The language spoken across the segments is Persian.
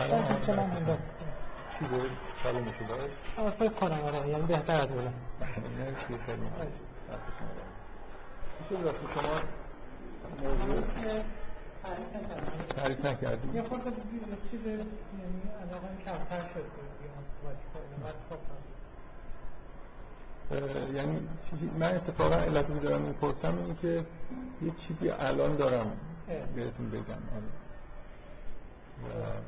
سلام. چه من چی بود؟ سلام شده؟ آه فکر کنم آره. یعنی بهتر از اونه مرسی خیلی میشه وقتی شما موضوع تعریف نکردیم یه خورده چیز یعنی علاقه کمتر شد. یعنی من اتفاقا علتی دارم می‌پرسم اینه که یه چیزی الان دارم بهتون بگم.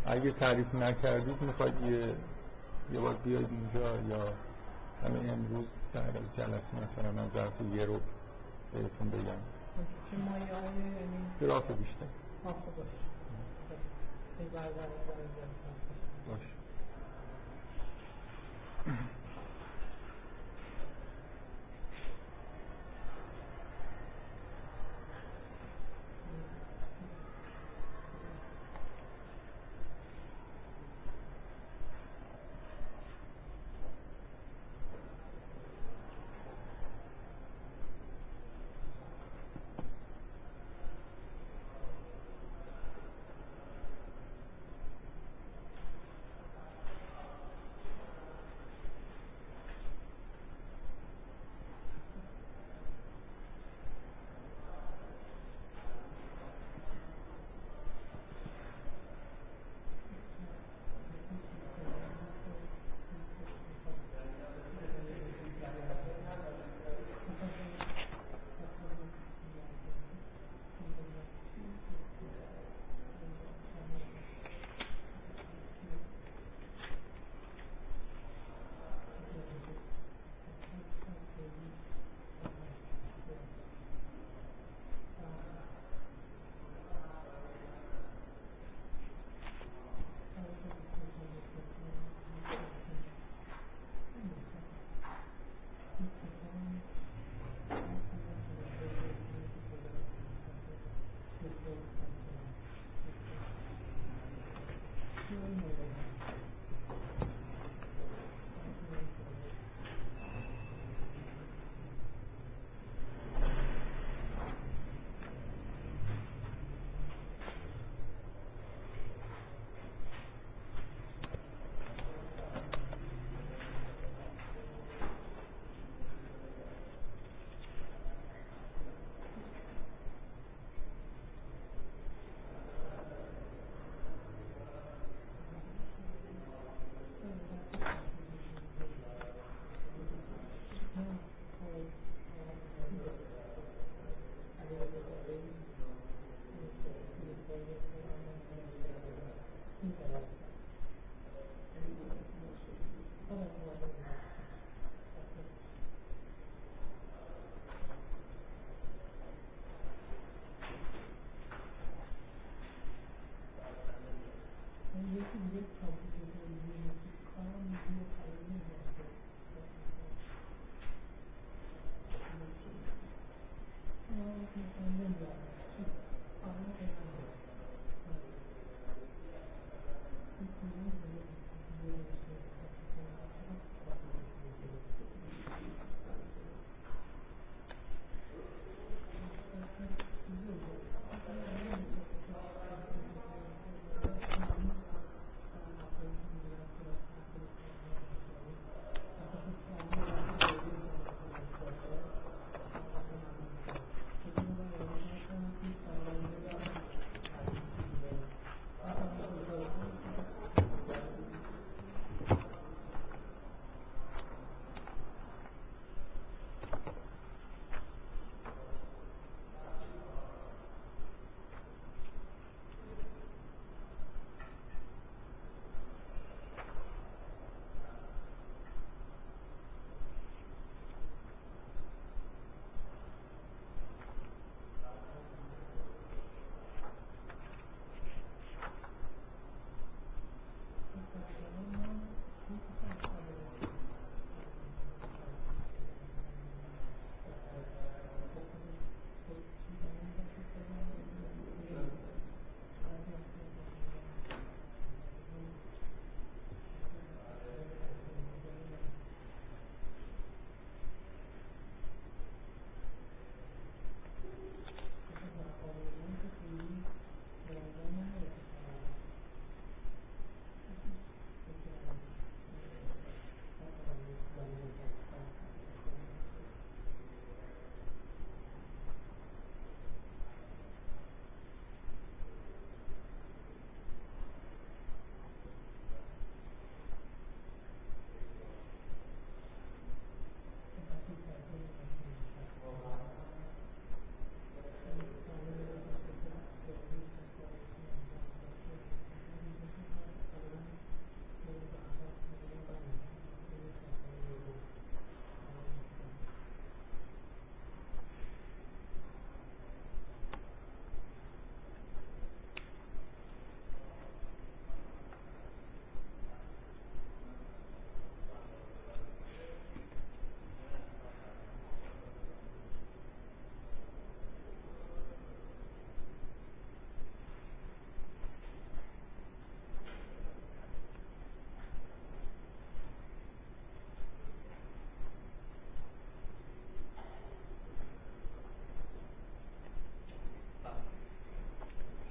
اگه تعریف نکردید می‌خواید یه یه بار بیاید اینجا یا همه امروز در جلسه مثلا من ظرف یه رو بهتون بگم. یعنی گراف بیشتر. باش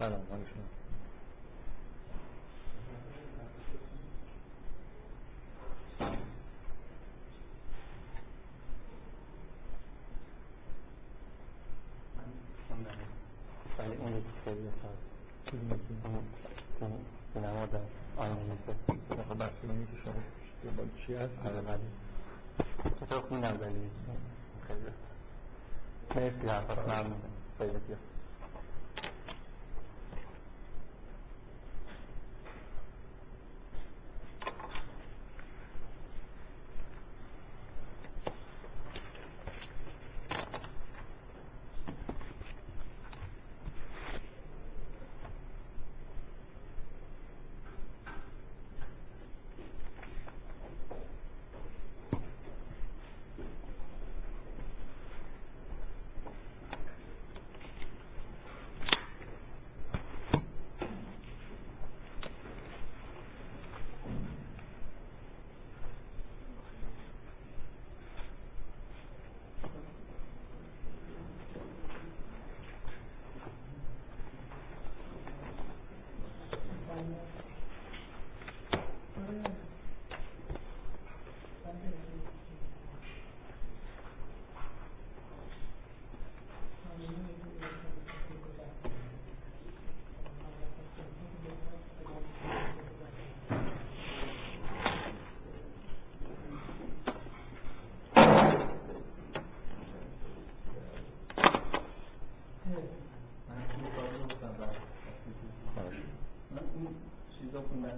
ولی خیلی. مرسی حرفات ممنون خیلی زیاد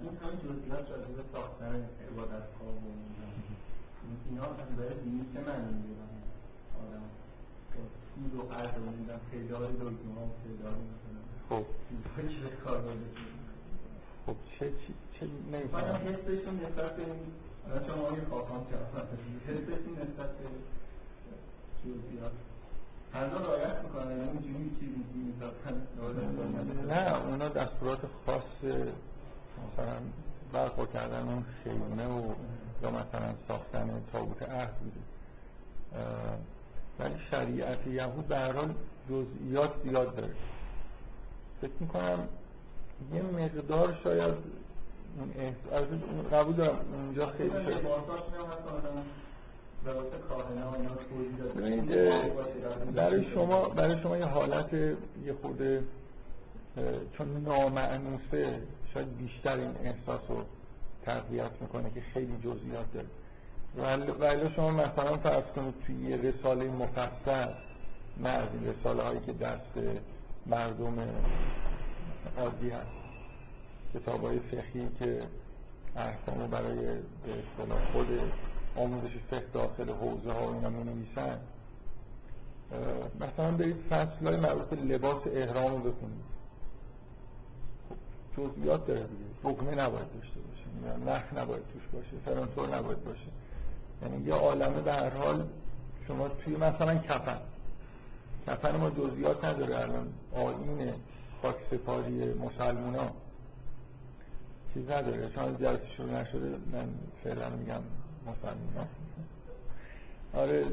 این همه جزئیات راجع به ساختن عبادت ها و اینا. از نظر دینی چه معنی می‌گیرن آدم سود و قرض و نمی‌دونم تعداد دکمه ها و تعداد خب. چیزهایی که کار برده خب چه چی چه من نمی‌فهمم حسشون نسبت به الان شما یه خواهان کردن حسشون نسبت به جزئیات. یعنی نه اونا دستورات خاص مثلا برپا کردن اون خیمه و یا مثلا ساختن تابوت عهد ولی شریعت یهود به هر حال جزئیات زیاد داره. فکر می‌کنم یه مقدار شاید اون احس- البته اون قبول دارم اونجا خیلی شاید. این اه، باشه، برای شما برای شما یه حالت یه اه، چون نامعنوسه شاید بیشتر این احساس رو تقویت می‌کنه که خیلی جزئیات داره. ولی شما مثلا فرض کنید توی یه رساله مفصل این رساله هایی که دست مردم عادی هست. کتاب های فقهی که احکام برای به اصطلاح خود آموزش فقه داخل حوزه ها اینا می نویسن مثلا برید فصل های مربوط لباس احرام رو بخونید. جزئیات داره دیگه. بگمه نباید داشته باشه. نخ نباید توش باشه. فرانتور نباید باشه. یعنی یه عالمه به هر حال شما توی مثلا کفن. کفن ما جزئیات نداره الان. آیین خاک سپاری مسلمون ها چیز نداره. چون جلسه شروع نشده. من فعلا میگم مسلمون ها آره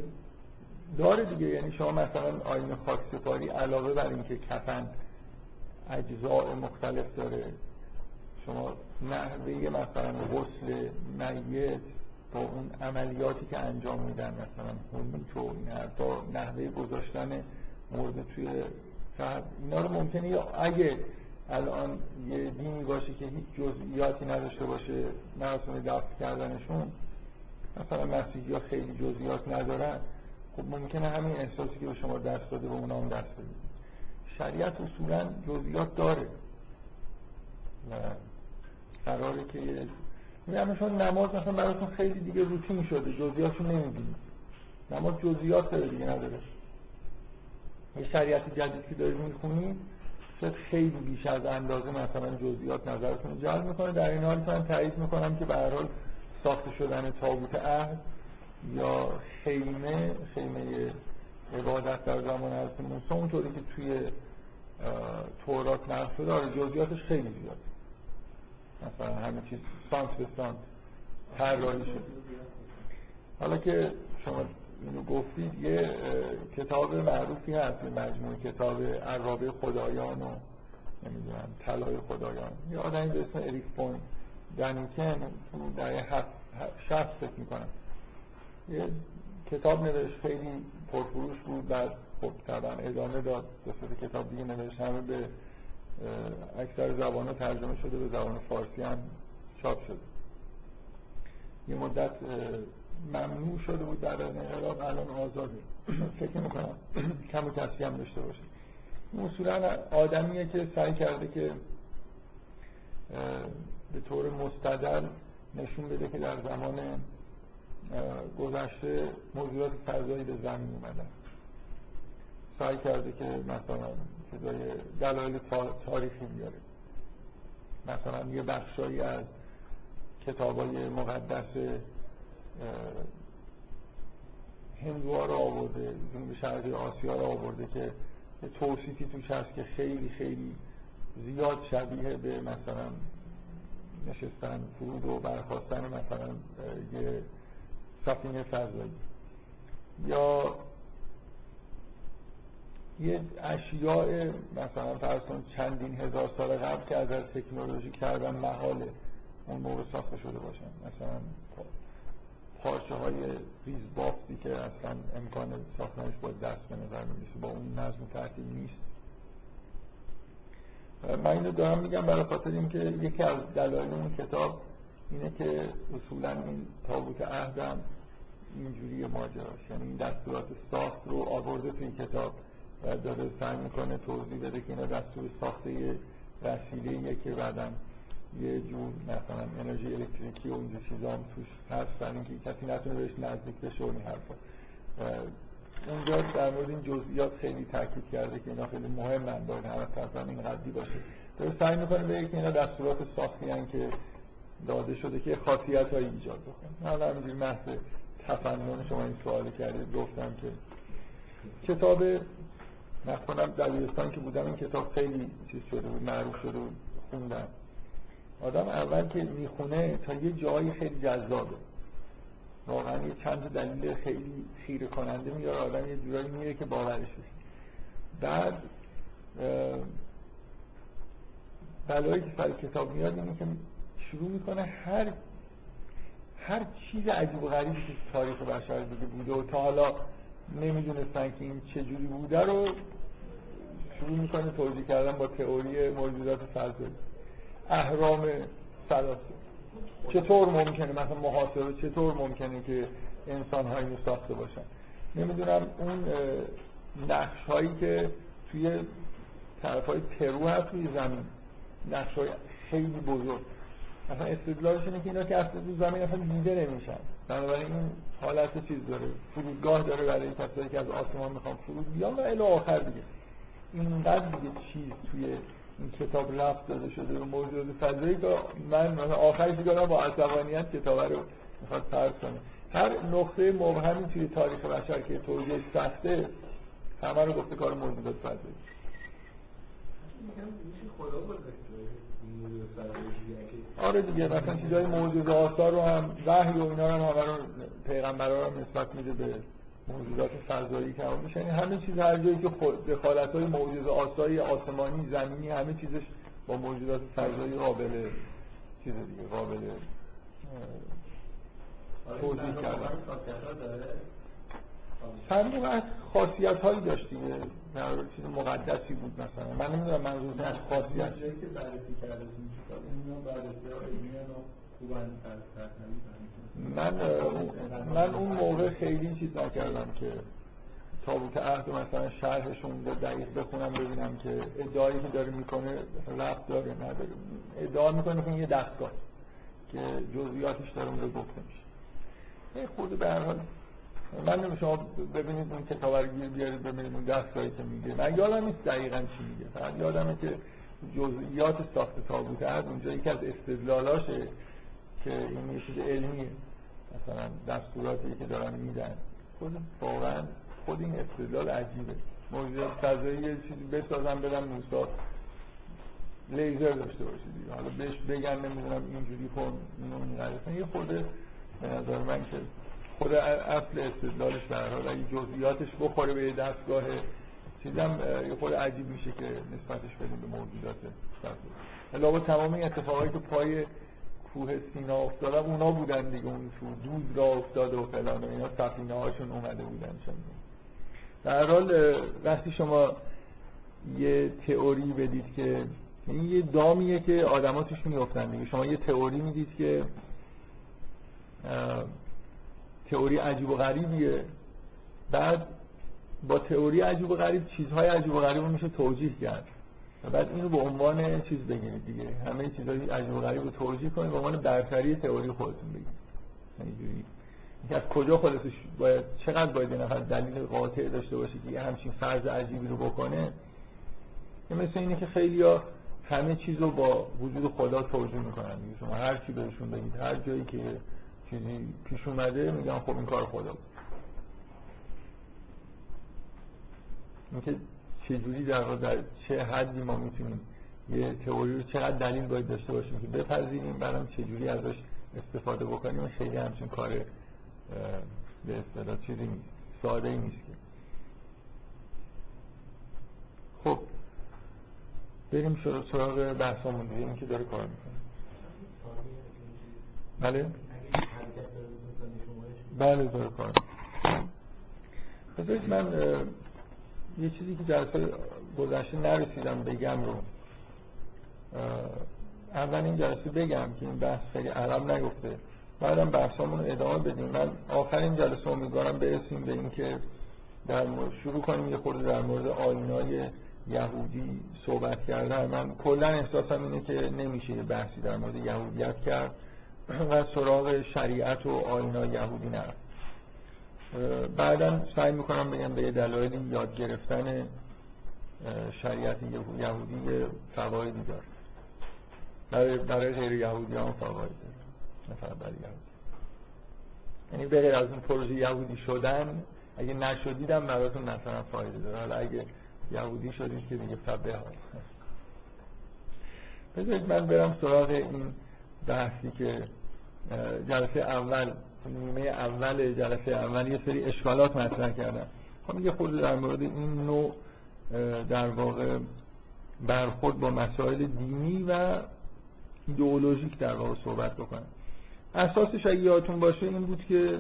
داره دیگه. یعنی شما مثلا آین خاک سپاری علاوه بر اینکه کفن اجزاء مختلف داره. شما نحوه مثلا غسل میت با اون عملیاتی که انجام میدن مثلا هنوک و این حرفا نحوه گذاشتن مرده توی شهر اینا رو ممکنه یا اگه الان یه دینی باشه که هیچ جزئیاتی نداشته باشه مراسم دفن کردنشون مثلا مسیحی ها خیلی جزئیات ندارن خب ممکنه همین احساسی که به شما دست داده به اونا هم دست بده شریعت اصولا جزئیات داره. و قراره که یه میگم شما نماز مثلا براتون خیلی دیگه روتین شده جزئیاتشو نمی‌بینید نماز جزئیات داره دیگه نداره یه شریعت جدید که دارید می‌خونید شاید خیلی بیش از اندازه مثلا جزئیات نظرتون جلب می‌کنه. در این حال من تایید می‌کنم که به حال ساخته شدن تابوت عهد یا خیمه خیمه عبادت در زمان حضرت موسی اونطوری که توی تورات نقل شده آره جزئیاتش خیلی زیاد. مثلا همه چیز سانت به سانت طراحی شد حالا که شما اینو گفتید یه کتاب معروفی هست یه مجموعه کتاب عرابه خدایان و نمی‌دونم طلای خدایان. یه آدمی به اسم اریک فون دنیکن تو در شخص فکر می‌کنم. یه کتاب نوشت خیلی پرفروش بود بعد خب طبعا ادامه داد. دو کتاب دیگه نوشت همه به اکثر زبان ها ترجمه شده. به زبان فارسی هم چاپ شده. یه مدت ممنوع شده بود از انقلاب الان آزاده فکر می‌کنم کم و کسی هم داشته باشه. اصولا آدمیه که سعی کرده که به طور مستدل نشون بده که در زمان گذشته موضوعات فضایی به زمین اومدن. سعی کرده که مثلا دلایل تاریخی میاره مثلا یه بخشایی از کتابای مقدس هندوها رو آورده جنوب شرقی آسیا رو آورده که توصیفی توش هست که خیلی خیلی زیاد شبیه به مثلا نشستن فرود و برخواستن مثلا یه سفینه فضایی یا یه اشیاء مثلا فرض چندین هزار سال قبل که از تکنولوژی کردن محاله اون موقع ساخته شده باشن مثلا پارچه های ریز بافتی که اصلا امکان ساختنش با دست به نظر می‌رسه با اون نظم ترتیب نیست. من اینو دارم میگم برای خاطر اینکه یکی از دلایل اون کتاب اینه که اصولا این تابوت عهدم اینجوری ماجراش یعنی این دستورات ساخت رو آورده تو این کتاب. و داره سعی می‌کنه توضیح بده که اینا دستور ساخته یه وسیله که بعدم یه جور مثلا انرژی الکتریکی و اینجور چیزا هم توش هست برای اینکه کسی نتونه بهش نزدیک بشه و این حرفا. اونجا در مورد این جزئیات خیلی تاکید کرده که اینا خیلی مهمن باید همه طرفا این قدی باشه. داره سعی می‌کنه به که اینا دستورات ساختی هن که داده شده که خاصیت هایی ایجاد بکنه. من همینجوری محض تفنن شما این سوال کردید گفتم که کتاب نکنم دبیرستان که بودم این کتاب خیلی چیز شده بود معروف شده بود خوندم. آدم اول که می‌خونه تا یه جایی خیلی جذابه. واقعا یه چند دلیل خیلی خیره کننده میاره آدم یه جورایی میره که باورش بشه. بعد بلایی که سر کتاب میاد اینه که شروع می‌کنه هر هر چیز عجیب و غریبی که تاریخ بشر دیگه بوده و تا حالا نمی‌دونستن که این چجوری بوده رو شروع می‌کنه توضیح کردن با تئوری موجودات فضایی اهرام سلاسه چطور ممکنه؟ مثلا محاسبه چطور ممکنه که انسان ها اینو ساخته باشن؟ نمی‌دونم اون نقش هایی که توی طرف های پرو هست توی زمین. نقش های خیلی بزرگ. مثلا اینه که اینا که اصلا تو زمین اصلا دیده نمیشن. بنابراین این حالت چیز داره. فرودگاه داره برای کسایی که از آسمان می‌خوان فرود بیان و الی آخر دیگه. اینقدر دیگه چیز توی این کتاب رفت داده شده به موجود فضایی که من مثلا آخرش دیگه با عصبانیت کتاب رو می‌خواد فرض کنه. هر نقطه مبهمی توی تاریخ بشر که توجیه سخته همه رو گفته کار موجودات فضایی. آره دیگه مثلا چیزای موجود آثار رو هم وحی و اینا رو همه رو پیغمبرا رو نسبت میده به موجودات فضایی که میشه. یعنی همه چیز هر جایی که دخالت های موجود آسایی آسمانی زمینی همه چیزش با موجودات فضایی قابل چیز دیگه قابل توضیح کردن. صندوق از خاصیت هایی داشت دیگه چیز مقدسی بود مثلا. من نمی‌دونم منظور از خاصیت که بررسی کرده من من اون موقع خیلی چیز نکردم که تابوت عهد مثلا شرحشون رو دقیق بخونم ببینم که ادعایی که داره می‌کنه رفت داره نداره. ادعا می‌کنه که یه دستگاه که جزئیاتش داره اون رو گفته میشه. خود به هر حال من شما ببینید اون کتاب گیر بیارید ببینید اون دستگاهی که میگه من یادم نیست دقیقا چی میگه. فقط یادمه که جزئیات ساخت تابوت عهد اونجا یکی از استدلالاشه که این یه چیز علمیه. مثلا دستوراتی که دارن میدن. خود واقعا خود این استدلال عجیبه. موجودات فضایی یه چیزی بسازن بدن موسا. لیزر داشته باشه دیگه حالا بهش بگن نمی‌دونم اینجوری کن اینو اینقدر یه خود به نظر من که خود اصل استدلالش به هر حال اگه جزئیاتش بخوره به دستگاه چیزم یه خود عجیب میشه که نسبتش بدیم به موجودات لابا تمام این اتفاقایی که پای کوه سینا افتادن اونا بودن دیگه اون تو دود را افتاده و فلان اینا سفینه هاشون اومده بودن در حال وقتی شما یه تئوری بدید که این یه دامیه که آدما توش میفتن دیگه شما یه تئوری می‌دید که تئوری عجیب و غریبیه. بعد با تئوری عجیب و غریب چیزهای عجیب و غریب رو میشه توجیه کرد. و بعد اینو به عنوان چیز بگیرید دیگه. همه چیزهای عجیب و غریب رو توجیه کنید به عنوان برتری تئوری خودتون اینجوری. از کجا خودش باید چقدر باید نفر دلیل قاطع داشته باشه که همچین فرض عجیبی رو بکنه؟ که مثل اینه که خیلی ها همه چیز رو با وجود خدا توجیه می‌کنن. شما هر چی بهشون بگید هر جایی که چیزی پیش اومده میگن خب این کار خدا بود. اینکه چجوری در, در چه حدی ما می‌تونیم یه تئوری رو چقدر دلیل باید داشته باشیم که بپذیریم بعدم چجوری ازش استفاده بکنیم خیلی همچین کار به اصطلاح چیزی نیست ساده ای نیست که. خب بریم سراغ بحثمون دیگه که داره کار می‌کنه. بله؟ بله داره کار بذارید من یه چیزی که جلسه گذشته نرسیدم بگم رو. اول این جلسه بگم که این بحث خیلی عرب نگفته. بعدم بحثامون رو ادامه بدیم. من آخرین جلسه امیدوارم برسیم به اینکه در شروع کنیم یه خورده در مورد آینای یهودی صحبت کردن. من کلا احساسم اینه که نمیشه بحثی در مورد یهودیت کرد. و سراغ شریعت و آینای یهودی نرفت بعدا سعی می‌کنم بگم به دلایل یاد گرفتن شریعت یهودی یه فوایدی داره. برای, برای غیر یهودی هم فواید فقط برای یهودی. یعنی به از اون پروژه یهودی شدن اگه نشدیدم براتون مثلا فایده داره. حالا اگه یهودی شدید که دیگه فبه ها بذارید من برم سراغ این بحثی که جلسه اول نیمه اول جلسه اول یه سری اشکالات مطرح کردم خب یه خود در مورد این نوع در واقع برخورد با مسائل دینی و ایدئولوژیک در واقع صحبت بکنم. اساسش اگه یادتون باشه این بود که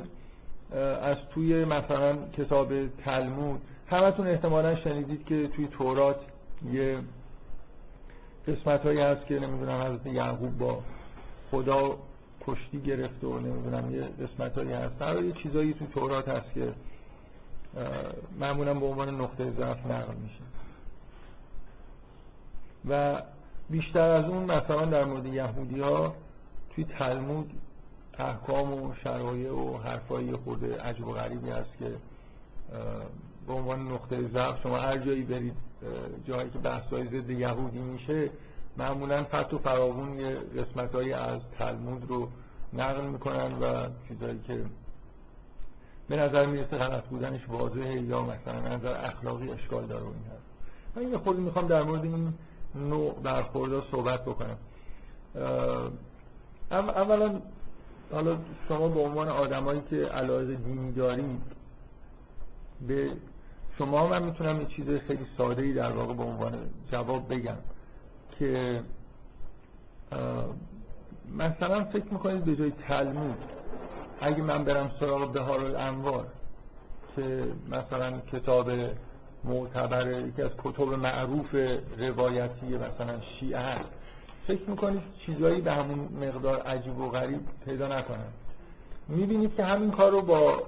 از توی مثلا کتاب تلمود همتون احتمالا شنیدید که توی تورات یه قسمت هایی هست که نمی‌دونم حضرت یعقوب با خدا کشتی گرفته و نمی‌دونم یه قسمت هایی هست هر یه چیزایی توی تورات هست که معمولا به عنوان نقطه ضعف نقل میشه. و بیشتر از اون مثلا در مورد یهودی ها توی تلمود احکام و شرایع و حرفایی خود عجب و غریبی هست که به عنوان نقطه ضعف شما هر جایی برید جایی که بحثای ضد یهودی میشه معمولا فت و فراغون یه قسمتهایی از تلمود رو نقل می‌کنن و چیزایی که به نظر می‌رسه غلط بودنش واضحه یا مثلا نظر اخلاقی اشکال داره این هست من یه خودی می‌خوام در مورد این نوع برخورده صحبت بکنم. اولا حالا شما به عنوان آدمایی که علاقه دینی دارید به شما من می‌تونم یه چیز خیلی ساده ای در واقع به عنوان جواب بگم. که مثلا فکر می‌کنید به جای تلمود اگه من برم سراغ بهار الانوار که مثلا کتاب معتبر یکی از کتب معروف روایتی مثلا شیعه هست فکر می‌کنید چیزایی به همون مقدار عجیب و غریب پیدا نکنن می‌بینید که همین کار رو با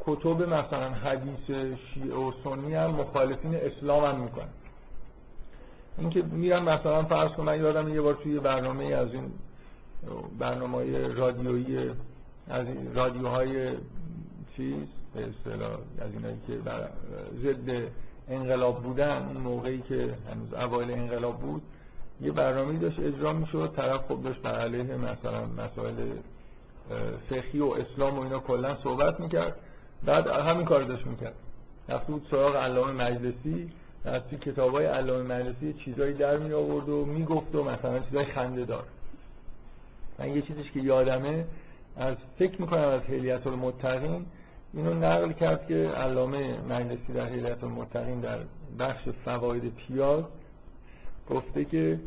کتب مثلا حدیث شیعه و سنی هم مخالفین اسلام هم می‌کنن. اینکه میرم مثلا فرض کنم من یادم یه بار توی برنامه از این برنامه رادیویی از رادیوهای چیز به اصطلاح از اینایی که بر ضد انقلاب بودن اون موقعی که هنوز اوایل انقلاب بود یه برنامه داشت اجرا می‌شد طرف خب داشت بر علیه مثلا مسائل فقهی و اسلام و اینا کلا صحبت می‌کرد بعد همین کار داشت می‌کرد. رفته بود سراغ علامه مجلسی از توی کتاب های علامه مجلسی چیزایی در می آورد و می‌گفت و مثلا چیزای خنده دار من یه چیزش که یادمه از فکر می‌کنم از هلیت المتقین اینو نقل کرد که علامه مجلسی در حیلت المتقین در بخش فواید پیاز گفته که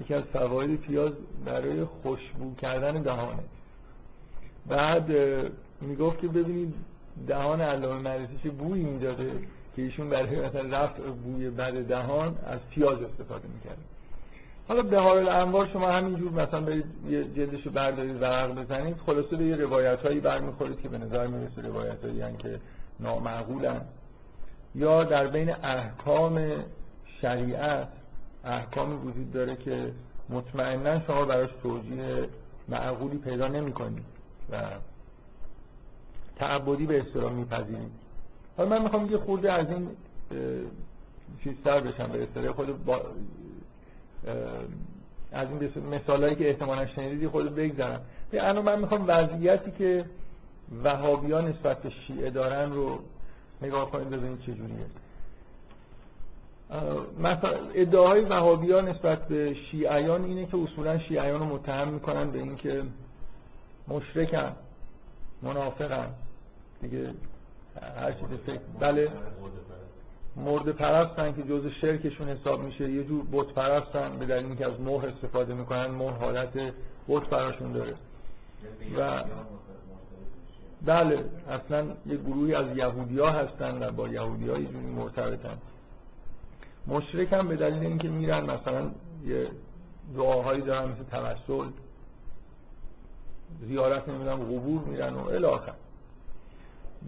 یکی از فواید پیاز برای خوشبو کردن دهانه. بعد می‌گفت که ببینید دهان علامه مجلسی چه بویی می‌داده. که ایشون برای مثلا رفع بوی بد دهان از پیاز استفاده می‌کرد. حالا به حال انوار شما همینجور مثلا برید یه جلدشو بردارید ورق بزنید خلاصه به یه روایت هایی برمیخورید که به نظر می‌رسه روایت هایی که نامعقولن. یا در بین احکام شریعت احکامی وجود داره که مطمئنا شما براش توجیه معقولی پیدا نمی کنید و تعبدی به اصطلاح میپذیرید. حالا من می‌خوام یه خورده از این چیزتر بشم به اصطلاح. خود با از این مثالهایی که احتمالا شنیدی خود بگذارم. الان من می‌خوام وضعیتی که وهابیان نسبت به شیعه دارن رو نگاه کنید ببینید چجوریه مثلا ادعاهای وهابیان نسبت به شیعیان اینه که اصولا شیعیان رو متهم می‌کنن به اینکه مشرکن منافقن. دیگه هر چیز فکر بله. مرد پرستن که جز شرکشون حساب میشه. یه جور بت پرستن به دلیل اینکه از مهر استفاده می‌کنن مهر حالت بت پراشون داره. و بله اصلا یه گروهی از یهودی ها هستن و با یهودی ها یه جوری مرتبطن. مشرک هم به دلیل اینکه میرن مثلا یه دعاهایی دارن مثل توسل زیارت نمی‌دونم قبور میرن و الاخر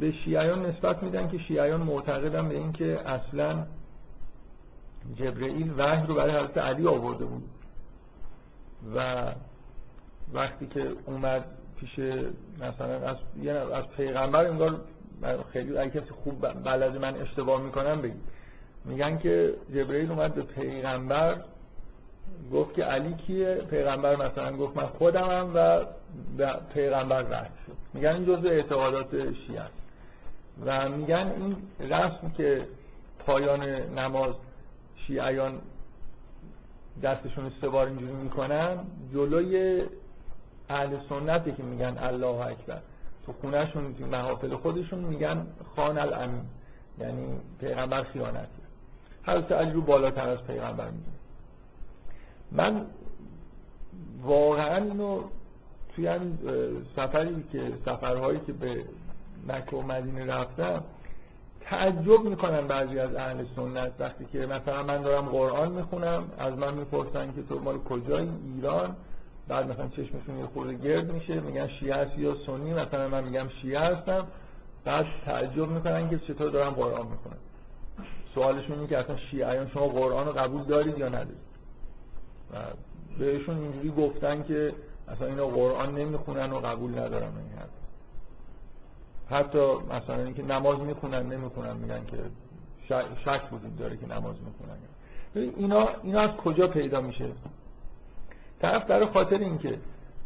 به شیعیان نسبت میدن که شیعیان معتقدن به اینکه اصلا جبرئیل وحی رو برای حضرت علی آورده بود. و وقتی که اومد پیش مثلا از از پیغمبر انگار خیلی اگه کسی خوب بلد من اشتباه می‌کنم بگید. میگن که جبرئیل اومد به پیغمبر گفت که علی کیه؟ پیغمبر مثلا گفت من خودمم و پیغمبر رد شد. میگن این جزء اعتقادات شیعه و میگن این رسم که پایان نماز شیعیان دستشون سه اینجوری می‌کنن جلوی اهل سنته که میگن الله اکبر. تو خونهشون محافل خودشون میگن خان الامین یعنی پیغمبر خیانتی. هر علی رو بالاتر از پیغمبر میگن. من واقعا اینو توی سفری که سفرهایی که به مکه و مدینه رفتم تعجب می‌کنن بعضی از اهل سنت وقتی که مثلا من دارم قرآن می‌خونم از من می‌پرسن که تو مال کجایی؟ ایران. بعد مثلا چشمشون یه خورده گرد میشه میگن شیعه هستی یا سنی؟ مثلا من میگم شیعه هستم. بعد تعجب می‌کنن که چطور دارم قرآن می‌خونم سوالشون اینه که اصلا شیعیان شما قرآن رو قبول دارید یا ندارید؟ و بهشون اینجوری گفتن که اصلا اینا قرآن نمی‌خونن و قبول ندارن این حرف حتی مثلا اینکه نماز می‌خونن نمی‌خونن میگن که شک وجود داره که نماز می‌خونن. اینا اینا از کجا پیدا میشه؟ طرف برای خاطر اینکه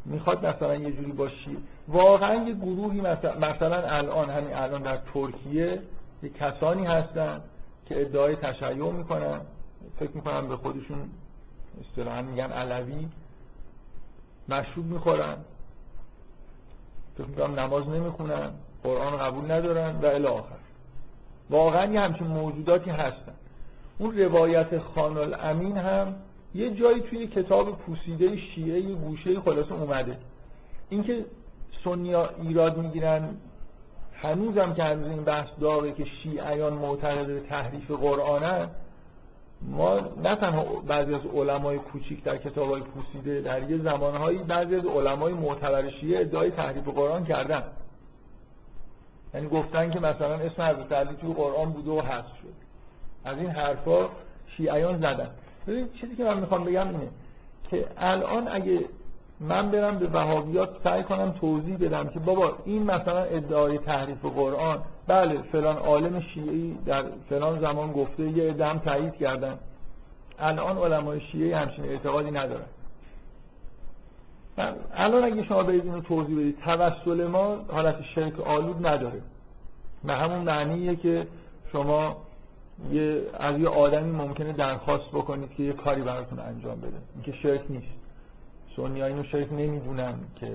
می‌خواد مثلا یه جوری باشی واقعا یه گروهی مثلا, مثلا الان همین الان در ترکیه یه کسانی هستن که ادعای تشیع می‌کنن. فکر می‌کنن به خودشون اصطلاحا میگن علوی. مشروب می‌خورن. فکر می‌کنم نماز نمی‌خونن. قرآن قبول ندارن و الی آخر. واقعا یه همچین موجوداتی هستن. اون روایت خان الامین هم یه جایی توی کتاب پوسیده شیعه یه گوشه خلاصه اومده. اینکه سنیا ایراد می‌گیرن هنوزم که هنوز این بحث داره که شیعیان معتقد به تحریف قرآنن ما نه تنها بعضی از علمای کوچیک در کتاب های پوسیده در یه زمانهایی بعضی از علمای معتبر شیعه ادعای تحریف قرآن کردن. یعنی گفتن که مثلا اسم حضرت علی توی قرآن بوده و حذف شد. از این حرفا شیعیان زدن. ببین چیزی که من می‌خوام بگم اینه که الان اگه من برم به وهابیات سعی کنم توضیح بدم که بابا این مثلا ادعای تحریف قرآن بله فلان عالم شیعی در فلان زمان گفته یه ادم تایید کردن. الان علمای شیعی همچین اعتقادی ندارن. الان اگه شما برید اینو توضیح بدید توسل ما حالت شرک آلود نداره. به همون معنیه که شما یه از یه آدمی ممکنه درخواست بکنید که یه کاری براتون انجام بده. اینکه شرک نیست. سنی اینو شرک نمی‌دونن که.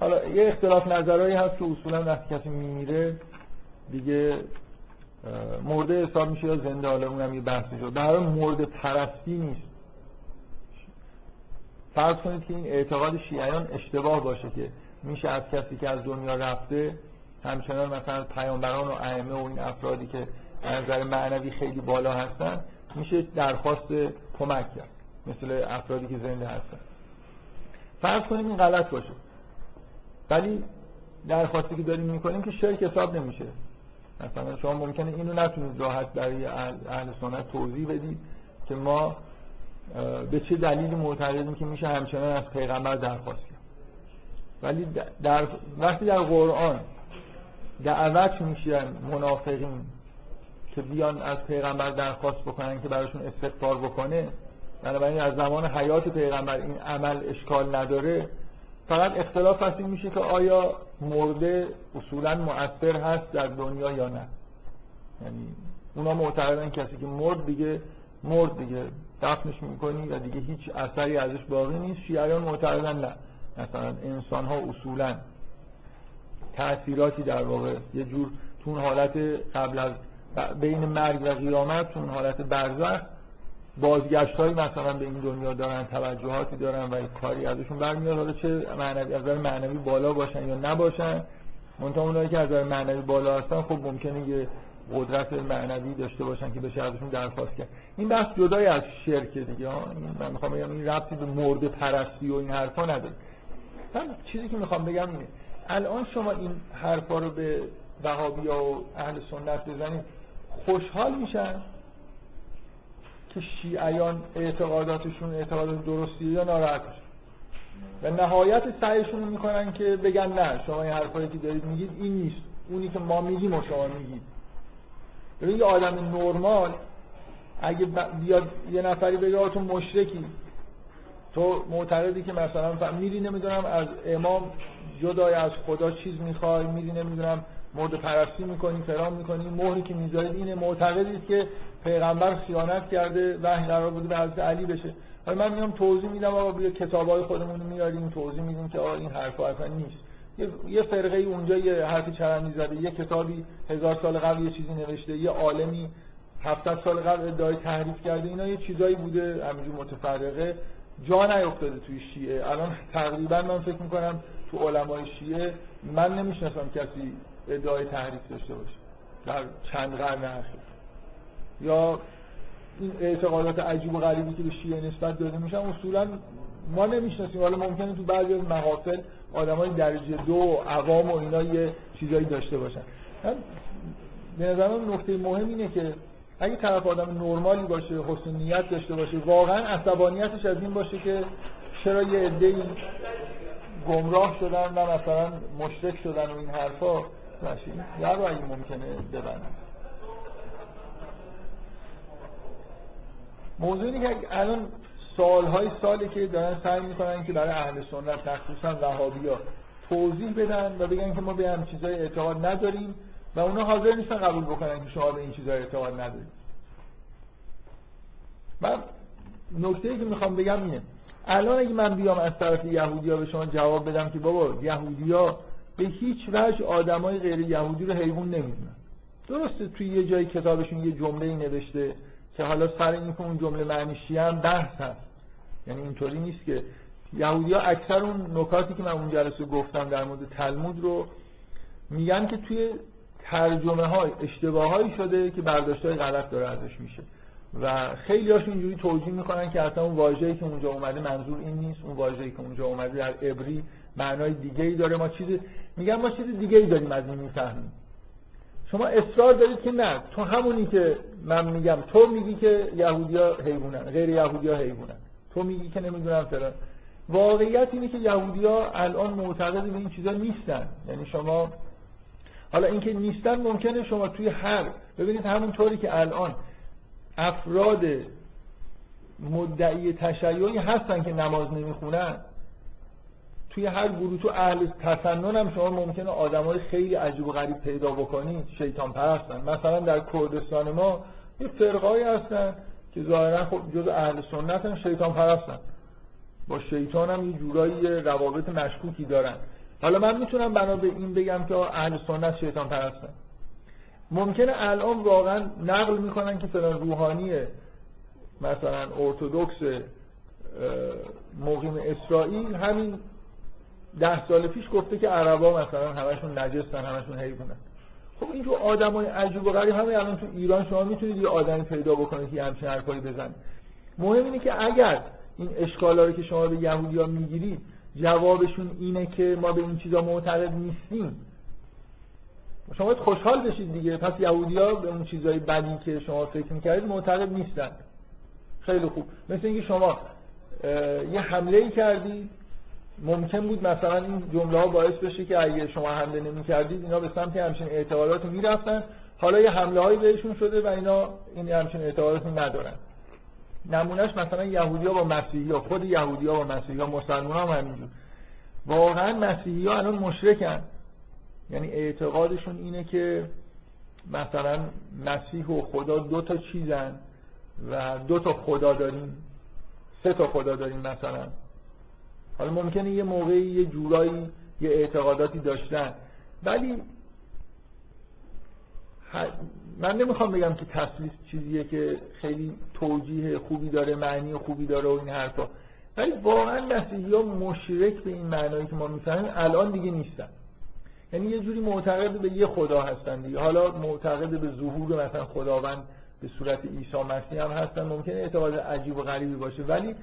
حالا یه اختلاف نظرهایی هست که اصولا وقتی کسی میمیره دیگه مرده حساب میشه یا زنده حالا اونم یه بحثی شد برای مرده پرستی نیست. فرض کنید که این اعتقاد شیعیان اشتباه باشه که میشه از کسی که از دنیا رفته همچنان مثلا پیامبران و ائمه و این افرادی که از نظر معنوی خیلی بالا هستن میشه درخواست کمک کرد مثل افرادی که زنده هستن. فرض کنیم این غلط باشه. ولی درخواستی که داریم می‌کنیم که شرک حساب نمیشه. مثلا شما ممکنه اینو نتونید راحت برای اهل, سنت توضیح بدید که ما به چه دلیلی معتقدیم که میشه همچنان از پیغمبر درخواست کرد؟ ولی در وقتی در قرآن دعوت میشن منافقین که بیان از پیغمبر درخواست بکنن که براشون استغفار بکنه بنابراین از زمان حیات پیغمبر این عمل اشکال نداره فقط اختلاف هست این میشه که آیا مرده اصولا مؤثر هست در دنیا یا نه؟ یعنی اونا معتقدن کسی که مرد دیگه مرد دیگه دفنش می‌کنی و دیگه هیچ اثری ازش باقی نیست. شیعیان معتقدن نه. مثلا انسان ها اصولا تأثیراتی در واقع یه جور تو حالت قبل از بین مرگ و قیامت تو حالت برزخ بازگشت هایی مثلا به این دنیا دارن توجهاتی دارن و کاری ازشون برمیاد. حالا چه معنوی از معنوی بالا باشن یا نباشن؟ منتها اونایی که از معنوی بالا هستن خب ممکنه یه قدرت معنوی داشته باشن که بشه ازشون درخواست کرد این بحث جدای از شرک دیگه. من می‌خوام بگم این ربطی به مرد پرستی و این حرفا نداره. من چیزی که می‌خوام بگم اینه الان شما این حرفا رو به وهابی و اهل سنت بزنید خوشحال میشن که شیعیان اعتقاداتشون اعتقادات درستی یا ناراحت و نهایت سعیشون می‌کنن که بگن نه شما این حرفایی که دارید میگید این نیست. اونی که ما میگیم و شما میگید. یه آدم نرمال اگه بیاد یه نفری بگه تو مشرکی تو معتقدی که مثلا میری نمی‌دونم از امام جدای از خدا چیز می‌خوای میری نمی‌دونم مورد پرستی می‌کنی فرام می‌کنی مهری که می‌ذارید اینه معتقدید که پیغمبر خیانت کرده وحی قرار بوده به حضرت علی بشه. حالا من میام توضیح میدم آقا بیا کتابای خودمون میاریم توضیح میدیم که آقا این حرفا اصلا نیست. یه فرقه اونجا یه حرفی چرندی زده یه کتابی هزار سال قبل یه چیزی نوشته. یه عالمی 700 سال قبل ادعای تحریف کرده. اینا یه چیزایی بوده همینجور متفرقه. جا نیفتاده توی شیعه. الان تقریبا من فکر می‌کنم تو علمای شیعه من نمی‌شناسم کسی ادعای تحریف داشته باشه. در چند قرن اخیر. یا این اعتقادات عجیب و غریبی که به شیعه نسبت داده میشن اصولا ما نمی‌شناسیم. حالا ممکنه تو بعضی از محافل آدمای درجه دو عوام و اینا یه چیزایی داشته باشن. به نظر من نکته مهم اینه که اگه طرف آدم نرمالی باشه حسن نیت داشته باشه واقعا عصبانیتش از این باشه که چرا یه عده‌ای گمراه شدن و مثلا مشرک شدن و این حرفا. باشه در رو اگه ممکنه ببنن موضوع که الان سالهای سالی که دارن سعی می‌کنن که برای اهل سنت مخصوصا وهابی ها توضیح بدن و بگن که ما به هم چیزای اعتقاد نداریم و اونا حاضر نیستن قبول بکنن که شما به این چیزای اعتقاد ندارید. من نکته که می‌خوام بگم اینه الان اگه من بیام از طرف یهودی ها به شما جواب بدم که بابا یهودی ها به هیچ وجه آدمای غیر یهودی رو حیوان نمی‌دونن. درسته توی یه جای کتابشون یه جمله نوشته که حالا سر این که اون جمله معنیشی هم بحث هست. یعنی اینطوری نیست که یهودی ها اکثر اون نکاتی که من اون جلسه گفتم در مورد تلمود رو میگن که توی ترجمه های اشتباه شده که برداشت های غلط داره ازش میشه. و خیلی هاشون اینجوری توجیه می‌کنن که اصلا اون واژه‌ای که اونجا اومده منظور این نیست اون واژه‌ای که اونجا اومده در عبری معنای دیگه ای داره. ما چیز میگم ما چیز دیگه ای داریم از این می‌فهمیم. شما اصرار دارید که نه. تو همونی که من میگم تو میگی که یهودیا حیوانن غیر یهودیا حیوانن. تو میگی که نمی‌دونم فلان واقعیت اینه که یهودیا الان معتقد به این چیزا نیستن. یعنی شما حالا اینکه نیستن ممکنه شما توی هر ببینید همونطوری که الان افراد مدعی تشیعی هستن که نماز نمی‌خونن توی هر گروه تو اهل تسنن هم شما ممکنه آدمای خیلی عجیب و غریب پیدا بکنید شیطان پرستن. مثلا در کردستان ما یه فرقایی هستن. که ظاهرا خب جز اهل سنت هم شیطان پرستن با شیطان هم یه جورایی روابط مشکوکی دارن. حالا من می‌تونم بنا به این بگم که اهل سنت شیطان پرستن. ممکنه الان واقعا نقل می‌کنن که فلان روحانیه مثلا ارتودکس مقیم اسرائیل همین ده سال پیش گفته که عربا مثلا همشون نجستن همشون حیوانن. خب این جو آدمای عجیب و غریب همه الان تو ایران شما می‌تونید یه آدمی پیدا بکنید که همچین حرفایی بزنه. مهم اینه که اگر این اشکالا رو که شما به یهودیا می‌گیرید جوابشون اینه که ما به این چیزا معتقد نیستیم. شما باید خوشحال بشید دیگه. پس یهودیا به اون چیزای بدی که شما فکر می‌کردید معتقد نیستن. خیلی خوب. مثل اینکه شما یه حمله ای کردید. ممکن بود مثلا این جمله ها باعث بشه که اگه شما حمله نمی کردید اینا به سمت همچین اعتقادات می‌رفتن حالا یه حمله هایی بهشون شده و اینا این همچین اعتقادات ندارن. نمونهش مثلا یهودی ها با مسیحی ها خود یهودی ها با مسیحی ها مسلمان هم همینجور. واقعا مسیحی ها الان مشرکن. یعنی اعتقادشون اینه که مثلا مسیح و خدا دو تا چیزن و دو تا خدا داریم سه تا خدا داریم مثلا. حالا ممکنه یه موقعی یه جورایی یه اعتقاداتی داشتن. ولی من نمی‌خوام بگم که تسلیس چیزیه که خیلی توجیه خوبی داره معنی خوبی داره و این حرفا. ولی واقعا مسیحی ها مشرک به این معنایی که ما می‌فهمیم الان دیگه نیستن. یعنی یه جوری معتقد به یه خدا هستن دیگه. حالا معتقد به ظهور مثلا خداوند به صورت عیسی مسیح هم هستن. ممکنه اعتقاد عجیب و غریبی باشه. ولی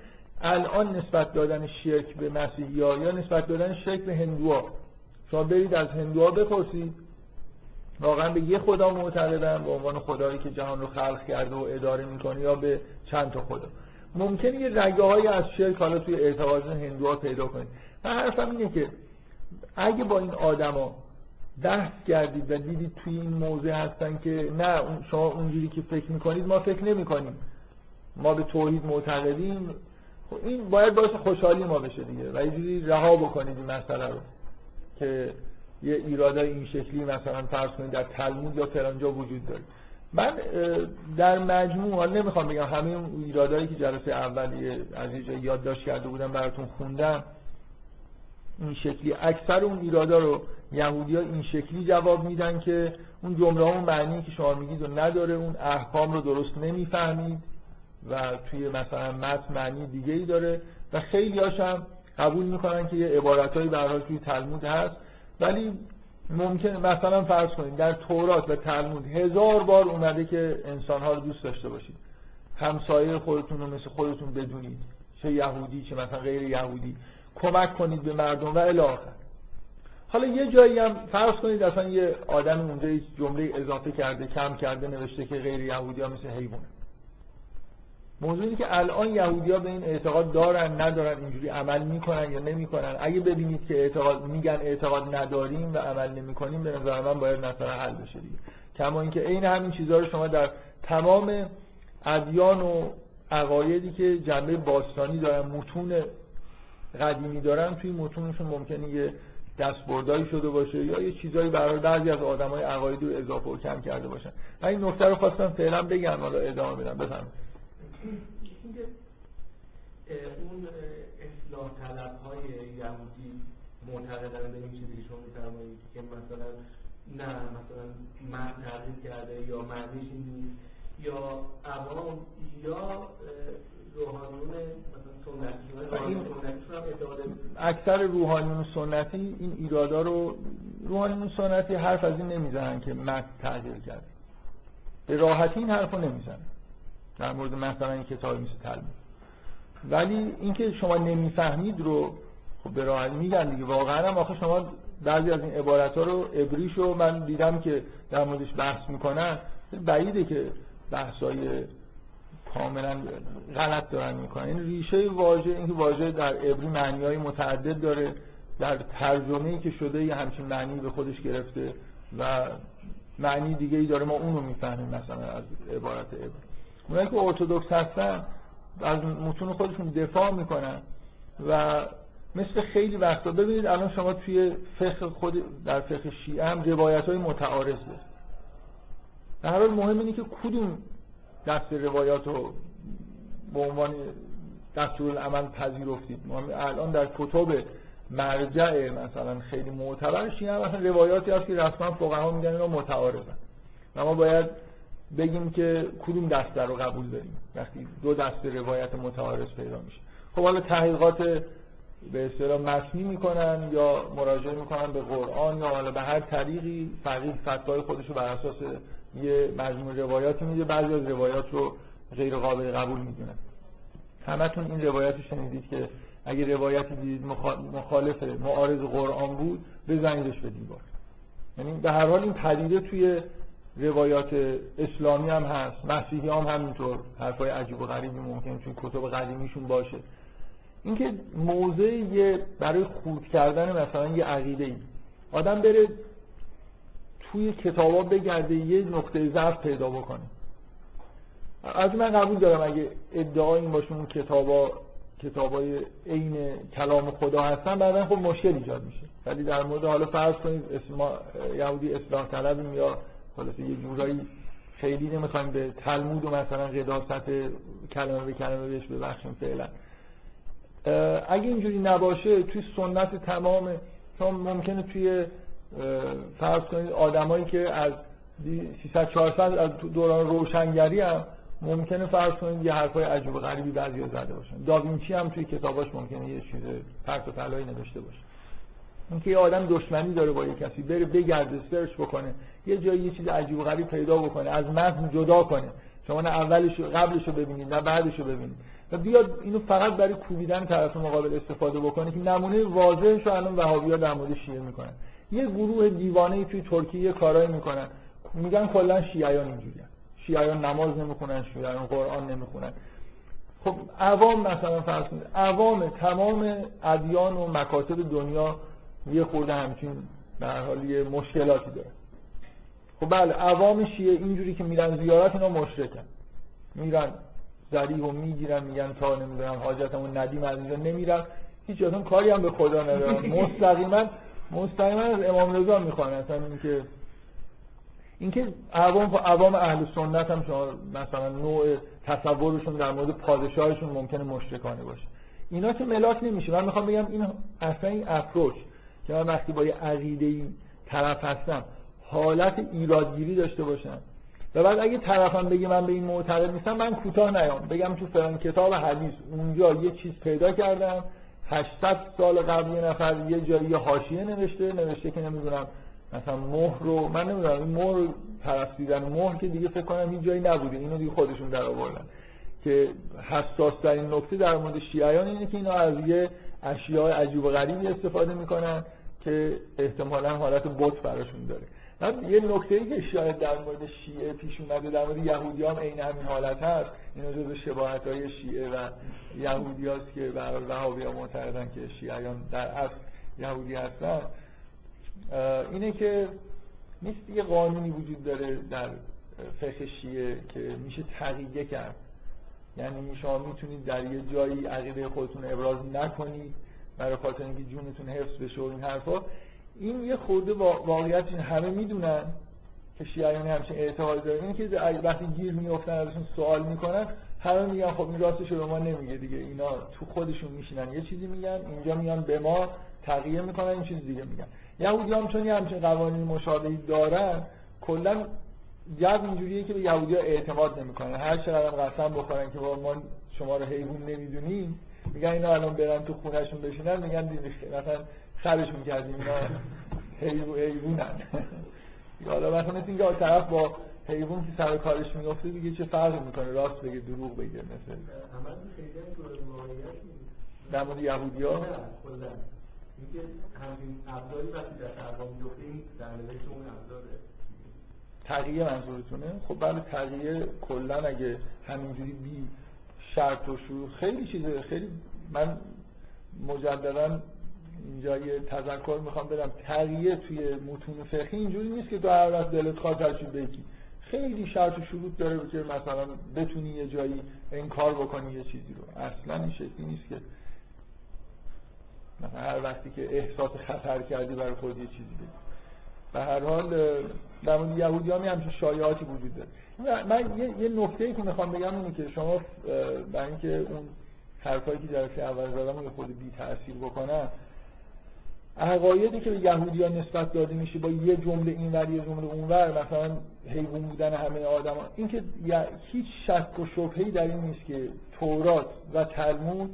الان نسبت دادن شرک به مسیحی یا نسبت دادن شرک به هندوها؟ شما برید از هندوها بپرسید. واقعا به یه خدا معتقدن به عنوان خدایی که جهان رو خلق کرده و اداره می‌کنه یا به چند تا خدا. ممکنه یه رگه های از شرک حالا توی اعتقاد هندوها پیدا کنید. من حرفم اینه که اگه با این آدما بحث کردید و دیدید توی این موضع هستن که نه شما اونجوری که فکر می‌کنید ما فکر نمی‌کنیم. ما به توحید معتقدیم. خب این باید باعث خوشحالی ما بشه دیگه و یه رها بکنید این مسئله رو که یه ایرادای این شکلی مثلا فرض کنید در تلمود یا فرانجا وجود داره. من در مجموع حالا نمی‌خوام بگم همه اون ایرادایی که جلسه اول از جایی یادداشت کرده بودم براتون خوندم این شکلی. اکثر اون ایرادا رو یهودی ها این شکلی جواب میدن که اون جمله اون معنی که شما میگید و نداره اون احکام رو درست نمی‌فهمید. و توی مثلا متن معنی دیگه ای داره و خیلی هم قبول می‌کنن که یه عبارتهایی به توی تلمود هست. ولی ممکن مثلا فرض کنید در تورات و تلمود هزار بار اومده که انسانها رو دوست داشته باشید. همسایه خودتون رو مثل خودتون بدونید. چه یهودی چه مثلا غیر یهودی. کمک کنید به مردم و الی حالا یه جایی هم فرض کنید اصلا یه آدم اونجا جمله اضافه کرده کم کرده نوشته که غیر یهودی ها مثل حیوانه موضوع اینه که الان یهودی ها به این اعتقاد دارن ندارن اینجوری عمل می‌کنن یا نمی‌کنن. اگه ببینید که اعتقاد میگن اعتقاد نداریم و عمل نمی‌کنیم به نظر من باید مثلا حل بشه دیگه. کما اینکه عین همین چیزها رو شما در تمام ادیان و عقایدی که جنبه باستانی دارن متون قدیمی دارن توی متونشون ممکنه یه دستبردایی شده باشه یا یه چیزایی برای بعضی از آدمای عقایدی رو اضافه و کم کرده باشن. من این نکته رو خواستم فعلا بگم حالا ادامه بدم. بفرمایید. اون اصلاح طلب های یهودی معتقدن به این چیزی که شما میفرمایید که مثلا نه مثلا من تغییر کرده یا معنیش نیست یا عوام یا روحانیون اکثر روحانیون سنتی این ایرادا رو روحانیون سنتی حرف از این نمی‌زنن که متن تغییر کرده. به راحتی این حرف رو نمی‌زنن. در مورد مثلا این کتاب مثل تلمود ولی اینکه شما نمی‌فهمید رو خب به راحتی میگن دیگه. واقعا هم آخه شما بعضی از این عبارت ها رو ابریش رو من دیدم که در موردش بحث می‌کنن. بعیده که بحثای کاملا غلط دارن می‌کنن. این ریشه واژه اینکه واژه در عبری معنی های متعدد داره در ترجمه ای که شده یه همچین معنی به خودش گرفته و معنی دیگه ای داره. ما اون رو می‌فهمیم مثلا از عبارت عبری. اونایی که ارتودکس هستن از متون خودشون دفاع می‌کنن و مثل خیلی وقتا ببینید الان شما توی فقه خود در فقه شیعه هم روایت های متعارض در حال مهم اینه که کدوم دست روایات رو به عنوان دستور عمل پذیرفتید الان در کتب مرجع مثلا خیلی معتبرش این مثلا روایاتی هست که رسما فقها میگن اینا متعارضن. و ما باید بگیم که کدوم دسته رو قبول داریم. وقتی دو دسته روایت متعارض پیدا میشه. خب حالا تحقیقات به اصطلاح متنی می‌کنن یا مراجعه می‌کنن به قرآن یا حالا به هر طریقی فقیه فتوای خودش رو بر اساس یه مجموع روایاتی میده. بعضی از روایات رو غیر قابل قبول می‌دونن. همتون این روایتی شنیدید که اگه روایتی دیدید مخالف معارض قرآن بود بزنیدش به دیوار. یعنی به هر حال این پدیده توی روایات اسلامی هم هست مسیحی هم همینطور حرفای عجیب و غریبی ممکن توی کتب قدیمیشون باشه. اینکه موضع یه برای خود کردن مثلا یه عقیده ای آدم بره توی کتابا بگرده یه نقطه ضعف پیدا بکنه. از من قبول دارم اگه ادعا این باشه اون کتابا کتابای عین کلام خدا هستن بعدا خب مشکل ایجاد میشه. ولی در مورد حالا فرض کنید اسما یهودی اصلاح طلبیم یا حالا یه جورایی خیلی نمی‌خوایم به تلمود و مثلا قداست کلمه به کلمه بهش ببخشیم فعلا. اگه اینجوری نباشه توی سنت تمام چون ممکنه توی فرض کنید آدمایی که از 300 400 از دوران روشنگری هم ممکنه فرض کنید یه حرفای عجیب و غریبی بعضی زده باشن. داوینچی هم توی کتاباش ممکنه یه چیز پرت و پلایی نوشته باشه. اینکه یه آدم دشمنی داره با یه کسی بره بگرده سرچ بکنه یه جایی یه چیز عجیب و غریب پیدا بکنه از متن جدا کنه. شما نه اولش قبلش رو ببینید نه بعدش رو ببینید. و بیاد اینو فقط برای کوبیدن طرف مقابل استفاده بکنه که نمونه واضحش الان وهابی‌ها در مورد شیعه می‌کنن. یه گروه دیوانه توی ترکیه کارایی می‌کنن. میگن کلا شیعیان اینجوریه. شیعیان نماز نمی‌خونن شیعیان قرآن نمی‌خونن. خب عوام مثلا فرض کنید عوام تمام ادیان و مکاتب دنیا یه خورده همچین به هر حال یه مشکلاتی داره. خب بله عوام شیعه اینجوری که میرن زیارت اینا مشرکن. میرن ذریح و می‌گیرن میگن تا نمی‌دونم حاجتمون ندیم از اینجا نمیرن. هیچ اون کاری هم به خدا ندارن. مستقیما مستقیما از امام رضا می‌خوان. اصلا اینکه اینکه عوام عوام اهل سنت هم شما مثلا نوع تصورشون در مورد پادشاهشون ممکنه مشرکانه باشه. اینا که ملاک نمیشه. من می‌خوام بگم این اصلا این اپروچ. که من وقتی با یه عقیده ای طرف هستم حالت ایرادگیری داشته باشم. و بعد اگه طرفم بگه من به این معتقد نیستم من کوتاه نیام. بگم تو فلان کتاب حدیث اونجا یه چیز پیدا کردم. 800 سال قبل یه نفر یه جایی حاشیه نوشته نوشته که نمی‌دونم مثلا مهر رو من نمی‌دونم این مهر پرستیدن مهر که دیگه فکر کنم هیچ جایی نبوده. اینو دیگه خودشون در آوردن که حساس ترین نکته در مورد شیعیان اینه که اینا از یه اشیاء عجیب و غریبی استفاده می‌کنن که احتمالا حالت بت براشون داره. یه نکته ای که شاید در مورد شیعه پیش اومده در مورد یهودی هم عین همین حالت هست این جزو شباهت های شیعه و یهودی که برای وهابی ها معتقدن که شیعیان در اصل یهودی هستن. اینه که نیست یه قانونی وجود داره در فقه شیعه که میشه تقییه کرد. یعنی شما می‌تونید در یه جایی عقیده خودتون ابراز نکنید برای خاطر اینکه جونتون حفظ بشه و این حرفا. این یه خورده واقعیت این همه می‌دونن که شیعیان همچین اعتقاد دارن. این که وقتی گیر میافتن ازشون سوال می‌کنن همه میگن خب این راستش رو ما نمیگه دیگه. اینا تو خودشون میشینن. یه چیزی میگن اینجا میان به ما تغییر می‌کنن این چیز دیگه میگن. یهودی هم چون همچین قوانین مشابهی دارن کلا جو اینجوریه که به یهودی ها اعتماد نمی‌کنن. هر چقدر قسم بخورن که ما شما رو حیوان نمی‌دونیم میگن اینا الان برن تو خونهشون بشینن میگن مثلا خرش می‌کردیم اینا حیوانن. حالا مثلا مثل اینکه طرف با حیوان که سر کارش میفته دیگه چه فرقی می‌کنه؟ راست بگه دروغ بگه مثل در مورد یهودی ها همین ابزاری وقتی در تقوا میفته این در اون ابزاره. تغییر منظورتونه؟ خب بله تغییر کلا اگه همینجوری بی شرط و شروع خیلی چیزه خیلی من مجددا اینجا یه تذکر می‌خوام بدم. تغییر توی متون فقهی اینجوری نیست که هر وقت دلت خواهد ترچید بگی. خیلی شرط و شروط داره که مثلا بتونی یه جایی این کار بکنی یه چیزی رو. اصلا این شکلی نیست که مثلا هر وقتی که احساس خطر کردی برای خود یه چیزی بگی. به هر حال در مورد یهودی هم همچین شایعاتی وجود داره من یه, یه نکته که می‌خوام بگم اینه که شما برای اینکه اون حرفایی که جلسه اول زدم رو خود بی تاثیر بکنن عقایدی که به یهودی ها نسبت داده میشه با یه جمله اینور یه جمله اونور مثلا حیوان بودن همه آدم ها. این که هیچ شک و شبهی در این نیست که تورات و تلمود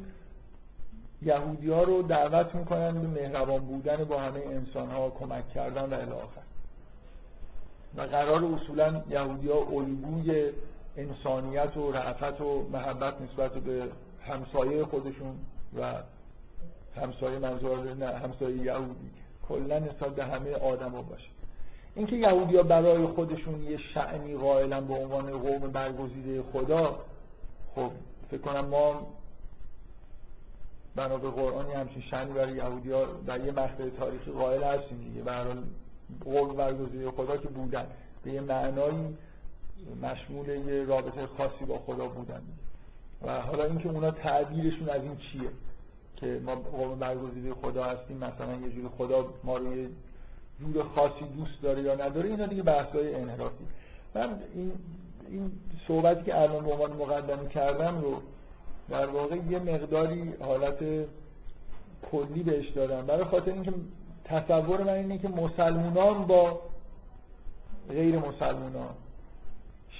یهودی ها رو دعوت می‌کنن به مهربان بودن با همه انسان ها کمک کردن و الاخر و قرار اصولا یهودی ها الگوی انسانیت و رعفت و محبت نسبت به همسایه خودشون و همسایه منظور نه همسایه یهودی. کلا نسبت به همه آدما باشه. اینکه یهودی ها برای خودشون یه شعنی قائلا به عنوان قوم برگزیده خدا خب فکر کنم ما بنا به قرآن همچین شنی برای یهودی ها در یه مقطع تاریخی قائل هستیم دیگه. برای قوم برگزیده خدا که بودن. به یه معنایی مشمول یه رابطه خاصی با خدا بودن. و حالا اینکه اونا تعبیرشون از این چیه که ما قوم برگزیده خدا هستیم مثلا یه جوری خدا ما رو یه جور خاصی دوست داره یا نداره اینا دیگه بحث‌های انحرافی. من این این صحبتی که الان به عنوان مقدمه کردم رو در واقع یه مقداری حالت کلی بهش دادم برای خاطر اینکه تصور من اینه که مسلمونان با غیر مسلمونان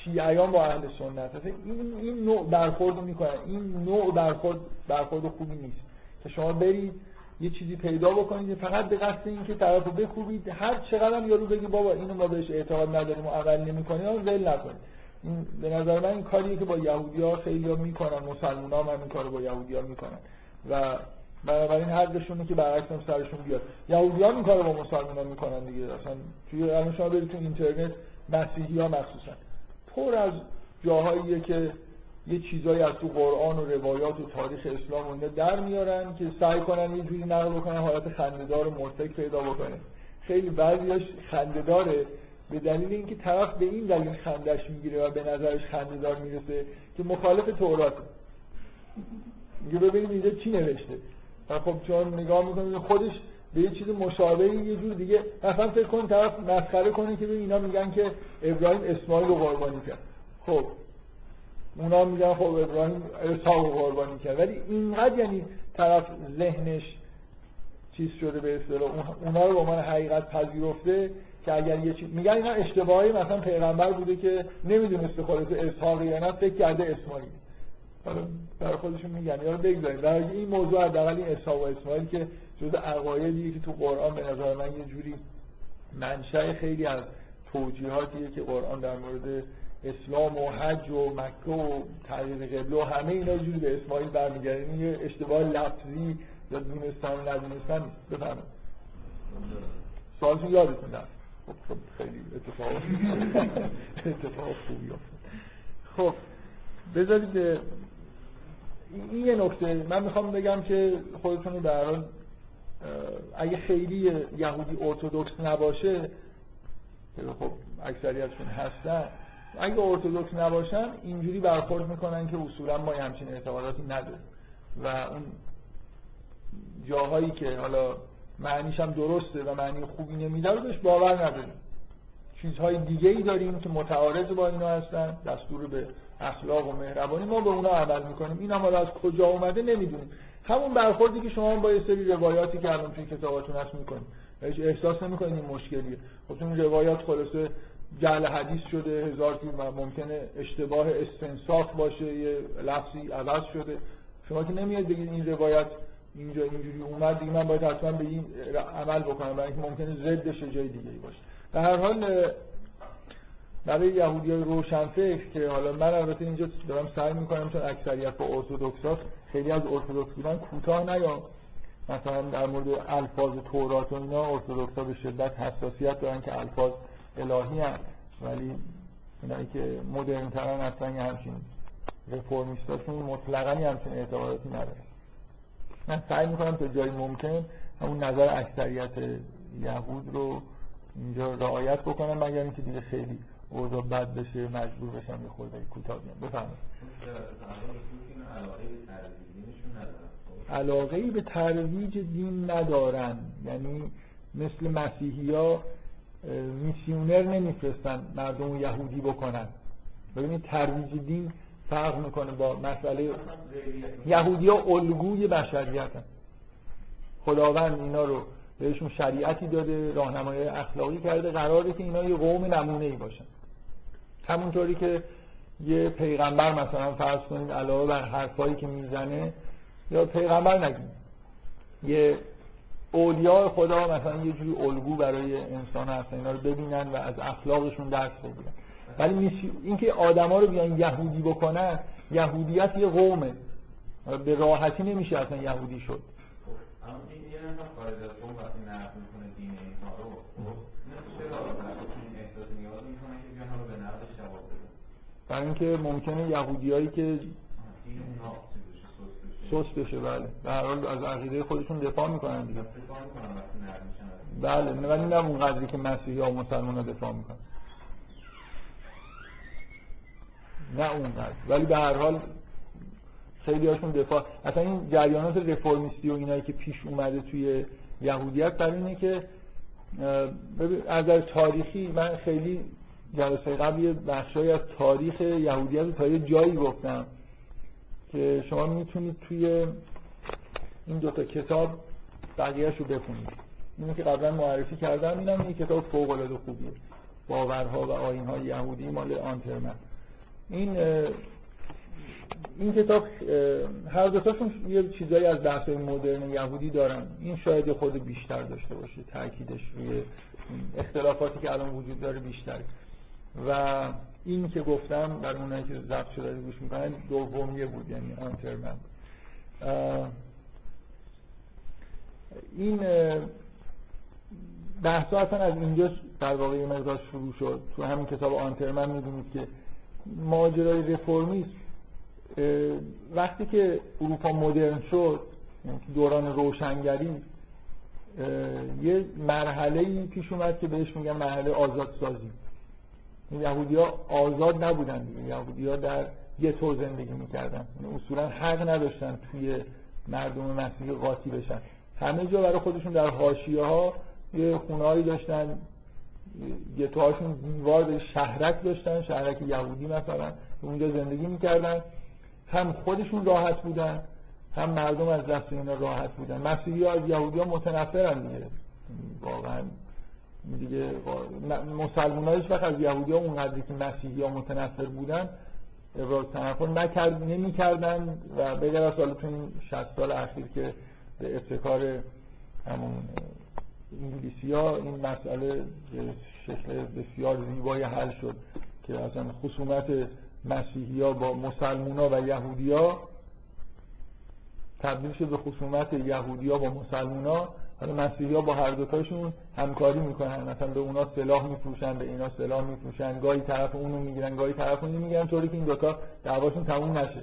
شیعیان با اهل سنت. این این نوع برخورد می‌کنن. این نوع برخورد برخورد خوبی نیست. که شما برید یه چیزی پیدا بکنید فقط به قصد اینکه طرفو بکوبید هر چقدر یارو بگی بابا اینو ما بهش اعتقاد نداریم و عمل نمی‌کنیم ول نکنید. به نظر من این کاریه که با یهودی ها خیلی ها می‌کنن مسلمان ها هم این کارو با یهودی ها می‌کنن. و بنابراین حقشونه که برعکس هم سرشون بیاد. یهودی ها این کارو با مسلمان ها می‌کنن دیگه. اصلا توی الان شما برید تو اینترنت مسیحی ها مخصوصا. پر از جاهاییه که یه چیزایی از تو قرآن و روایات و تاریخ اسلام و در میارن که سعی کنن یه جوری نقل بکنن حالت خندهدار و مرتک پیدا بکنه خیلی بعضیاش خندهداره به دلیل اینکه طرف به این دلیل خندش می‌گیره و به نظرش خندهدار می‌رسه که مخالف توراته میگه ببینید اینجا چی نوشته. و خب چون نگاه می‌کنه خودش به یه چیز مشابهی یه جور دیگه. مثلا فکر کن طرف مسخره کنه که ببین اینا میگن که ابراهیم اسماعیل رو قربانی کرد. خب. اونا میگن خب ابراهیم اسحاق رو قربانی کرد. ولی اینقدر یعنی طرف ذهنش چیز شده به اصطلاح. اونا رو به عنوان حقیقت پذیرفته که اگر یه چیز میگن اینا اشتباهی مثلا پیغمبر بوده که نمی‌دونسته خودش اسحاق یا نه فکر کرده اسماعیل. حالا برای خودشون میگن. یا بگذارید در این موضوع حداقل این اسحاق و اسماعیل که جز عقایدی که تو قرآن به نظر من یه جوری منشأ خیلی از توجیهاتیه که قرآن در مورد اسلام و حج و مکه و تغییر قبله و همه اینا جوری به اسماعیل برمیگرده این یه اشتباه لفظی یا دونستن و ندونستن بفهمید سوالتون یادتون هست خب خیلی اتفاق اتفاق خوبی افتاد. خب بذارید این یه نکته. من می‌خوام بگم که خودتون رو در حال اگه خیلی یهودی ارتودکس نباشه خب اکثریتشون هستن اگه ارتودکس نباشن اینجوری برخورد می‌کنن که اصولا ما همچین اعتقاداتی نداریم. و اون جاهایی که حالا معنیش هم درسته و معنی خوبی نمیده رو بهش باور نداریم. چیزهای دیگه ای داریم که متعارض با اینا هستن دستور به اخلاق و مهربانی. ما به اونا عمل می‌کنیم. این هم از کجا اومده نمی‌دونیم. همون برخوردی که شما با یه سری روایاتی که الان توی کتاباتون هست می‌کنیم. هیچ احساس نمی‌کنید این مشکلیه. خب اون روایات خلاصه جعل حدیث شده هزار تیر ممکنه اشتباه استنساخ باشه یه لفظی عوض شده. شما که نمیاد بگید این روایت اینجا اینجوری اومد دیگه من باید حتما به این عمل بکنم برای اینکه ممکنه ضدش جای دیگه باشه. به هر حال برای یهودی های روشنفکر که حالا من البته اینجا دارم سعی می‌کنم چون اکثریت با ارتودکس خیلی از ارتودکس بودن کوتاه نیام مثلا در مورد الفاظ تورات و اینا ارتودکس ها به شدت حساسیت دارن که الفاظ الهی هست. ولی اونایی که مدرن ترن اصلا همچین رفورمیستاشون مطلقا همچین اعتقاداتی نداره من سعی می‌کنم تا جایی ممکن همون نظر اکثریت یهود رو اینجا رعایت بکنم مگر اینکه دیگه خیلی اوضاع بد بشه مجبور بشم یه خورده کوتاه بیام. بفرمایید. علاقه به ترویج دین ندارن. یعنی مثل مسیحی ها میسیونر نمیفرستن مردم یهودی بکنن. ببینید ترویج دین فرق می‌کنه با مسئله یهودی ها الگوی بشریت هن. خداوند اینا رو بهشون شریعتی داده راهنمایی اخلاقی کرده قراره که اینا یه قوم نمونه ای باشن. همونطوری که یه پیغمبر مثلا فرض کنید علاوه بر حرفایی که می‌زنه یا پیغمبر نگیم. یه اولیاء خدا مثلا یه جوری الگو برای انسان هستن اینا رو ببینن و از اخلاقشون درس بگیرن. ولی اینکه آدما رو بیان یهودی بکنن یهودیت یه قومه. به راحتی نمیشه اصلا یهودی شد. این این برای اینکه ممکنه یهودیایی که سوس بشه؟ بله. به هر حال از عقیده خودشون دفاع می‌کنن دیگه. بله ولی نه اون قدری که مسیحی ها و مسلمان ها دفاع می‌کنن. نه اون قدر ولی به هر حال خیلی هاشون دفاع اصلا این جریانات رفرمیستی و اینایی که پیش اومده توی یهودیت برای اینه که از نظر تاریخی من خیلی جلسه قبل یه بخشایی از تاریخ یهودیت تا یه جایی گفتم که شما می‌تونید توی این دوتا کتاب بقیهش رو بخونید. اینو که قبلا معرفی کردم اینم این کتاب فوق العاده خوبیه. باورها و آینهای یهودی مال آنترمن. این این کتاب هر دوتاشون یه چیزایی از بحث مدرن یهودی دارن. این شاید خود بیشتر داشته باشه تاکیدش روی اختلافاتی که الان وجود داره بیشتر. و این که گفتم برای اونایی که ضبط شده گوش می‌کنن دومیه بود یعنی آنترمن این بحث اصلا از اینجا در واقع مقدار شروع شد. تو همین کتاب آنترمن می‌دونید که ماجرای رفرمیسم وقتی که اروپا مدرن شد یعنی دوران روشنگری یه مرحله پیش اومد که بهش میگن مرحله آزادسازی. یهودی ها آزاد نبودن دیگه. یهودی ها در یه طور زندگی می‌کردن. یعنی اصولا حق نداشتن توی مردم مسیحی قاطی بشن. همه جا برای خودشون در حاشیه ها یه خونهایی داشتن. گتوهاشون دیوار شهرک داشتن شهرک یهودی مثلا اونجا زندگی می‌کردن. هم خودشون راحت بودن هم مردم از دست اینا راحت بودن. مسیحی ها از یهودی ها متنفرن دیگه. واقعا دیگه مسلمان ها هیچ وقت از یهودی ها اونقدری که مسیحی ها متنفر بودن ابراز تنفر نکرد نمی کردن و بگر از سال تو این 60 سال اخیر که به ابتکار همون انگلیسی ها این مسئله به شکل بسیار زیبای حل شد که اصلا خصومت مسیحی ها با مسلمون ها و یهودی تبدیل شد به خصومت یهودی با مسلمون ها حالا مسیحی ها با هر دوتاشون همکاری می‌کنن. مثلا به اونا سلاح میفروشن به اینا سلاح میفروشن. گاهی طرف اونو می‌گیرن گاهی طرف اونو می‌گیرن طوری که این دوتا دعواشون تموم نشه.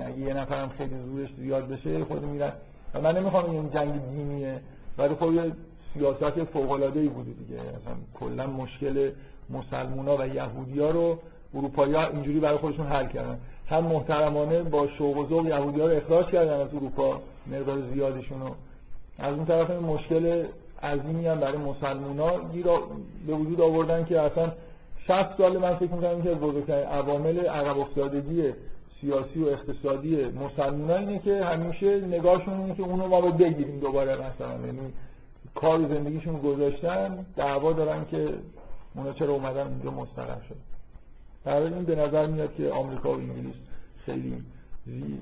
اگه یه نفرم خیلی زورش زیاد بشه خود میرن. و من نمی‌خوام این جنگ دینیه. ولی خب سیاست فوق العاده ای بوده دیگه. مثلا کلا مشکل مسلمونا و یهودیا رو اروپایی ها اینجوری برای خودشون حل کردن. هم محترمانه با شوق و ذوق یهودی ها رو اخراج کردن از اروپا مقدار زیادشون رو. از اون طرف این مشکل عظیمی هم برای مسلمونا به وجود آوردن که اصلا 60 سال من فکر می‌کنم که بزرگترین عوامل عقب افتادگی سیاسی و اقتصادی مسلمونا اینه که همیشه نگاهشون اینه که اونو ما بگیریم دوباره مثلا. یعنی کار زندگیشون گذاشتن دعوا دارن که اونا چرا اومدن اونجا مستقر شد. برای این به نظر میاد که آمریکا و انگلیس خیلی زی...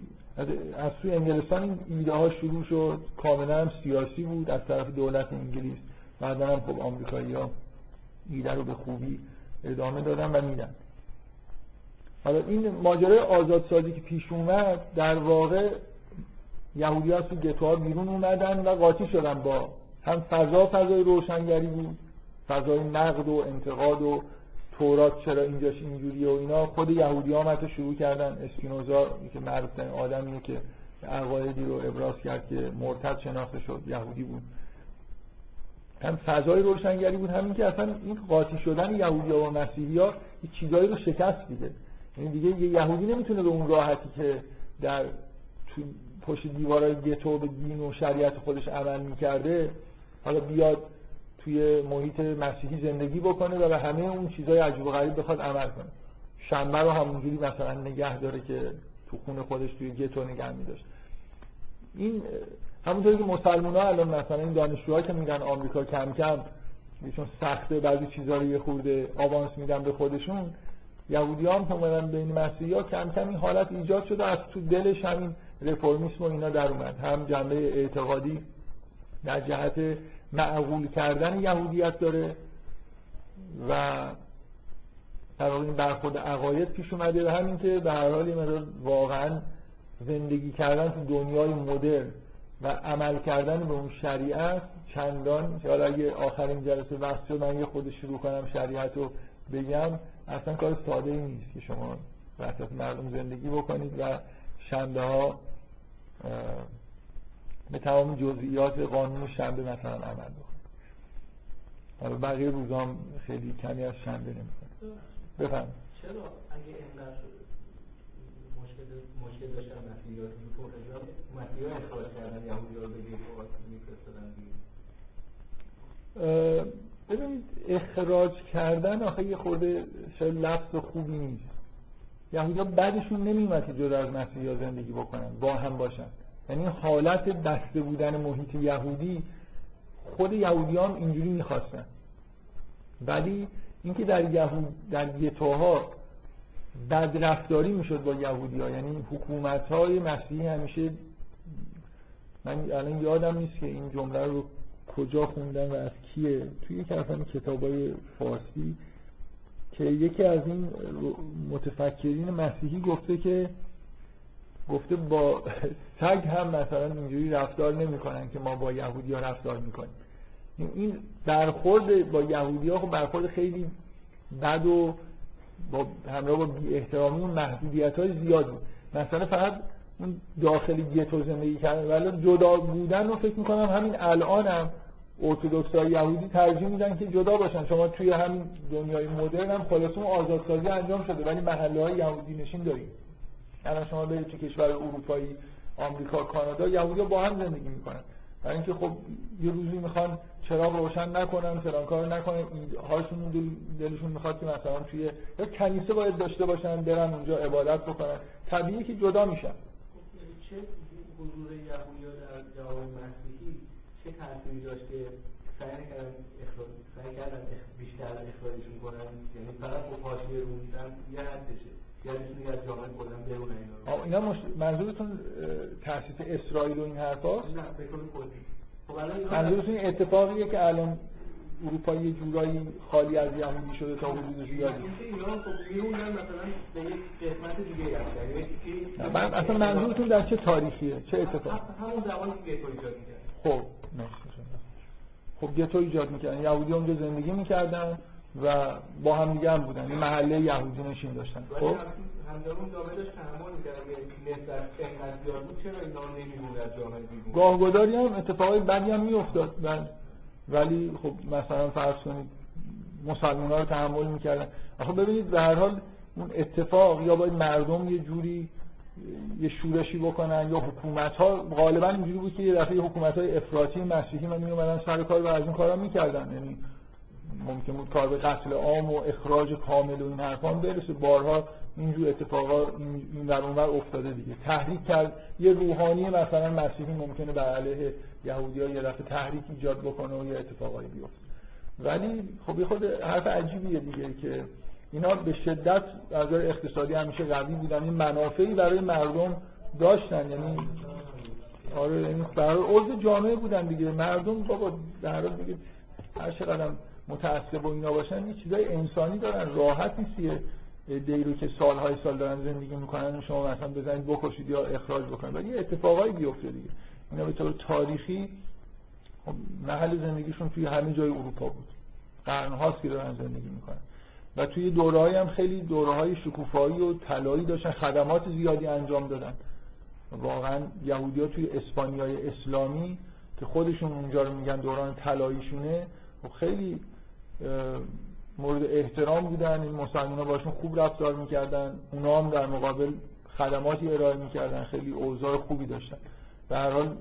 از سوی انگلستان این ایده ها شروع شد. کاملا هم سیاسی بود. از طرف دولت انگلیس بعدا هم خب آمریکایی ها ایده رو به خوبی ادامه دادن و میدن. حالا این ماجرای آزادسازی که پیش اومد در واقع یهودی ها تو گتوها بیرون اومدن و قاطی شدن با هم فضا فضای روشنگری بود فضای نقد و انتقاد و تورات چرا اینجاش اینجوریه و اینا. خود یهودی ها حتی شروع کردن. اسپینوزا که معروف آدمیه که عقایدی رو ابراز کرد که مرتد شناخته شد یهودی بود. هم فضای روشنگری بود همین که اصلا این قاطی شدن یهودی و مسیحی ها یه چیزایی رو شکست دیگه یعنی دیگه یه یهودی نمی‌تونه به اون راحتی که در پشت دیوارای گتو به دین و شریعت خودش عمل می‌کرده حالا بیاد توی محیط مسیحی زندگی بکنه و به همه اون چیزای عجیب و غریب بخواد عمل کنه. شنبه رو همونجوری مثلا نگه داره که تو خونه خودش توی گتو نگه می داشت این همونطوری که مسلمان ها الان مثلا این دانشجوها که میرن آمریکا کم کم چون سخته بعضی چیزا رو یه خورده آوانس میدن به خودشون یهودی هم که اومدن بین مسیحی ها کم کم این حالت ایجاد شده از تو دلش همین رفرمیسم و اینا در اومد. هم جنبه اعتقادی در جهت معقول کردن یهودیت داره و در این برخورد عقاید پیش اومده و همین که به هر حال واقعا زندگی کردن تو دنیای مدرن و عمل کردن به اون شریعت چندان حالا اگه آخرین جلسه وقت شد من یه خود شروع کنم شریعت رو بگم. اصلا کار ساده ای نیست که شما وسط مردم زندگی بکنید و شنبه ها به تمام جزئیات قانون شنبه مثلا عمل بکنید حالا بقیه روزام خیلی کمی از شنبه نمی‌کنه. بفهم چرا اگه اینقدر مشکل مشکل داشتن مسیحی ها تو مسیحی ها اخراج کردن یهودی ها رو به گیت میفرستادن ببینید اخراج کردن آخه یه خورده شاید لفظ خوبی نیست. یهودی ها بعدشون نمیومد که جدا از مسیحی ها زندگی بکنن با هم باشن. یعنی حالت بسته بودن محیط یهودی خود یهودی هم اینجوری می‌خواستن. ولی اینکه در یهود در گتوها بد رفتاری می‌شد با یهودی ها یعنی حکومت های مسیحی همیشه من الان یادم نیست که این جمله رو کجا خوندم و از کیه. توی یک از این کتاب های فارسی که یکی از این متفکرین مسیحی گفته که گفته با سگ هم مثلا اینجوری رفتار نمی‌کنن که ما با یهودی ها رفتار می‌کنیم. این برخورد با یهودی ها خب برخورد خیلی بد و با همراه با بی احترامی و محدودیت های زیاد بود مثلا فقط اون داخلی گتو زندگی کردن. ولی جدا بودن رو فکر می‌کنم همین الان هم ارتودکس یهودی ترجیح میدن که جدا باشن. شما توی همین دنیای مدرن هم خلاص اون آزادسازی انجام شده. ولی محله های یهودی نشین داریم. الان شما برید تو کشور اروپایی آمریکا کانادا یهودی با هم زندگی می‌کنن. برای اینکه خب یه روزی می‌خوان چراغ روشن نکنن فلان کار نکنن هاشون دل دلشون می‌خواد که مثلا توی یا کنیسه باید داشته باشن برن اونجا عبادت بکنن. طبیعی که جدا میشن. چه حضور یهودی در جامعه مسیحی چه تأثیری داشت که سعی کردن اخراج سعی کردن بیشتر اخراجشون کنن؟ یعنی فقط با حاشیه رو یه حدشه. یعنی از جامعه کلا برون اینا؟ اینا مش... منظورتون تاسیس اسرائیل و این حرفاست نه به طور کلی خب منظورتون اتفاقیه که الان اروپا یه جورایی خالی از یهودی شده تا حدود زیادی ایران خب مثلا من اصلا منظورتون در چه تاریخیه؟ چه اتفاقی همون زمانی که گتو ایجاد می‌کرد. خب خب گتو ایجاد می‌کردن. یهودی اونجا زندگی می‌کردن. و با هم دیگه هم بودن. این محله یهودی نشین داشتن. خب؟ گاهگداری هم اتفاقای بدی هم میافتاد. ولی خب مثلا فرض کنید مسلمان ها رو تحمل می‌کردن. آخه ببینید به هر حال اون اتفاق یا باید مردم یه جوری یه شورشی بکنن یا حکومت ها غالبا اینجوری بود که یه دفعه حکومت های افراطی مسیحی من میومدن سر کار و از این کارا می‌کردن. یعنی ممکن بود کار به قتل عام و اخراج کامل و این حرفان برسه. بارها اینجور اتفاقا این در اونور افتاده دیگه. تحریک کرد. یه روحانی مثلا مسیحی ممکنه بر علیه یهودی ها یه دفعه تحریک ایجاد بکنه و یه اتفاقایی بیفته. ولی خب خود حرف عجیبیه دیگه که اینا به شدت از اقتصادی همیشه قوی بودن. این منافعی برای مردم داشتن. یعنی آره این برای عضو جامعه بودن دیگه. مردم بابا در دیگه هر چقدر متعصب و اینا باشن یه چیزای انسانی دارن راحت نیست یه که سالهای سال دارن زندگی می‌کنن شما مثلا بزنید بکشید یا اخراج بکنید. ولی یه اتفاقایی بیفته دیگه. اینا به طور تاریخی خب محل زندگیشون توی همه جای اروپا بود. قرن هاست که دارن زندگی می‌کنن. و توی دوره هم خیلی دوره های شکوفایی و طلایی داشتن خدمات زیادی انجام دادن. واقعا یهودی ها توی اسپانیای اسلامی که خودشون اونجا رو میگن دوران طلاییشونه خب خیلی مورد احترام بودن. این مسلمان ها باشون خوب رفتار می‌کردن. اونا هم در مقابل خدماتی ارائه می‌کردن. خیلی اوضاع خوبی داشتن. به هر حال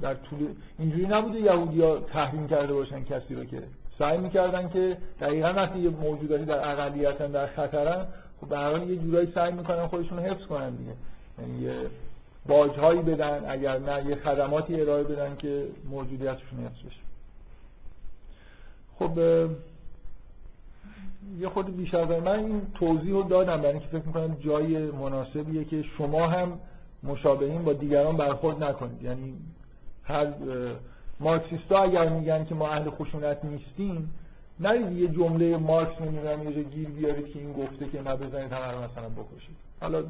در طول اینجوری نبوده یهودی ها تحریم کرده باشن کسی رو که سعی می‌کردن که دقیقا وقتی یه موجوداتی در اقلیتن در خطرن خب به هر حال یه جورایی سعی می‌کنن خودشون رو حفظ کنن دیگه. یعنی یه باجهایی بدن اگر نه یه خدماتی ارائه بدن که موجودیتشون حفظ بشه. خب یه خود بیش از من این توضیح رو دادم برای اینکه فکر می‌کنم جای مناسبیه که شما هم مشابهین با دیگران برخورد نکنید. یعنی هر مارکسیستا اگر میگن که ما اهل خشونت نیستیم نرید یه جمله مارکس نمی‌دونم یه گیر بیارید که این گفته که نبزنید همه رو مثلا بکشید. حالا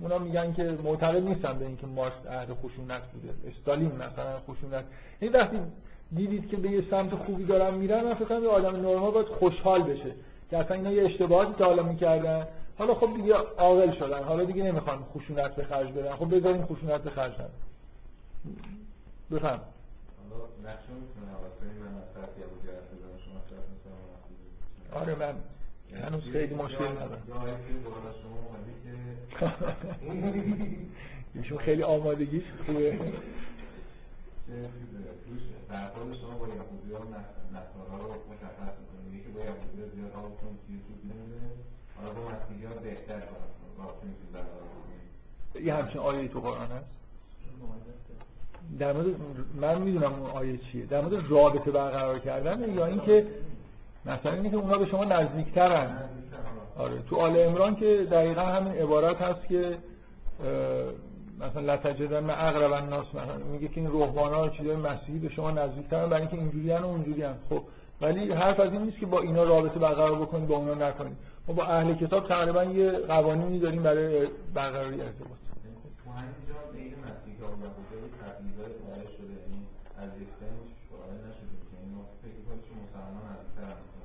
اونا میگن که معتقد نیستن به اینکه مارکس اهل خشونت بوده. استالین مثلا خشونت. این وقتی دیدید که به یه سمت خوبی دارن میرن من فکر کنم یه آدم نرمال باید خوشحال بشه. که اصلا اینا یه اشتباهاتی که حالا می‌کردن. حالا خب دیگه عاقل شدن. حالا دیگه نمی‌خوان خشونت به خرج بدن. خب بذاریم خشونت به خرج ندن بفهم. آره من هنوز خیلی مشکل ندارم. ایشون خیلی آمادگیش خوبه. برخورد شما با یهودی ها نصارا رو مشخص می‌کنید یکی با یهودی ها زیاد ها بکنید توی سود نمیده حالا با مسیحی ها بهتر رابطه می‌تونید برقرار کنید یه همچین آیه تو قرآن هست؟ در مورد من می‌دونم اون آیه چیه. در مورد رابطه برقرار کردن یا اینکه مثلا اینکه که اونا به شما نزدیکترن. آره. تو آل عمران که دقیقا همین عبارت هست که مثلا لتجدن من اقرب الناس. مثلا میگه که این روحانا چیزای مسیحی به شما نزدیکترن برای اینکه اینجوری و اونجوری خب ولی حرف از این نیست که با اینا رابطه برقرار بکنید با اونا نکنید. ما با اهل کتاب تقریبا یه قوانینی داریم برای برقراری ارتباط. تو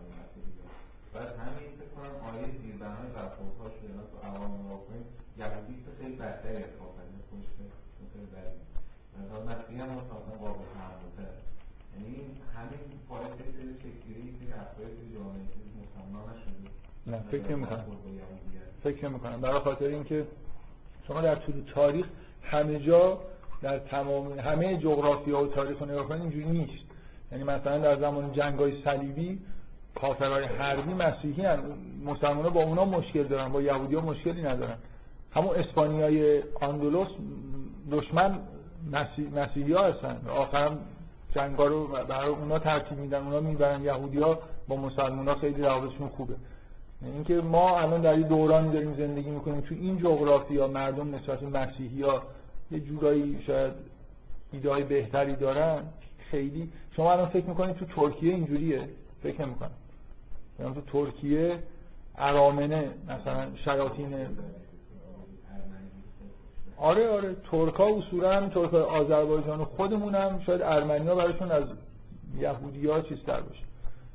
آیه زیربنای برخوردها شده اینا تو عوام نگاه کنید یهودی خیلی بدتری اتفاق کرده خودش خیلی بدی. مثلا مسیحی هم مثلا قابل تحمل‌تره. یعنی همین باعث یه سری شکلگیری یه سری افراد توی جامعه مسلمان نشده. نه فکر نمی‌کنم. فکر نمی‌کنم. برای خاطر اینکه شما در طول تاریخ همه جا در تمام همه جغرافیا و تاریخ رو نگاه کنید اینجوری نیست. یعنی مثلا در زمان جنگ های صلیبی کافرهای حربی مسیحی هن. مسلمان با اونا مشکل دارن با یهودی ها مشکلی ندارن. همون اسپانیای آندولوس دشمن مسیحی ها هستن. آخرم جنگ رو برای اونا ترتیب میدن اونا می‌برن. یهودی ها با مسلمان ها خیلی روابطشون خوبه. اینکه ما الان در این دورانی داریم زندگی می‌کنیم تو این جغرافیا مردم نسبت مسیحی ها یه جورایی شاید ایده بهتری دارن خیلی. شما الان فکر می‌کنید تو ترکیه اینجوریه؟ فکر نمی‌کنم. تو ترکیه ارامنه مثلا شیاطین. آره آره. ترکا اصولا هم ترک آذربایجان و خودمون هم شاید ارمنیا براشون از یهودی ها چیزتر باشه.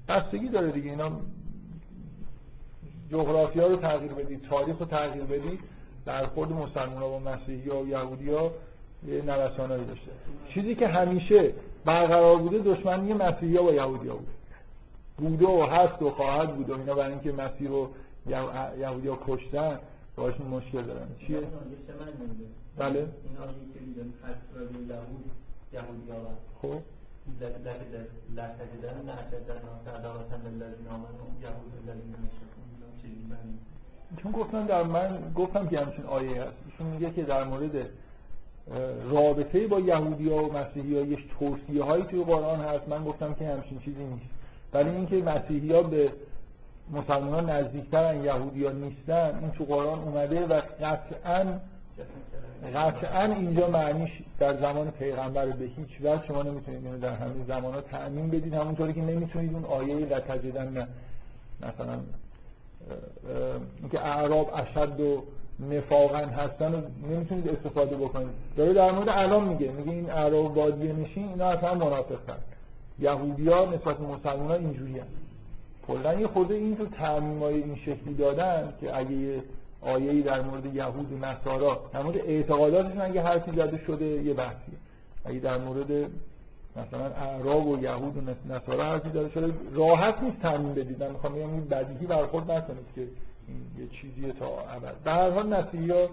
بستگی داره دیگه. اینا جغرافیا رو تغییر بدید تاریخ رو تغییر بدید. در خود مسلمان ها با مسیحی ها و یهودی ها یه نوسانایی داشته. چیزی که همیشه برقرار بوده دشمنی مسیحی ها با یهودی ها بود. بوده و هست و خواهد بود و اینا برای اینکه مسیح رو یهودی ها کشتن باشون مشکل دارن. چیه؟ بله. این که یهود یهودی ها. خب. چون گفتم در من گفتم که همچین آیه هست. ایشون میگه که در مورد رابطه با یهودی ها و مسیحی ها یه توصیه هایی توی قرآن هست. من گفتم که همچین چیزی نیست. ولی اینکه مسیحی ها به مسلمان نزدیکترن یهودی ها نیستن این تو قرآن اومده و قطعا قطعا اینجا معنیش در زمان پیغمبر به هیچ وجه شما نمی‌تونید اینو در همین زمان ها تعمین بدید همونطوری که نمی‌تونید اون آیه لتجدن مثلا اینکه اعراب اشد و نفاقا هستن و نمی‌تونید استفاده بکنید. داره در مورد الان میگه. میگه این اعراب بادیه نشین اینا اصلا منافق هست یهودی ها نسبت مسلمان ها اینجوری هست کلا یه خورده این تو تعمیمای این شکلی دادن که اگه یه آیه‌ای در مورد یهود و نصارا در مورد اعتقاداتشون اگه حرفی زده شده یه بحثیه. اگه در مورد مثلا اعراب و یهود و نصارا حرفی زده شده راحت نیست تعمیم بدید. من می‌خوام بگم این بدیهی برخورد نکنید که این یه چیزیه تا ابد. به هر حال ها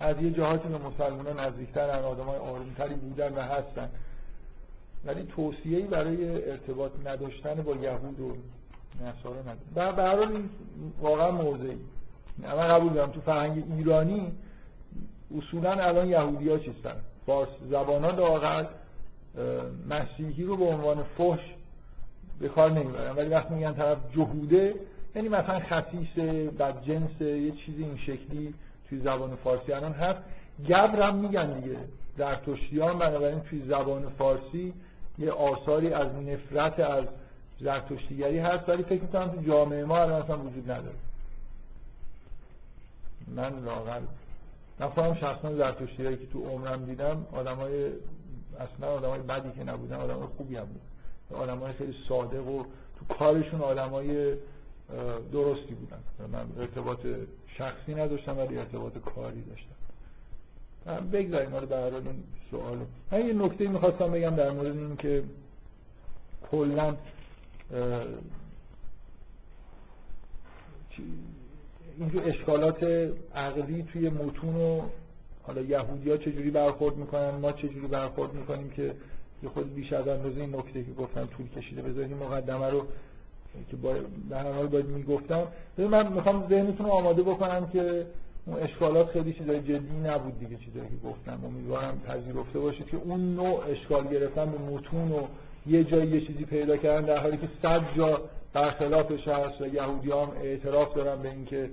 از یه جهاتی به مسلمانان نزدیکتر آدمای آرومتری بودن و هستن. ولی توصیه‌ای برای ارتباط نداشتن با یهود و نصارا نداره به هر حال واقعا موضعی. من قبول دارم تو فرهنگ ایرانی اصولا الان یهودی ها چیستن؟ فارس زبان ها لاغر مسیحی رو به عنوان فحش به کار نمی‌برن. ولی وقتی میگن طرف جهوده یعنی مثلا خصیص بد جنس یه چیزی این شکلی توی زبان فارسی الان هست. گبر هم میگن دیگه. در توشیان بنابراین توی زبان فارسی یه آثاری از نفرت از زرتشتیگری هست ولی فکر می‌کنم تو جامعه ما الان اصلا وجود نداره. من لاغر خودم شخصا زرتشتیگری که تو عمرم دیدم آدمای اصلا آدمای بدی که نبودن آدمای خوبی هم بود. آدمای خیلی صادق و تو کارشون آدمای درستی بودن. من ارتباط شخصی نداشتم ولی ارتباط کاری داشتم. بگذاریم حالا به این سوالو. من یه نکته می‌خواستم بگم در مورد این که کلا اینجور اشکالات عقلی توی متون و حالا یهودی ها چجوری برخورد می‌کنن ما چجوری برخورد می‌کنیم که یه خود بیش از اندازه این نکته که گفتم طول کشیده بذارید مقدمه رو که به هر حال باید می‌گفتم. من می‌خوام ذهنتون رو آماده بکنم که اون اشکالات خیلی چیزای جدی نبود دیگه چیزایی که گفتم. امیدوارم پذیرفته باشید که اون نوع اشکال گرفتن به متون و یه جایی یه چیزی پیدا کردن در حالی که صد جا برخلافش هست و یهودی هم اعتراف دارن به اینکه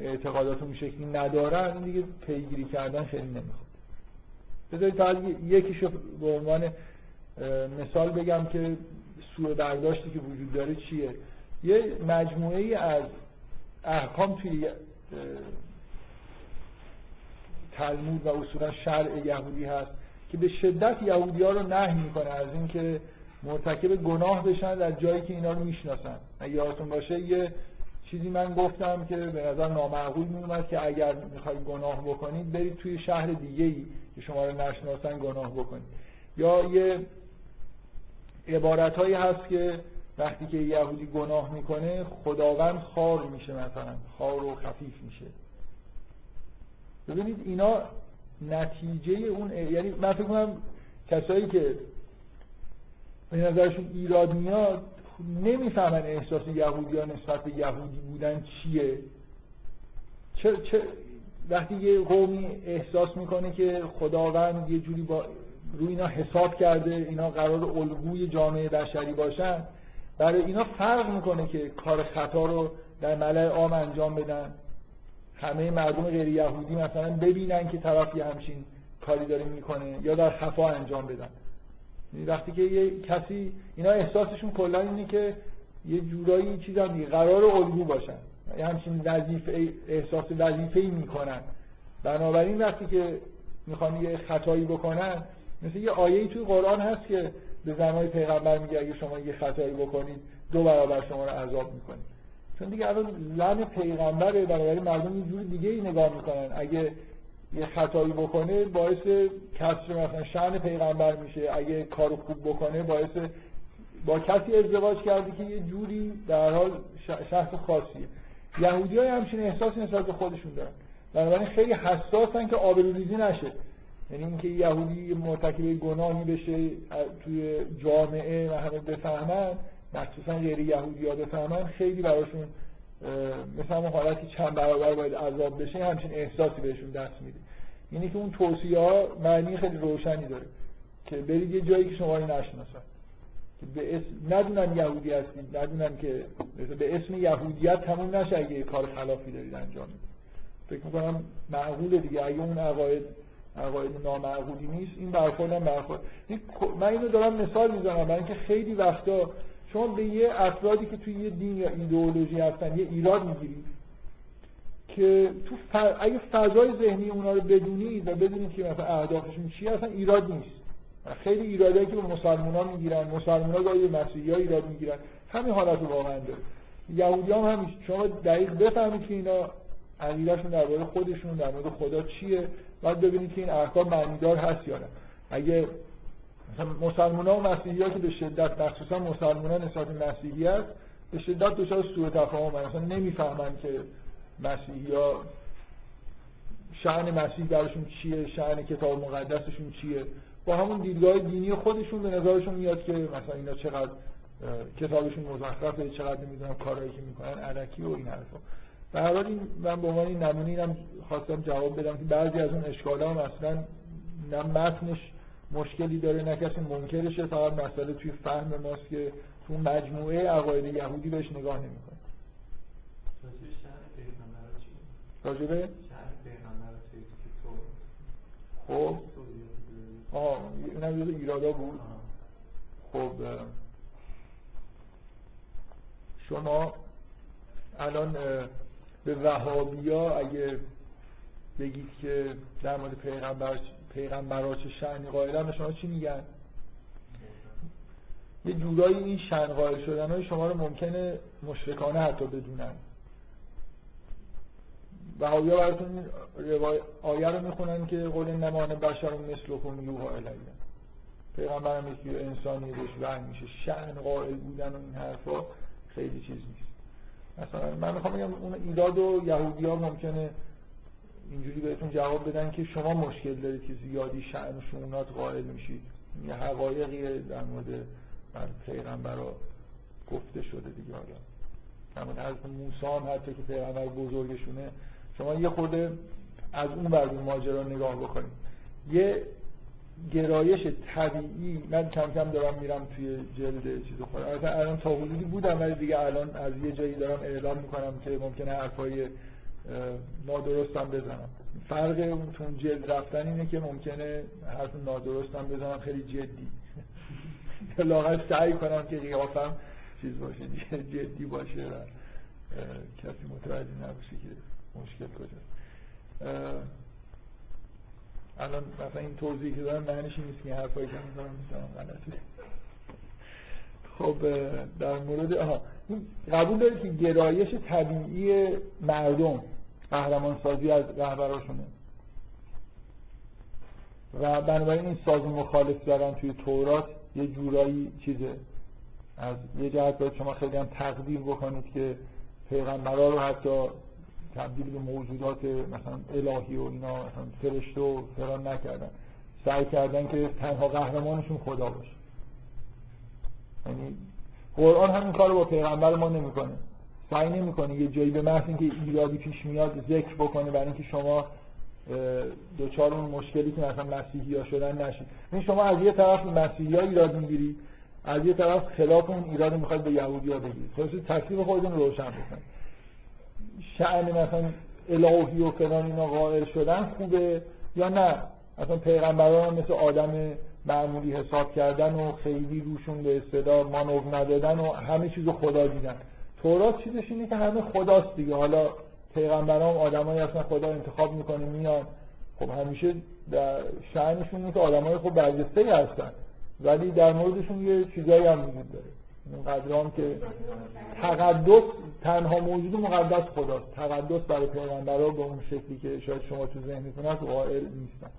اعتقادات اون شکلی ندارن این دیگه پیگیری کردن خیلی نمی‌خواد. بذارید فقط یکیشو به عنوان مثال بگم که سوء برداشتی که وجود داره چیه. یه مجموعه ای از احکام توی تلمود و اصولا شرع یهودی هست که به شدت یهودی ها رو نهی می‌کنه از اینکه مرتکب گناه بشن در جایی که اینا رو می‌شناسن. یادتون باشه یه چیزی من گفتم که به نظر نامعقول میومد که اگر می‌خواید گناه بکنید برید توی شهر دیگه ای که شما رو نشناسن گناه بکنید. یا یه عبارت هایی هست که وقتی که یهودی گناه می‌کنه خداوند خار میشه مثلا خار و خفیف میشه. ببینید اینا نتیجه اون یعنی من فکر کنم کسایی که به نظرشون ایراد میاد نمی‌فهمن احساس یهودی ها نسبت به یهودی بودن چیه. چه, چه وقتی یه قومی احساس می‌کنه که خداوند یه جوری با روی اینا حساب کرده اینا قرار الگوی جامعه بشری باشن برای اینا فرق می‌کنه که کار خطا رو در ملع عام انجام بدن. همه مردم غیر یهودی مثلا ببینن که طرف یه همچین کاری داره می‌کنه یا در خفا انجام بدن. یعنی وقتی که یه کسی اینا احساسشون کلا اینه که یه جورایی چیز هم قرار الگو باشن. یه همچین وظیفه احساس وظیفه ای می‌کنن. بنابراین وقتی که می‌خوان یه خطایی بکنن مثل یه آیه توی قرآن هست که به زنهای پیغمبر میگه اگه شما یه خطایی بکنید دو برابر شما رو عذاب می‌کنید چون دیگه الان زن پیغمبره بنابراین مردم یه جور دیگه ای نگاه می‌کنن. اگه یه خطایی بکنه باعث کسر مثلا شأن پیغمبر میشه. اگه کار خوب بکنه باعث با کسی ازدواج کرده که یه جوری در حال شخص خاصیه. یهودی های همچین احساس نسبت به خودشون دارن. بنابراین خیلی حساسن که آبروریزی نشه. یعنی اینکه یهودی مرتکب گناهی بشه توی جامعه و همه بفهمن مخصوصا غیر یهودی ها بفهمن خیلی براشون مثلا اون حالتی چند برابر باید عذاب بشه همچین احساسی بهشون دست میده. یعنی که اون توصیه ها معنی خیلی روشنی داره که برید یه جایی که شما رو نشناسن. که به اسم ندونن یهودی هستید ندونن که به اسم یهودیت تموم نشه اگه کار خلافی دارید انجام می‌دید فکر می‌کنم معقوله دیگه. اگه اون عقاید عقاید نامعقولی نیست این برخورد هم برخورد. من اینو دارم مثال می‌زنم. برای اینکه خیلی وقتا شما به یه افرادی که توی یه دین یا ایدئولوژی هستن یه ایراد می‌گیرید که تو اگه فضای ذهنی اونا رو بدونید و بدونید که مثلا اهدافشون چی اصلا ایراد نیست. خیلی ایرادایی که به مسلمان ها می‌گیرن. مسلمان ها گاهی به مسیحی ها ایراد می‌گیرن. همین حالت رو واقعا داره. یهودی هم همیشه شما دقیق بفهمید که اینا عقیدهشون در مورد خودشون در مورد خدا چیه؟ باید ببینید که این احکام معنیدار هست یا نه. اگه مثلا مسلمان ها و مسیحی که به شدت مخصوصا مسلمان ها نسبت مسیحی هست به شدت دچار سوء تفاهم مثلا نمی‌فهمن که مسیحی ها شعن مسیح درشون چیه شعن کتاب مقدسشون چیه. با همون دیدگاه دینی خودشون به نظرشون میاد که مثلا اینا چقدر کتابشون مزخرفه چقدر نمی‌دونم کارهایی که می‌کنن علکی و این حرفا. به هر من به عنوان این نمونه اینم خواستم جواب بدم که بعضی از اون اشکالا هم اصلا نه متنش مشکلی داره نه کسی منکرشه فقط مسئله توی فهم ماست که تو مجموعه عقاید یهودی بهش نگاه نمی‌کنه. راجبه خب. آه اینم یه ایرادا بود. خب شما الان به وهابیا اگه بگید که در مورد پیغمبر پیغمبرها چه شأنی قائلن شما چی میگن؟ یه جورایی این شن قائل شدن های شما رو ممکنه مشرکانه حتی بدونن. و ها براتون آیه رو می‌خونن که قول نمان بشر مثلکم یوها الیه. پیغمبر هم مثل انسانی بهش میشه. شن قائل بودن و این حرفا خیلی چیز نیست. مثلا من می‌خوام بگم اون ایداد و یهودی ها ممکنه اینجوری بهتون جواب بدن که شما مشکل دارید که زیادی شأن شونات قائل میشید. یه حقایقی در مورد پیغمبر گفته شده دیگه حالا همون از موسی هم حتی که پیغمبر بزرگشونه. شما یه خورده از اون بر ماجرا نگاه بکنید. یه گرایش طبیعی من کم کم دارم میرم توی جلد چیز خودم الان تا حدودی بودم ولی دیگه الان از یه جایی دارم اعلام می‌کنم که ممکنه حرفای نادرستم بزنم. فرق اون جلد رفتن اینه که ممکنه حرف نادرستم بزنم خیلی جدی. لاغت سعی کنم که قیافم چیز باشه جدی باشه و کسی متوجه نباشه که مشکل کجاست. الان مثلا این توضیحی که دارم معنیش نیست که حرفایی که می‌زنم می‌زنم غلطه. خب در مورد آها قبول دارید که گرایش طبیعی مردم قهرمان سازی از رهبراشونه. و بنابراین این ساز مخالف دارن توی تورات یه جورایی چیزه. از یه جهت باید شما خیلی هم تقدیر بکنید که پیغمبرا رو حتی تبدیل به موجودات مثلا الهی و اینا مثلا فرشته و فران نکردن. سعی کردن که تنها قهرمانشون خدا باشه. یعنی قرآن همین کار با پیغمبر ما نمی‌کنه. سعی نمی‌کنه یه جایی به محض اینکه ایرادی پیش میاد ذکر بکنه برای اینکه شما دوچار اون مشکلی که مثلا مسیحی ها شدن نشید این شما از یه طرف مسیحی ها ایراد می‌گیری از یه طرف خلاف اون ایراد می‌خواید به یهودی ها بگیرید خلاص تکلیف خودتون روشن بکنید. شأن مثلا الهی و فلان اینا قائل شدن خوبه یا نه؟ اصلا پیغمبران مثل آدم معمولی حساب کردن و خیلی روشون به اصطلاح مانور ندادن و همه چیزو خدا دیدن. تورات چیزش اینه که همه خداست دیگه. حالا پیغمبران آدمایی اصلا خدا انتخاب می‌کنه میان. خب همیشه در شأنشون اینه که آدمای خب برجسته هستن. ولی در موردشون یه چیزایی هم وجود داره. قدران که تقدس تنها موجود مقدس خداست. تقدس برای پیغمبرا به اون شکلی که شاید شما تو ذهنتون هست قائل نیستن.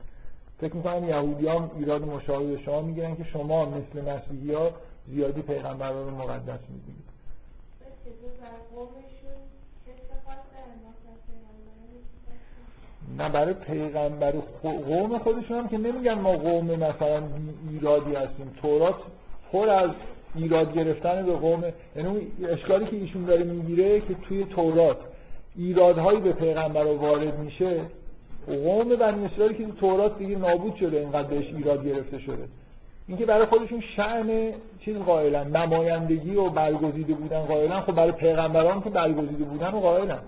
فکر می‌کنم یهودی هم ایراد مشابه شما می‌گیرن که شما مثل مسیحی ها زیادی پیغمبرا رو مقدس می‌دونید نه برای پیغمبر قوم خودشون هم که نمیگن ما قوم مثلا ایرادی هستیم. تورات پر از ایراد گرفتن به قوم یعنی اون اشکالی که ایشون داره می‌گیره که توی تورات ایرادهایی به پیغمبر وارد میشه قوم بنی اسرائیل که تو تورات دیگه نابود شده اینقدر بهش ایراد گرفته شده. اینکه برای خودشون شأن چیز قائلن نمایندگی و برگزیده بودن قائلن خب برای پیغمبران که برگزیده بودن و قائلن.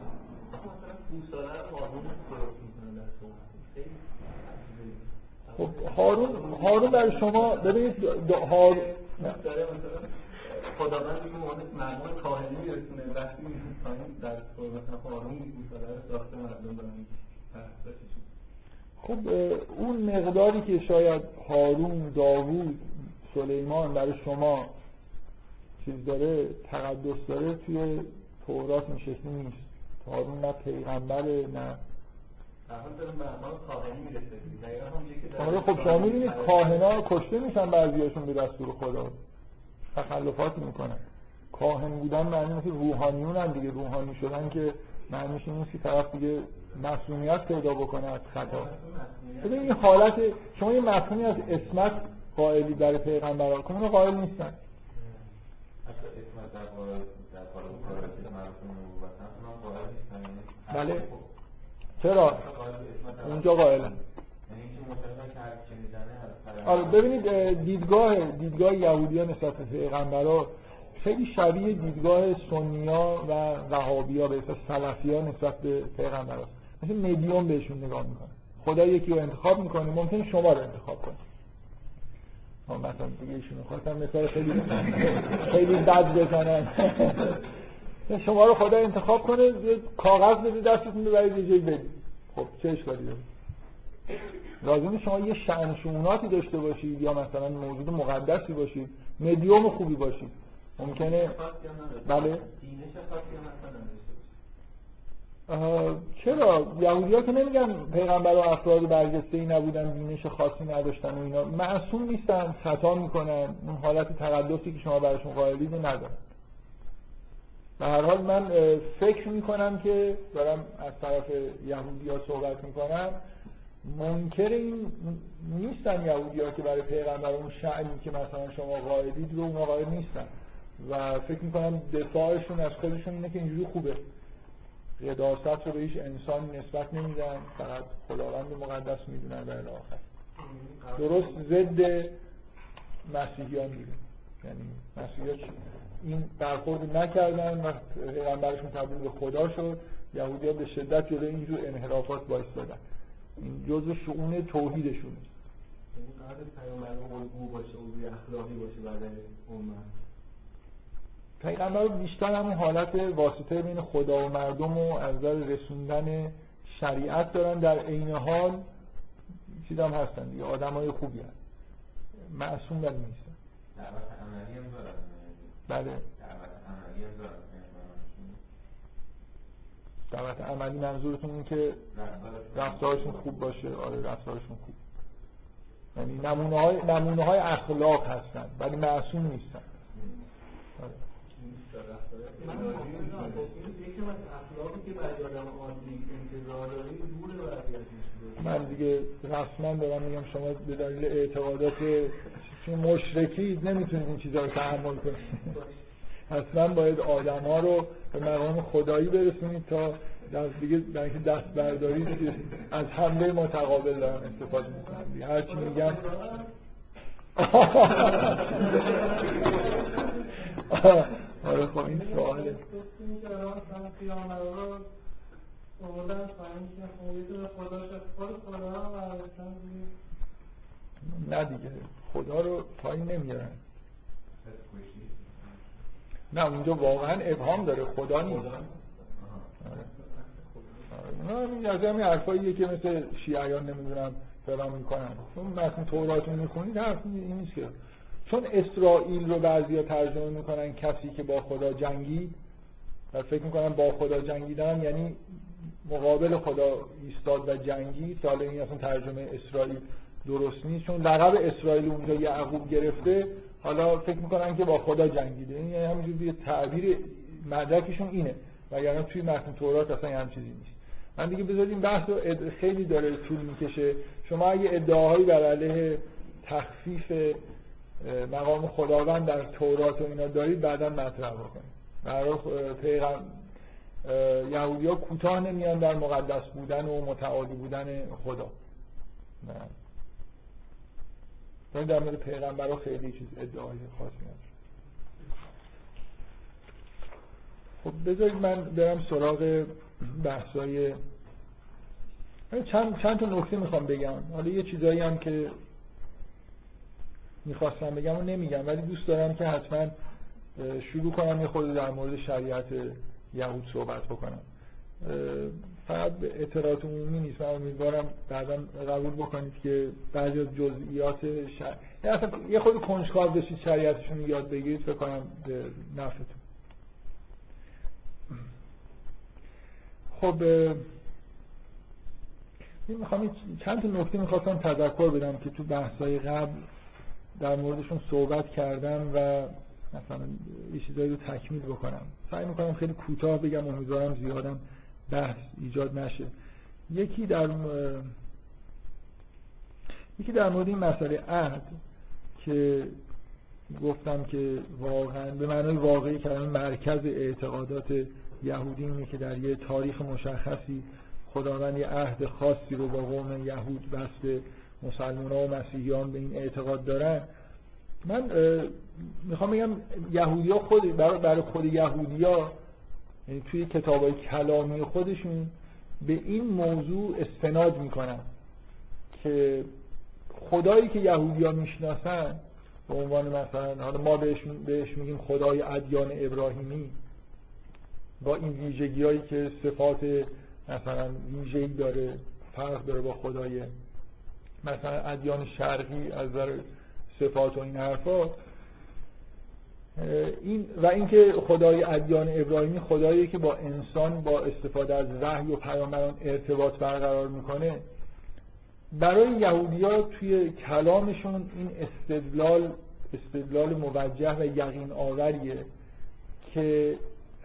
خب هارون هارون برای شما ببینید هارون خداوند میگه در مثلا ساخته مردم خب اون مقداری که شاید هارون داوود سلیمان برای شما چیز داره تقدس داره توی تورات این شکلی نیست. هارون نه پیغمبره نه آره خب شما می‌بینید کاهنا کشته میشن بعضیاشون به دستور خدا. تخلفات می‌کنن. کاهن بودن معنی که روحانیون هم دیگه. روحانی شدن که معنیش این نیست که طرف دیگه مسئولیت پیدا بکنه از خطا. ببین این حالت شما یه مفهومی از اسمت قائلی برای به نبوتن اونم قائل نیستن. یعنی بله. خب، چرا؟ اونجا قائلن. یعنی آره ببینید اه، دیدگاه دیدگاه یهودیان نسبت به پیغمبرا خیلی شبیه دیدگاه سنیا و وهابیا به اصطلاح سلفیا نسبت به پیغمبراست مثل مدیوم بهشون نگاه می‌کنه. خدا یکی رو انتخاب می‌کنه ممکن شما رو انتخاب کنه. مثلا دیگه ایشون خواستم مثال خیلی خیلی بد بزنم. شما رو خدا انتخاب کنه یه کاغذ بده دستتون ببرید یه جایی بدید خب چه اشکالی داره؟ لازمه شما یه شأن داشته باشید یا مثلا موجود مقدسی باشید مدیوم خوبی باشید. ممکنه. بله؟ دینش چرا؟ یهودی ها که نمیگن پیغمبر و افراد برجسته ای نبودن بینش خاصی نداشتن و اینا. معصوم نیستن خطا می‌کنن. اون حالت تقدسی که شما براشون قائلید ندارن. به هر حال من فکر می‌کنم که دارم از طرف یهودی ها صحبت می‌کنم. منکر این نیستن یهودی که برای پیغمبر اون شعنی که مثلا شما قائلید رو اونا قائل نیستن. و فکر می‌کنم دفاعشون از خودشون اینه که اینجوری خوبه. قداست رو به هیچ انسان نسبت نمیدن فقط خداوند مقدس می‌دونن و آخر. درست ضد مسیحیان دیگه یعنی مسیحیان این برخورد نکردن و پیغمبرشون تبدیل به خدا شد. یهودی به شدت جلوی اینجور انحرافات باعث دادن این جزء شعون توحیدشونه. یعنی قرار پیامبر باشه اخلاقی باشه برای پیغمبر بیشتر همون حالت واسطه بین خدا و مردم و از نظر رسوندن شریعت دارن. در عین حال چیز هم هستن دیگه آدم های خوبی هستن. معصوم ولی نیستن. بله. دعوت عملی منظورتون این که رفتارشون- خوب باشه؟ آره رفتارشون خوب. یعنی نمونه های, نمونه های اخلاق هستن ولی معصوم نیستن. من یکم از اخلاقی که برای آدم عادی انتظار ازش من دیگه رسما دارم میگم شما به دلیل اعتقادات مشرکی نمی‌تونید این چیزها رو تحمل کنید. اصلا باید آدم ها رو به مقام خدایی برسونید تا دست دیگه در اینکه دست برداری از حمله متقابل دارن استفاده دیگه هرچی میگم. آره خب این سواله مثلا نه دیگه خدا رو پایین نمیارن. نه اونجا واقعا ابهام داره خدا نیست آها. آره. آره. از همین حرفاییه که مثل شیعیان نمی‌دونم فلان می‌کنن چون متن تورات رو می‌خونید حرف این نیست که چون اسرائیل رو بعضیا ترجمه می‌کنن کسی که با خدا جنگید و فکر می‌کنن با خدا جنگیدن یعنی مقابل خدا ایستاد و جنگید که حالا این اصلا ترجمه اسرائیل درست نیست. چون لقب اسرائیل اونجا یعقوب گرفته حالا فکر می‌کنن که با خدا جنگیده. این یعنی همینجور یه تعبیر مدرکشون اینه. وگرنه توی متن تورات اصلا هم چیزی نیست. من دیگه بذارید این بحث خیلی داره طول می‌کشه. شما اگه ادعاهایی بر علیه تخفیف مقام خداوند در تورات و اینا دارید بعدا مطرح بکنید برای پیغم یهودی ها کوتاه نمیان در مقدس بودن و متعالی بودن خدا. نه. در مورد پیغمبر خیلی چیز ادعای خاصی نداره خب بذارید من برم سراغ بحثای چند, چند تا نکته می‌خوام بگم. حالا یه چیزایی هم که می‌خواستم بگم و نمیگم ولی دوست دارم که حتما شروع کنم یه خود در مورد شریعت یهود صحبت بکنم. فقط به اطلاعات عمومی نیست. من امیدوارم بعدا قبول بکنید که بعضی از جزئیات شر... یعنی اصلا یه خود کنجکاو بشید شریعتشون یاد بگیرید فکر کنم به نفعتون. خب می‌خوام چند تا نکته می‌خواستم تذکر بدم که تو بحث‌های قبل در موردشون صحبت کردم و مثلا یه چیزایی رو تکمیل بکنم. سعی می‌کنم خیلی کوتاه بگم امیدوارم زیادم بحث ایجاد نشه. یکی در یکی در مورد این مسئله عهد که گفتم که واقعا به معنای واقعی کلمه مرکز اعتقادات یهودی اینه که در یه تاریخ مشخصی خداوند یه عهد خاصی رو با قوم یهود بس مسلمان و مسیحیان به این اعتقاد دارن. من می‌خوام بگم یهودی ها خود برای, برای خود یهودی ها یعنی توی کتاب های کلامی خودشون به این موضوع استناد می‌کنن که خدایی که یهودی ها می‌شناسن به عنوان مثلا حالا ما بهش, بهش میگیم خدای ادیان ابراهیمی با این ویژگی که صفات مثلا ویژه‌ای داره فرق داره با خدای مثلا ادیان شرقی از نظر صفات و این حرفا. این و اینکه خدای ادیان ابراهیمی خدایی که با انسان با استفاده از وحی و پیامبران ارتباط برقرار می‌کنه. برای یهودیا توی کلامشون این استدلال استدلال موجه و یقین آوریه که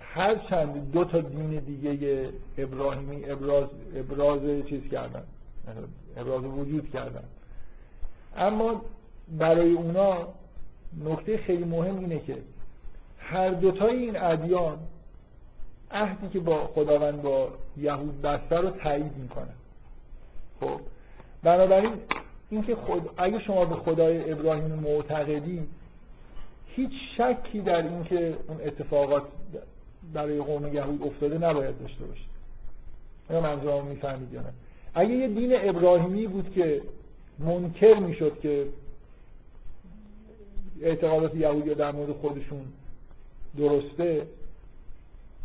هر چند دو تا دین دیگه ابراهیمی ابراز ابراز چیز کردن. ابراز وجود کردن. اما برای اونا نکته خیلی مهم اینه که هر دوتای این ادیان عهدی که با خداوند با یهود بسته رو تایید می‌کنن. خب بنابراین اینکه خود اگه شما به خدای ابراهیم معتقدی هیچ شکی در اینکه اون اتفاقات برای قوم یهود افتاده نباید داشته باشید. اینا منظورم می‌فهمید یا نه؟ اگه یه دین ابراهیمی بود که منکر می‌شد که اعتقادات یهودی در مورد خودشون درسته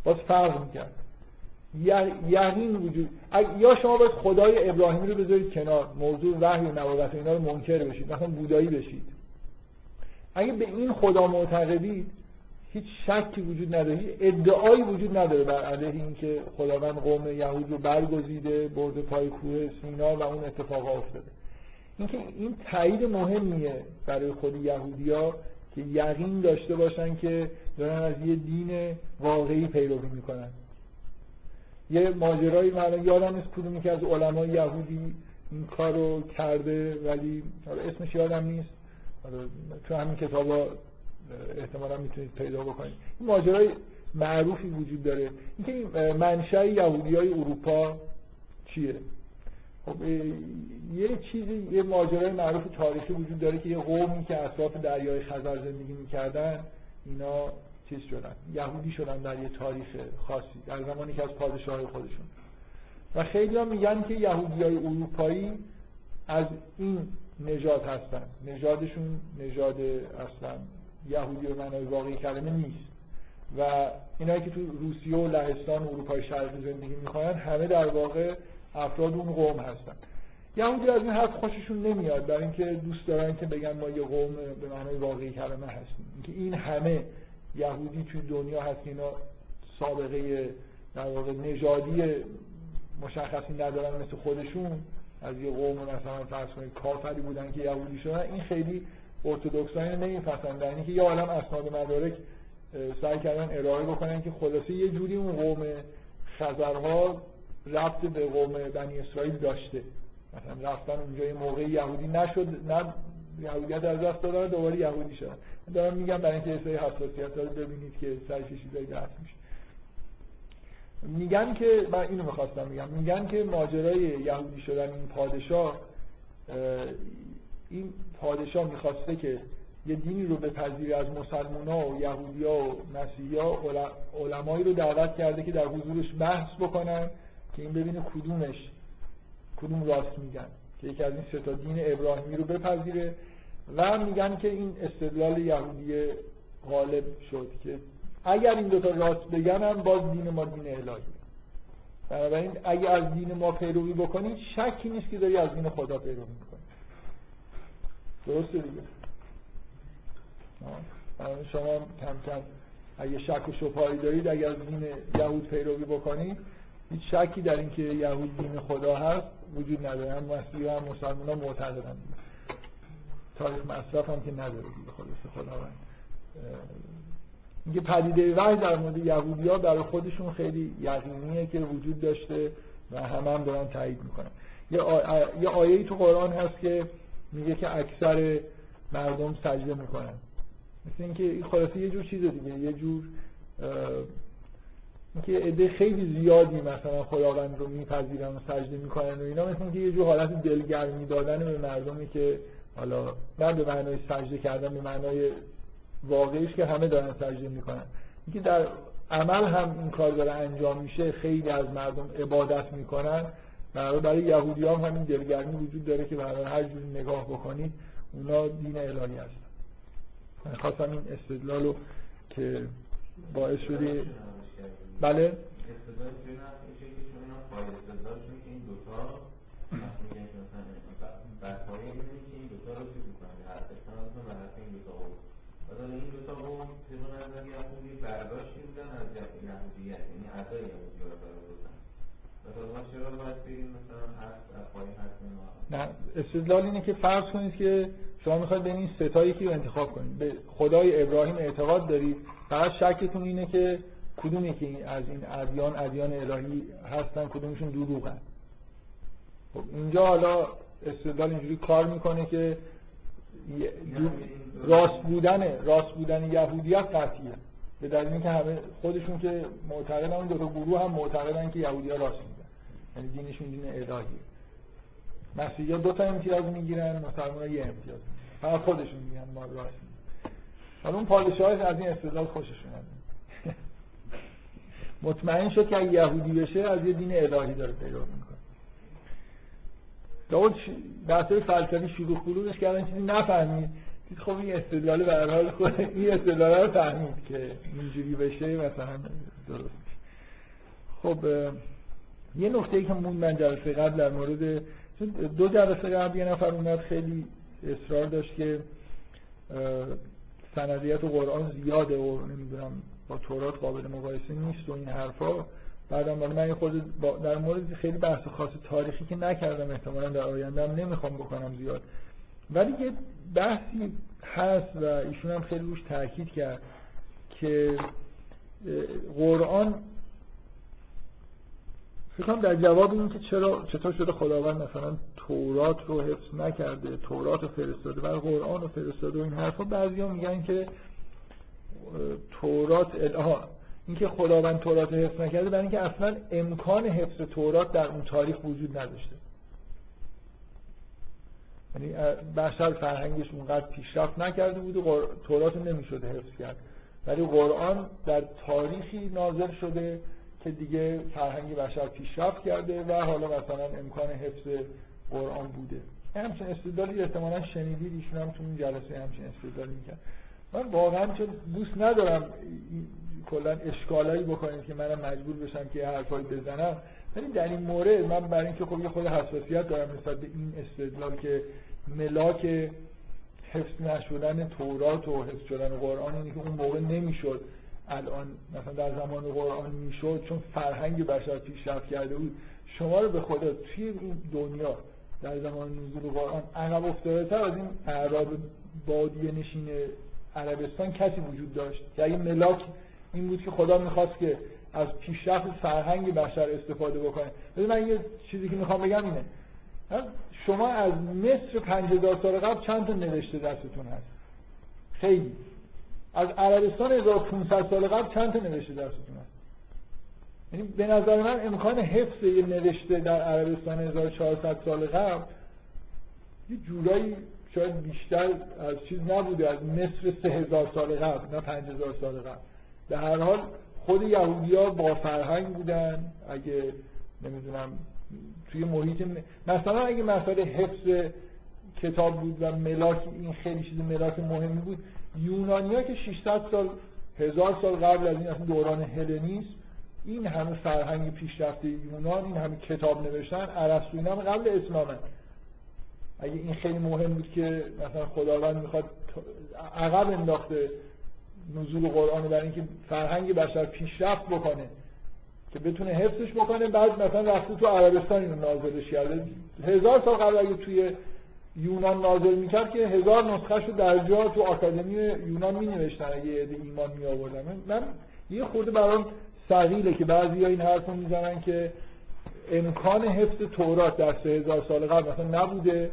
باز فرق می‌کرد. یقین وجود یا شما باید خدای ابراهیمی رو بذارید کنار موضوع وحی و نبوت اینا رو منکر بشید مثلا بودایی بشید. اگه به این خدا معتقدید هیچ شکی وجود نداره هیچ ادعایی وجود نداره بر علیه اینکه خداوند قوم یهود رو برگزیده برده پای کوه سینا و اون اتفاق افتاده. اینکه این تایید مهمیه برای خود یهودیا که یقین داشته باشن که دارن از یه دین واقعی پیروی می‌کنن. یه ماجرایی من یادم نیست کدومی که از علمای یهودی این کار رو کرده ولی اسمش یادم نیست. تو همین کتابا احتمالا می‌تونید پیدا بکنید. این ماجرای معروفی وجود داره. اینکه منشأ یهودی های اروپا چیه؟ خب یه چیزی یه ماجرای معروف تاریخی وجود داره که یه قومی که اطراف دریای خزر زندگی می‌کردن اینا چیز شدن. یهودی شدن در یه تاریخ خاصی در زمانی که از پادشاه خودشون. و خیلی ها میگن که یهودی های اروپایی از این نژاد هستن. نژادشون نژاد اصلا یهودی به معنای واقعی کلمه نیست. و اینایی که تو روسیه و لهستان و اروپای شرقی زندگی می‌کنن همه در واقع افراد اون قوم هستن. یهودی از این حرف خوششون نمیاد برای اینکه دوست دارن که بگن ما یه قوم به معنای واقعی کلمه هستیم. اینکه این همه یهودی توی دنیا هست اینا سابقه در واقع نژادی مشخصی ندارن مثل خودشون. از یه قوم مثلا فرض کنید کافری بودن که یهودی شدن. این خیلی ارتودکسایی نمیپسندن اینکه که یه عالم اسناد مدارک سعی کردن ارائه بکنن که خلاصه یه جوری اون قوم خزرها رفت به قوم بنی اسرائیل داشته. مثلا رفتن اونجا یه موقع یهودی نشد نه یهودیت از دست دادن دوباره یهودی شدن. دارم میگم برای اینکه سری حساسیت داره ببینید که سر چیزایی بحث میشه. میگن که من اینو می‌خواستم میگم میگن که ماجرای یهودی شدن این پادشاه این پادشاه می‌خواسته که یه دینی رو بپذیره از ها و یهودیا و مسیحیا علمایی رو دعوت کرده که در حضورش بحث بکنن که این ببینه کدومش کدوم راست میگن. که یکی از این سه دین ابراهیمی رو بپذیره و میگن که این استدلال یهودی غالب شد که اگر این دوتا راست بگن هم باز دین ما دین الهی. بنابراین اگر از دین ما پیروی بکنی شکی نیست که داری از دین خدا پیروی درسته دیگه. شما کم کم اگه شک و شبهایی دارید اگر از دین یهود پیروی بکنید هیچ شکی در اینکه یهود دین خدا هست وجود نداره. هم مسیحی هم مسلمان ها معتقدن. تاریخ مصرف هم که نداره دیگه خلاص خداوند. اینکه پدیده وحی در مورد یهودی ها برای خودشون خیلی یقینیه که وجود داشته و همه هم دارن تایید می‌کنن. یه, آ... یه آیه تو قرآن هست که میگه که اکثر مردم سجده می‌کنن. مثل اینکه خلاصه یه جور چیز دیگه یه جور اینکه عده خیلی زیادی مثلا خداوند رو میپذیرن و سجده می‌کنن و اینا مثل اینکه یه جور حالت دلگرمی دادن به مردمی که حالا نه به معنای سجده کردن به معنای واقعیش که همه دارن سجده می‌کنن. اینکه در عمل هم این کار داره انجام میشه خیلی از مردم عبادت می‌کنن. برای برای یهودی هم همین دلگرمی وجود داره که برای هر جور نگاه بکنید اونا دین الهی هستن. من خواستم این استدلال رو که باعث شده بله. که این دوتا وقتی میگن که مثلا برپایه اینه که این دوتا رو چیز می‌کنن هر استنادتون و حرف این دوتا قول و حالا این دوتا قول طبق نظر یهودی برداشتی بودن از یهودیت یعنی اعضای یهودی نه استدلال اینه که فرض کنید که شما می‌خواید بین این ستایی که رو انتخاب کنید. به خدای ابراهیم اعتقاد دارید. فقط شکتون اینه که کدوم یکی از این ادیان ادیان الهی هستن کدومشون دروغن. خب اینجا حالا استدلال اینجوری کار می‌کنه که راست بودن راست بودن یهودیت قطعیه. به دلیل اینکه همه خودشون که معتقدن اون دو تا گروه هم معتقدن که یهودی‌ها راست یعنی دینشون دین الهیه مسیحی‌ها دو تا امتیاز می‌گیرن مسلمان‌ها یه امتیاز. فقط خودشون میگن ما راست حالا اون پادشاه از این استدلال خوشش اومد مطمئن شد که یهودی بشه از یه دین الهی داره پیدا می‌کنه. داود بحثای فلسفی شروع خلوقش کردن چیزی نفهمید. دید خب این استدلال به هر حال خود این استدلال رو فهمید که اینجوری بشه مثلا درست خب یه نکته ای که مون من جلسه قبل در مورد دو جلسه قبل یه نفر اومد خیلی اصرار داشت که سندیت و قرآن زیاده و نمی‌دونم با تورات قابل مقایسه نیست و این حرفا. بعدم من خود در مورد خیلی بحث خاص تاریخی که نکردم احتمالا در آینده هم نمی‌خوام بکنم زیاد. ولی یه بحثی هست و ایشون هم خیلی روش تاکید کرد که قرآن فکرم در جواب این که چرا چطور شده خداوند مثلا تورات رو حفظ نکرده تورات رو فرستاده و قرآن رو فرستاده و این حرفا. بعضیا میگن که تورات ها اینکه خداوند تورات حفظ نکرده برای اینکه اصلا امکان حفظ تورات در اون تاریخ وجود نداشته. یعنی بشر فرهنگش اونقدر پیشرفت نکرده بود و تورات نمی‌شده حفظ کرد. ولی قرآن در تاریخی نازل شده که دیگه فرهنگ بشر پیشرفت کرده و حالا مثلا امکان حفظ قرآن بوده. همچین استدلالی احتمالا شنیدید ایشون هم تو این جلسه همچین استدلالی می‌کرد. من واقعا چون دوست ندارم کلا اشکالایی بکنید که منم مجبور بشم که حرفایی بزنم. ولی در این مورد من برای اینکه خب یه خود حساسیت دارم نسبت به این استدلال که ملاک حفظ نشدن تورات و حفظ شدن قرآن اینه که اون موقع نمی‌شد. الان مثلا در زمان قرآن می‌شد چون فرهنگ بشر پیشرفت کرده بود شما رو به خدا توی این دنیا در زمان نزول قرآن عقب افتاده تر از این اعراب بادیه نشین عربستان کسی وجود داشت. اگه ملاک این بود که خدا می‌خواست که از پیشرفت فرهنگ بشر استفاده بکنه. ببین من یه چیزی که می‌خوام بگم اینه. شما از مصر 5000 سال قبل چند تا نوشته دستتون هست؟ خیلی. از عربستان 1500 سال قبل چند تا نوشته دستتون هست یعنی به نظر من امکان حفظ یه نوشته در عربستان 1400 سال قبل یه جورایی شاید بیشتر از چیز نبوده از مصر سه هزار سال قبل نه پنج هزار سال قبل. به هر حال خود یهودی ها با فرهنگ بودن اگه نمی‌دونم توی محیط مثلا اگه مسئله حفظ کتاب بود و ملاک این خیلی چیز ملاک مهمی بود یونانیا که 600 سال هزار سال قبل از این اصلا دوران هلنیسم این همه فرهنگ پیشرفته یونان این همه کتاب نوشتن ارسطو هم قبل اسلامه. اگه این خیلی مهم بود که مثلا خداوند می‌خواد عقب انداخته نزول قرآن برای اینکه فرهنگ بشر پیشرفت بکنه که بتونه حفظش بکنه بعد مثلا رفته تو عربستان اینو نازلش کرده هزار سال قبل اگه توی یونان نازل می‌کرد که هزار نسخه رو در جا تو آکادمی یونان می نوشتن اگه عده ایمان می آوردن من یه خورده برام سقیله که بعضی این حرف رو می‌زنن که امکان حفظ تورات در سه هزار سال قبل مثلا نبوده.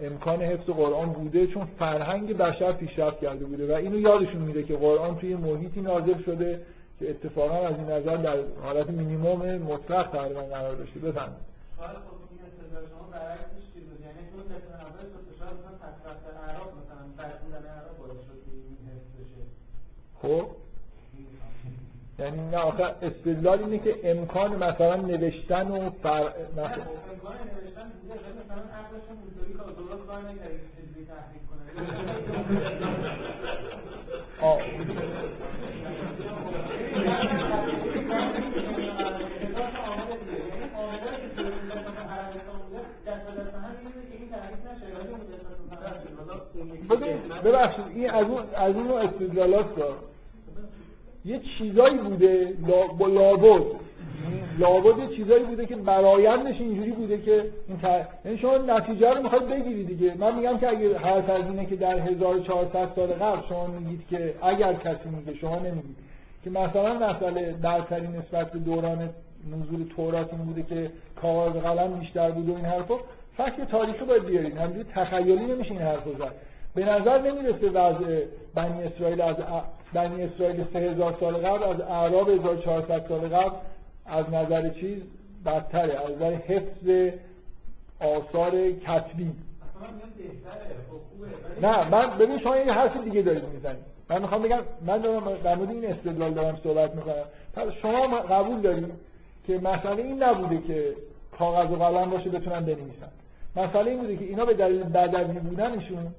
امکان حفظ قرآن بوده چون فرهنگ بشر پیشرفت کرده بوده و اینو یادشون میده که قرآن توی محیطی نازل شده که اتفاقا از این نظر در حالت مینیمم مطلق تقریبا قرار داشته. بفهم خب یعنی دو اول شاید مثلا اعراب مثلا بودن اعراب باعث شد که این حفظ بشه. خب؟ یعنی نه آخه استدلال اینه که امکان مثلا نوشتن و فر... نه امکان نوشتن بوده مثلا عقلشون اینطوری کار درست کار نکرده که چیزی تحقیق کنه. ببخشید این از اون از اون استدلالات یه چیزایی بوده با لابد. لابد چیزایی بوده که برایندش اینجوری بوده که این ت... یعنی شما نتیجه رو می‌خواید بگیرید دیگه. من میگم که اگه حرف از اینه که در 1400 سال قبل شما میگید که اگر کسی میگه شما نمیگید. که مثلا مسئله برتری نسبت به دوران نزول تورات این بوده که کاغذ قلم بیشتر بود و این حرفا فکر تاریخی باید بیارید. همینجوری تخیلی نمیشه این حرفو زد. به نظر نمی‌رسه وضع بنی اسرائیل از بنی اسرائیل 3000 سال قبل از اعراب 1400 سال قبل از نظر چیز بدتره. از نظر حفظ آثار کتبی. نه من ببین شما یه حرف دیگه دارید می‌زنید. من می‌خوام بگم من دارم در مورد این استدلال دارم صحبت می‌کنم. پس شما قبول دارید که مسئله این نبوده که کاغذ و قلم باشه بتونن بنویسن. مسئله این بوده که اینا به دلیل بدوی بودنشون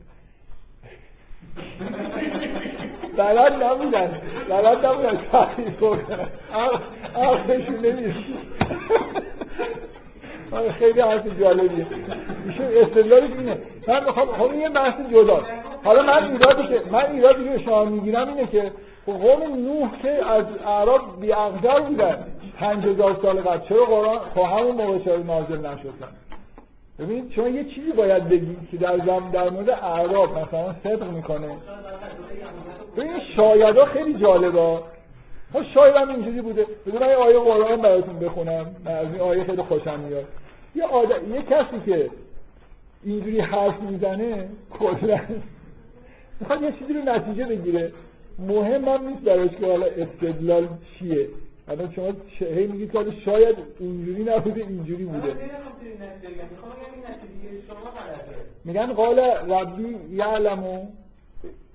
بلد نبودن. بلد نبودن. تحقیق کنن عقل- عقلشون آره، خیلی حرف جالبیه. ایشون استدلالش اینه من می‌خوام خب این یه بحث جدا حالا من ایرادی که من ایرادی که شما می‌گیرم اینه که قوم نوح که از اعراب بیعقدر بودن پنج هزار سال قبل. چرا قرآن خب همون موقع چرا نازل نشدن ببین شما یه چیزی باید بگید که در زم در مورد اعراب مثلا صدق می‌کنه. ببین شاید ها خیلی جالبه. خب شاید هم اینجوری بوده. بذار من یه آیه قرآن براتون بخونم. من از این آیه خیلی خوشم میاد. یه آدم یه کسی که اینجوری حرف می‌زنه کلا می‌خواد یه چیزی رو نتیجه بگیره. مهم هم نیست براش که حالا استدلال چیه. الان شما هی میگید که حالا شاید اینجوری نبوده اینجوری بوده. غلطه. میگن قال ربی یعلمو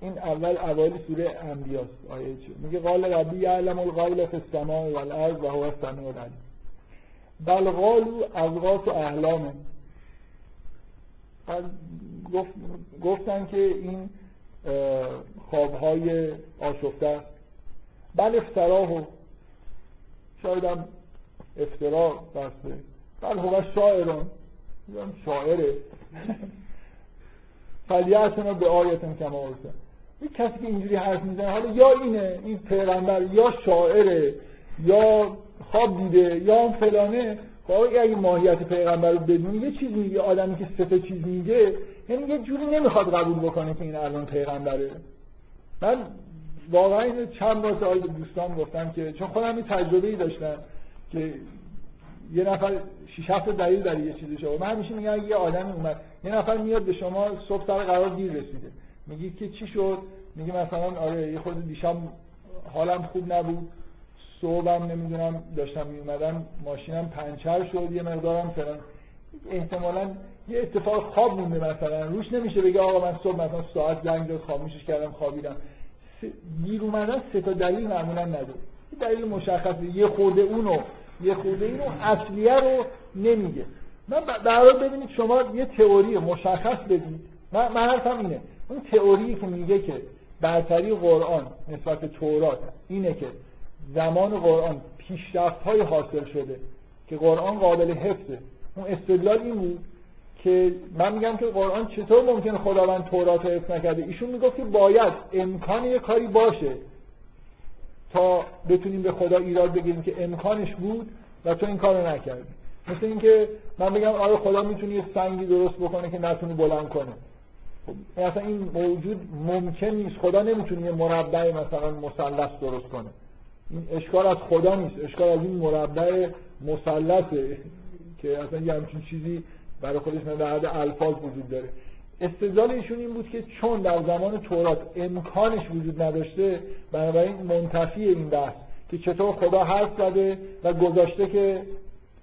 این اول اوایل سوره انبیاست آیه چه؟ میگه قال ربی یعلم القول فی السماء والارض و هو السمیع العلیم. بل قالوا اضغاث احلام گفت گفتن که این خوابهای آشفته است. بل افتراه شاید هم افترا بسته بل هو شاعرون میگم شاعره. فلیعتنا به آیتن کما ارسل این کسی که اینجوری حرف می‌زنه حالا یا اینه این پیغمبر یا شاعره یا خواب دیده یا هم فلانه خب اگه ماهیت پیغمبر رو بدونی یه چیز میگه آدمی که سه چیز میگه یعنی یه جوری نمی‌خواد قبول بکنه که این الان پیغمبره. من واقعا اینو چند بار سوال به دوستان گفتم که چون خودم این تجربه ای داشتم که یه نفر شیش هفت دلیل برای یه چیزی شما من همیشه میگم یه آدمی اومد یه نفر میاد به شما صبح سر قرار دیر رسیده. میگی که چی شد؟ میگه مثلا آره یه خورده دیشب حالم خوب نبود صبحم نمی‌دونم داشتم میومدم ماشینم پنچر شد یه مقدارم فلان. احتمالا یه اتفاق خواب مونده مثلا. روش نمیشه بگه آقا من صبح مثلا ساعت زنگ زد خاموشش کردم خوابیدم. دیر اومدن سه تا دلیل معمولا نداره. دلیل مشخصه یه خورده اونو یه خورده اینو اصلیه رو نمیگه. من در ببینید شما یه تئوری مشخص بدید. من, من حرفم اینه. اون تئوری که میگه که برتری قرآن نسبت به تورات اینه که زمان قرآن پیشرفت های حاصل شده که قرآن قابل حفظه. اون استدلال این بود که من میگم که قرآن چطور ممکنه خداوند تورات رو حفظ نکرده؟ ایشون می‌گفت که باید امکان یه کاری باشه تا بتونیم به خدا ایراد بگیریم که امکانش بود و تو این کارو نکردی. مثل اینکه من بگم آره خدا می‌تونه یه سنگی درست بکنه که نتونه بلند کنه. خب اصلا این موجود ممکن نیست. خدا نمی‌تونه یه مربع مثلا مثلث درست کنه. این اشکال از خدا نیست. اشکال از این مربع مثلثه که اصلا یه همچین چیزی برای خودش حد الفاظ وجود داره. استدلال ایشون این بود که چون در زمان تورات امکانش وجود نداشته بنابراین منتفی این بحث که چطور خدا حرف زده و گذاشته که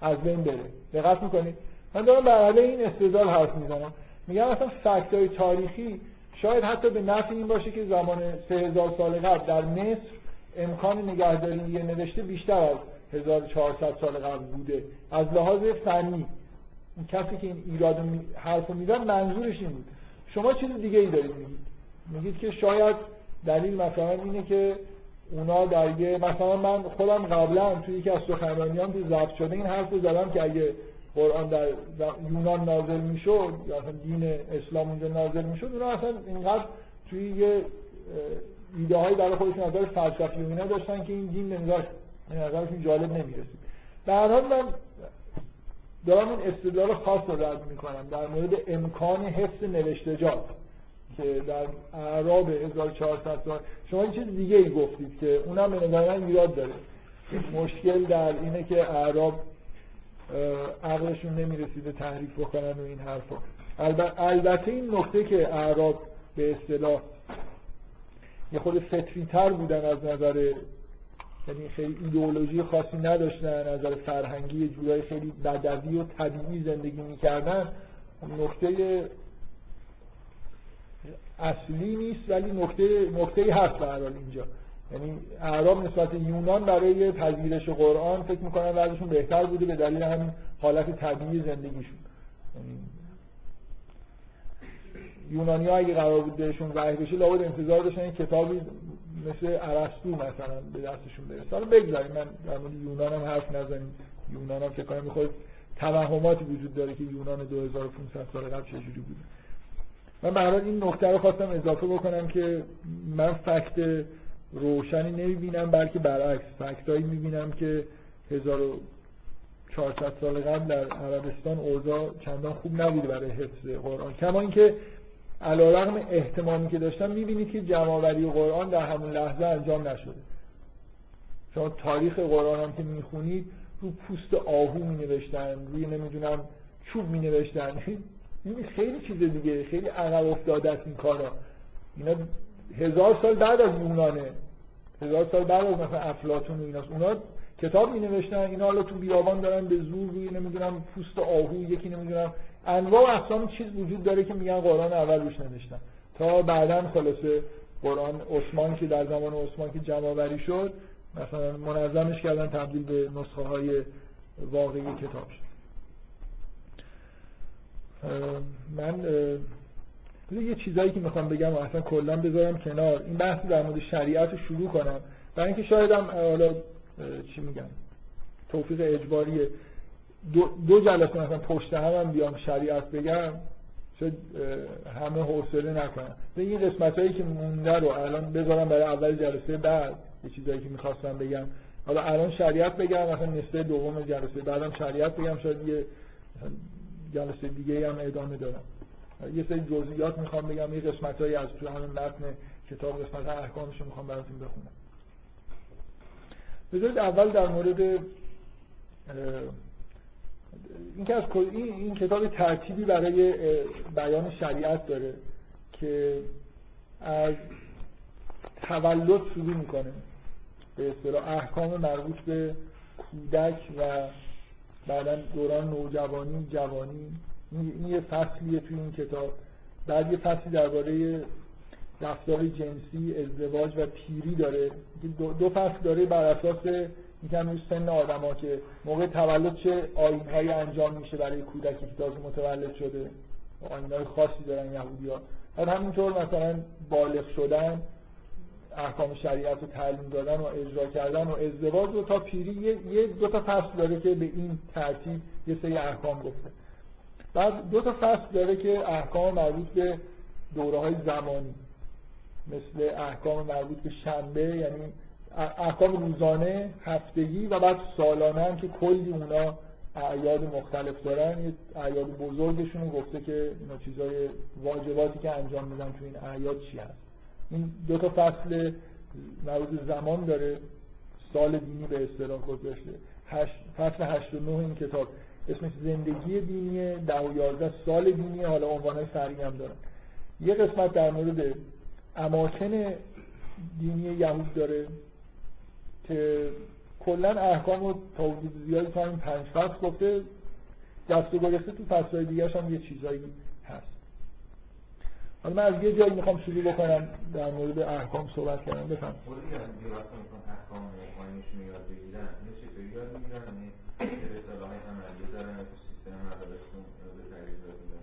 از بین بره. دقت می‌کنید؟ من دارم بر این استدلال حرف می‌زنم. میگم اصلا فکت های تاریخی شاید حتی به نفع این باشه که زمان 3000 سال قبل در مصر امکان نگهداری یه نوشته بیشتر از 1400 سال قبل بوده. از لحاظ فنی. اون کسی که این ایراد. حرف میزن منظورش این بود شما چیز دیگه ای دارید میگید میگید که شاید دلیل مثلا اینه که اونا در یه مثلا من خودم قبلا توی یکی از سخنرانیام که ضبط شده این حرف رو زدم که اگه قرآن در یونان نازل می‌شد یا اصلا دین اسلام اونجا نازل می‌شد اونا اصلا اینقدر توی یه ایده های برای خودشون نظر فلسفی و اینا داشتن که این دین به نظرشون جالب نمی‌رسید در حال من دارم این استدلال خاص رو رد می‌کنم. در مورد امکان حفظ نوشتجات که در اعراب 1400 سال شما این چیز دیگه ای گفتید که اونم به نظر من ایراد داره. مشکل در اینه که اعراب عقلشون نمی‌رسیده تحریف بکنن و این حرفا. البته این نکته که اعراب به اصطلاح یه خود فطری تر بودن از نظر یعنی خیلی ایدئولوژی خاصی نداشتن نظر فرهنگی جورای خیلی بدوی و طبیعی زندگی می‌کردن. نکته اصلی نیست ولی نکته نکته هست به اینجا. یعنی اعراب نسبت یونان برای پذیرش قرآن فکر می‌کنن وضعشون بهتر بوده به دلیل همین حالت طبیعی زندگیشون. یعنی یونانی ها اگه قرار بود بهشون وحی بشه لابد انتظار داشتن کتابی مثل ارسطو مثلا به دستشون برسه. حالا بگذاریم من در مورد یونان هم حرف نزنیم. یونان هم فکر کنم می‌خواد توهماتی وجود داره که یونان 2500 سال قبل چجوری بوده من به این نکته رو خواستم اضافه بکنم که من فکت روشنی نمی‌بینم بلکه برعکس فکتایی می‌بینم که 1400 سال قبل در عربستان اوضاع چندان خوب نبوده برای حفظ قرآن. کما اینکه علیرغم احتمامی که داشتم می‌بینید که جمعآوری قرآن در همون لحظه انجام نشده. شما تاریخ قرآن هم که می‌خونید رو پوست آهو می نوشتن روی نمی‌دونم چوب می نوشتن این خیلی چیز دیگه خیلی عقب افتاده است این کارا. اینا هزار سال بعد از یونانه. هزار سال بعد از مثلا افلاطون و ایناست. اونا کتاب می نوشتن اینا حالا تو بیابان دارن به زور روی نمی‌دونم پوست آهو یکی نمی‌دونم انواع و اقسام چیز وجود داره که میگن قرآن اول روش نوشتن. تا بعدا خلاصه قرآن عثمان که در زمان عثمان که جمع شد مثلا منظمش کردن تبدیل به نسخه های واقعی کتاب شد. من یه چیزایی که می‌خوام بگم و اصلا کلا بذارم کنار. این بحث در مورد شریعت رو شروع کنم. برای اینکه شاید هم حالا چی میگم؟ توفیق اجباریه. دو, جلسه مثلا پشت هم, هم بیام شریعت بگم شاید همه حوصله نکنم به این قسمت هایی که مونده رو الان بذارم برای اول جلسه بعد یه چیزایی که می‌خواستم بگم. حالا الان شریعت بگم مثلا نصف دوم جلسه بعدم شریعت بگم شاید یه جلسه دیگه هم ادامه دارم. یه سری جزئیات می‌خوام بگم یه قسمتایی از تو همین متن کتاب قسمت احکامش رو می‌خوام براتون بخونم. بذارید اول در مورد این که از این, این کتاب ترتیبی برای بیان شریعت داره که از تولد شروع می‌کنه. به اصطلاح احکام مربوط به کودک و بعدا دوران نوجوانی جوانی. این یه فصلیه توی این کتاب. بعد یه فصلی درباره رفتار جنسی ازدواج و پیری داره. دو, دو فصل داره بر اساس اینکه روی سن آدما که موقع تولد چه آینهایی انجام میشه برای کودکی که تازه متولد شده آینهای خاصی دارن یهودی ها بعد همینطور مثلا بالغ شدن احکام شریعت رو تعلیم دادن و اجرا کردن و ازدواج و تا پیری یه دو تا فصل داره که به این ترتیب یه سری احکام گفته. بعد دو تا فصل داره که احکام مربوط به دوره های زمانی مثل احکام مربوط به شنبه یعنی احکام روزانه هفتگی و بعد سالانه هم که کلی اونا اعیاد مختلف دارن یه اعیاد بزرگشون گفته که اینا چیزای واجباتی که انجام میدن تو این اعیاد چی هست. این دو تا فصل مربوط زمان داره. سال دینی به اصطلاح گذاشته. هشت فصل 8 و 9 این کتاب. اسمش زندگی دینی ده و 11 سال دینی حالا عنوان فرعی هم دارن. یه قسمت در مورد اماکن دینی یهود داره. که کلا احکام رو تا حدود زیادی تا این پنج فصل گفته دست و گریخته تو فصلهای دیگه هم یه چیزایی هست. حالا من از یه جایی می‌خوام شروع بکنم در مورد احکام صحبت کردم بفهم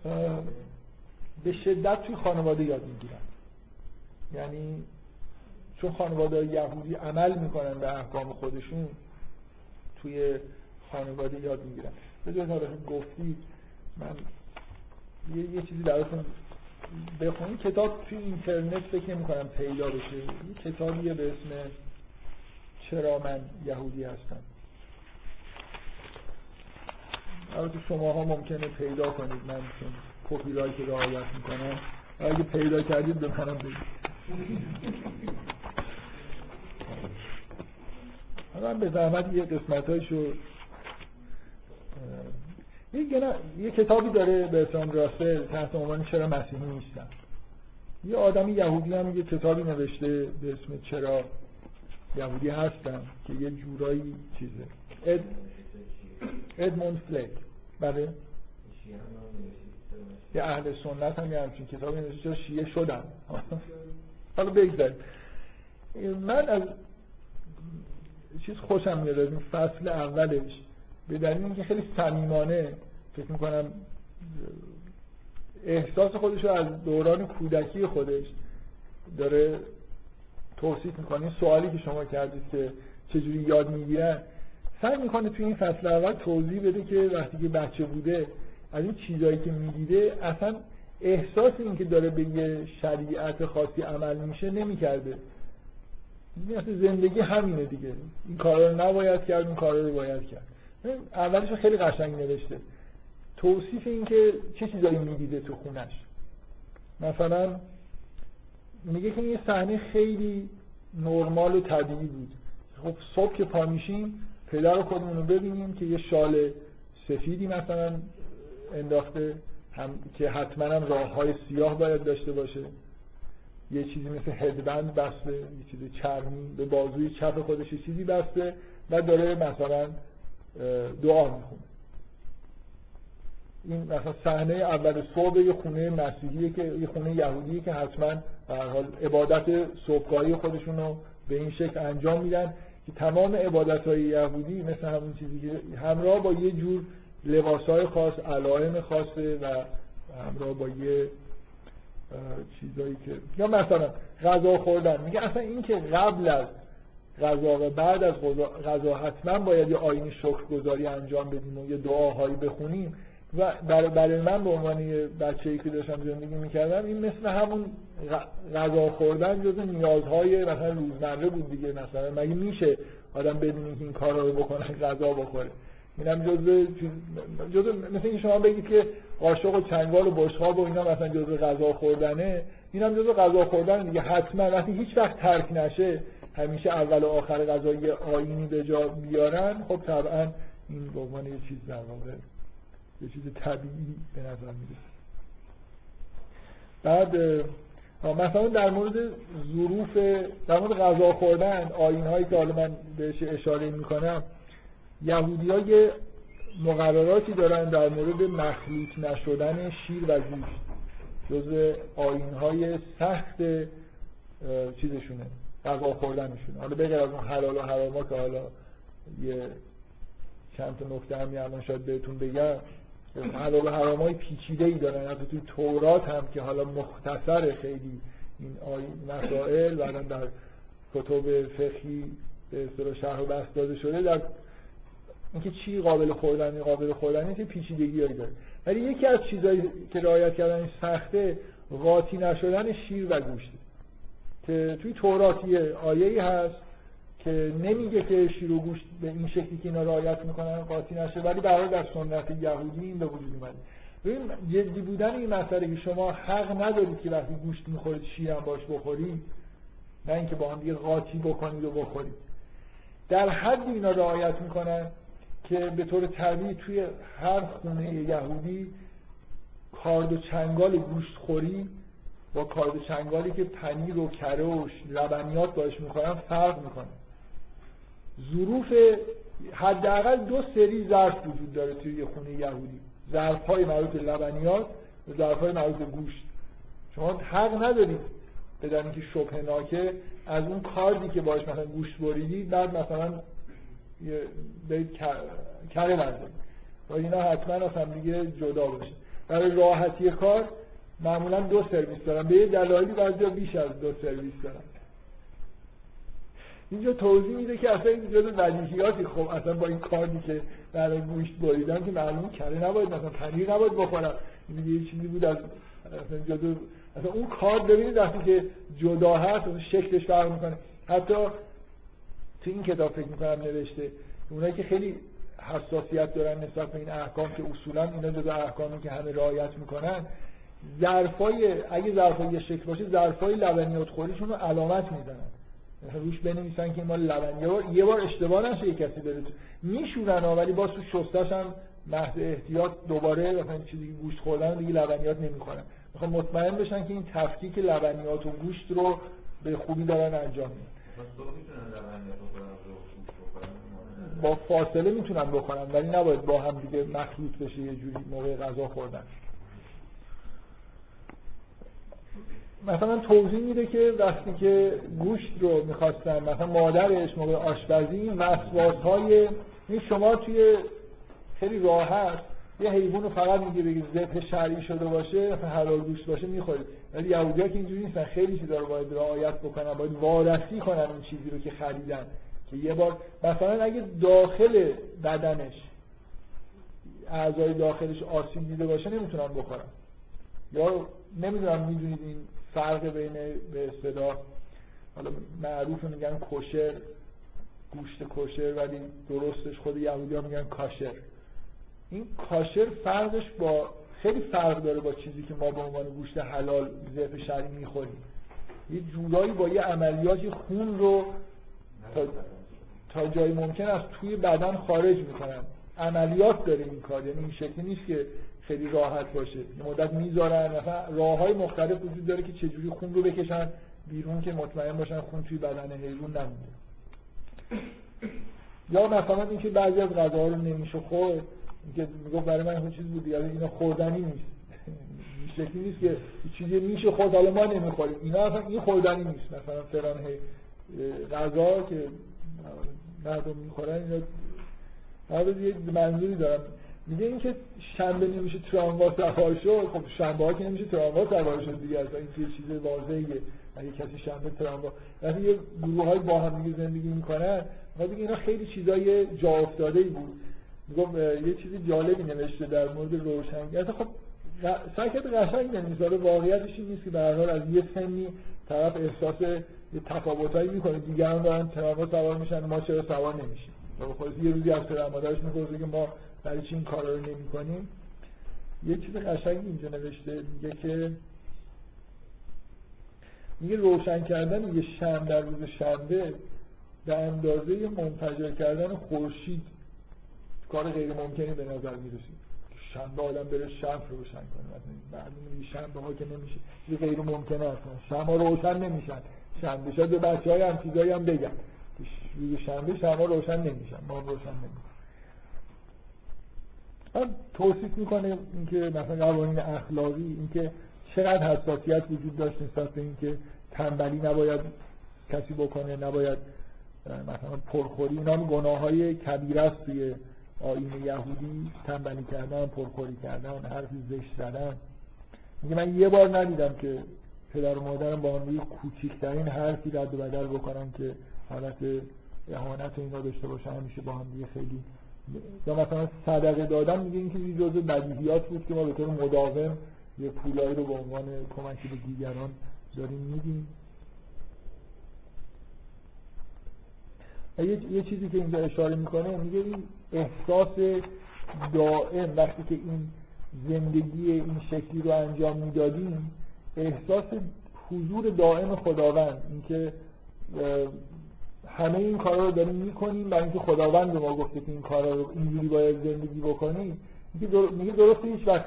یعنی به شدت توی خانواده یاد می‌گیرن. یعنی چون خانواده یهودی عمل می‌کنن به احکام خودشون توی خانواده یاد می‌گیرن. به جای گفتی من یه, یه چیزی براتون بخونید کتاب توی اینترنت فکر نمی کنم پیدا بشه. یه کتابیه به اسم چرا من یهودی هستم. البته شما ها ممکنه پیدا کنید. من چون کپی رایت رعایت می‌کنم. اگه پیدا کردید به منم بگید. من به زحمت یه قسمت هایشو یه, یه کتابی داره به اسلام راسل تحت عنوان چرا مسیحی نیستم. یه آدمی یهودی هم یه کتابی نوشته به اسم چرا یهودی هستم که یه جورایی چیزه. اد... ادموند فلیک بله. یه اهل سنت هم یه همچین کتابی نوشته چرا شیعه شدم. حالا بگذاریم. من از چیز خوشم میاد این فصل اولش. به دلیل اینکه خیلی صمیمانه فکر می‌کنم احساس خودش رو از دوران کودکی خودش داره توصیف می‌کنه. این سوالی که شما کردید که چجوری یاد می‌گیرن سعی می‌کنه توی این فصل اول توضیح بده که وقتی که بچه بوده از این چیزهایی که می‌دیده اصلا احساس این که داره به یه شریعت خاصی عمل میشه نمی‌کرده. اصلا زندگی همینه دیگه. این کارا رو نباید کرد این کارا رو باید کرد. اولش خیلی قشنگ نوشته. توصیف این که چه چیزایی می‌دیده تو خونش. مثلا میگه که یه صحنه خیلی نرمال و طبیعی بود. خب صبح که پا میشیم پدر خودمون رو ببینیم که یه شال سفیدی مثلا انداخته هم که حتما هم راه های سیاه باید داشته باشه. یه چیزی مثل هدبند بسته یه چیزی چرمی به بازوی چپ خودش چیزی بسته و داره مثلا دعا می‌خونه. این مثلا صحنه اول صبح یه خونه مسیحیه که یه خونه یهودیه که حتما به حال عبادت صبحگاهی خودشون به این شکل انجام میدن که تمام عبادت های یهودی مثل همون چیزی که همراه با یه جور لباس های خاص علائم خاصه و همراه با یه چیزایی که یا مثلا غذا خوردن. میگه اصلا این که قبل از غذا و بعد از غذا حتما باید یه آینی شکرگزاری انجام بدیم و یه دعاهایی بخونیم. و برای من به عنوان یه بچه‌ای که داشتم زندگی می‌کردم این مثل همون غذا خوردن جز نیازهای مثلا روزمره بود دیگه. مثلا مگه میشه آدم بدونی که این کارا رو بکنه غذا بخوره؟ اینم جز جز مثل اینکه شما بگید که قاشق و چنگال و بشقاب و اینا مثلا جز غذا خوردنه اینم جز غذا خوردن دیگه حتما وقتی هیچ وقت ترک نشه همیشه اول و آخر غذا یه آینی به جا بیارن. خب طبعا این به عنوان یه چیز در واقع یه چیز طبیعی به نظر می‌رسه. بعد مثلا در مورد ظروف در مورد غذا خوردن آین هایی که حالا من بهش اشاره می‌کنم یهودی ها یه مقرراتی دارن در مورد مخلوط نشدن شیر و گوشت. جز آین های سخت چیزشونه غذا خوردنشونه. حالا بغیر از اون حلال و حراما که حالا یه چند تا نکته هم الان شاید بهتون بگم حلال و حرام های پیچیده ای دارن. حتی توی تورات هم که حالا مختصر خیلی این مسائل بعدا در کتب فقهی به اصطلاح شرح و بحث داده شده در اینکه چی قابل خوردن قابل خوردن که پیچیدگی هایی داره. ولی یکی از چیزهایی که رعایت کردن سخته قاطی نشدن شیر و گوشت که توی تورات یه آیه هست که نمیگه که شیر و گوشت به این شکلی که اینا رعایت می‌کنن قاطی نشه ولی برای در سنت یهودی این به وجود اومده. ببین جدی بودن این مسئله که شما حق ندارید که وقتی گوشت می‌خورید شیر هم باش بخورید نه اینکه با هم دیگه قاطی بکنید و بخورید. در حد اینا رعایت می‌کنن که به طور طبیعی توی هر خونه یهودی کارد و چنگال گوشت خوری با کارد و چنگالی که پنیر و کره و لبنیات باش می‌کنن فرق می‌کنه. ظروف حداقل دو سری ظرف وجود داره توی یه خونه یهودی. ظرف های مربوط به لبنیات و ظرف های مربوط گوشت. شما حق ندارید بدن اینکه شبه ناکه از اون کاردی که باش مثلا گوشت بریدید بعد مثلا برید کره بردارید و اینا حتما از هم دیگه جدا باشه. برای راحتی کار معمولا دو سرویس دارن به یه دلایلی بعضی بیش از دو سرویس دارن. اینجا توضیح میده که اصلا این جزء بدیهیاتی خب اصلا با این کاردی که برای گوشت بریدن که معلوم کره نباید مثلا پنیر نباید بخورم یه چیزی بود از اصلا جزء اصلا اون کارد ببینید وقتی که جدا هست اون شکلش فرق می‌کنه. حتی تو این کتاب فکر می‌کنم نوشته. اونایی که خیلی حساسیت دارن نسبت به این احکام که اصولا اینا جزء احکامی که همه رعایت می‌کنن ظرفای اگه ظرفای یه شکل باشه ظرفای لبنیات خوریشون رو علامت می‌زنن روش بنویسن که ما لبنیات یه بار اشتباه نشه یه کسی بره تو میشورن ولی با تو شستش هم محض احتیاط دوباره مثلا چیزی گوشت خوردن دیگه لبنیات نمی‌خورن. می‌خوام مطمئن بشن که این تفکیک لبنیات و گوشت رو به خوبی دارن انجام میدن. با فاصله می‌تونن بخورن ولی نباید با هم دیگه مخلوط بشه یه جوری موقع غذا خوردن. مثلا توضیح میده که وقتی که گوشت رو می‌خواستن مثلا مادرش موقع آشپزی وسواس های این شما توی خیلی راحت یه حیوان رو فقط میگه بگید ذبح شرعی شده باشه مثلا حلال گوشت باشه می‌خورید. ولی یهودی‌ها که اینجوری نیستن. خیلی چیزا رو باید رعایت بکنن باید وارسی کنن اون چیزی رو که خریدن. که یه بار مثلا اگه داخل بدنش اعضای داخلش آسیب دیده باشه نمی‌تونن بخورن. یا نمی‌دونم می‌دونید این فرق بین به اصطلاح حالا معروف میگن کشر گوشت کشر ولی درستش خود یهودی میگن کاشر. این کاشر فرقش با خیلی فرق داره با چیزی که ما به عنوان گوشت حلال ذبح شرعی می‌خوریم. یه جورایی با یه عملیاتی خون رو تا, تا جایی ممکن از توی بدن خارج می‌کنن. عملیات داره این کار. یعنی این شکلی نیست که خیلی راحت باشه. یه مدت می‌ذارن مثلا راه های مختلف وجود داره که چجوری خون رو بکشن بیرون که مطمئن باشن خون توی بدن حیوان نمونه. یا مثلا اینکه بعضی از غذاها رو نمیشه خورد. اینکه می‌گفت برای من این چیز بود یعنی اینا خوردنی نیست. شکلی نیست که چیزی میشه خورد حالا ما نمی‌خوریم. اینا اصلا این خوردنی نیست. مثلا فلان غذا که مردم می‌خورن اینا یه منظوری دارم میگه اینکه شنبه نمیشه تراموا سوار شد. خب شنبه ها که نمیشه تراموا سوار شد دیگه اصلا این چیز واضحیه. اگه کسی شنبه تراموا وقتی یه گروه های با هم دیگه زندگی می‌کنن ما دیگه اینا خیلی چیزای جا افتاده ای بود. میگم یه چیزی جالبی نوشته در مورد روشنگری خب سعی کرده قشنگ بنویسه واقعیتش این نیست که به هر از یه سنی طرف احساس یه تفاوتایی می‌کنه. دیگران دارن تراموا سوار میشن ما چرا سوار نمیشیم؟ خب یه روزی از پدر مادرش که ما برای چی این کارا رو نمی کنیم یه چیز قشنگ اینجا نوشته میگه که میگه روشن کردن یه شم در روز شنبه به اندازه منفجر کردن خورشید کار غیر ممکنی به نظر می‌رسید. شنبه آدم بره شم روشن کنه. بعد شنبه ها که نمیشه. یه غیر ممکنه اصلا شما روشن نمیشن. شنبه شاید به بچه های هم چیزایی هم بگن. روز شنبه شما روشن نمیشن. ما روشن نمیشن توصیف می‌کنه اینکه مثلا قوانین اخلاقی اینکه چقدر حساسیت وجود داشت نسبت به اینکه تنبلی نباید کسی بکنه نباید مثلا پرخوری. اینا هم گناه های کبیر است توی آین یهودی تنبلی کردن پرخوری کردن حرفی زشت زدن. میگه من یه بار ندیدم که پدر و مادرم با روی کوچیکترین حرفی رد و بدل بکنن که حالت اهانت اینا داشته باشه همیشه با هم خیلی. یا مثلا صدقه دادن میگه اینکه یه جزء بدیهیات بود که ما به طور مداوم یه پولایی رو به عنوان کمکی به دیگران داریم میدیم. یه چیزی که اینجا اشاره می‌کنه میگه این احساس دائم وقتی که این زندگی این شکلی رو انجام می‌دادیم احساس حضور دائم خداوند اینکه همه این کارا رو داریم می‌کنیم برای اینکه خداوند به ما گفته که این کارا رو اینجوری باید زندگی بکنیم. میگه در... میگه درسته هیچ وقت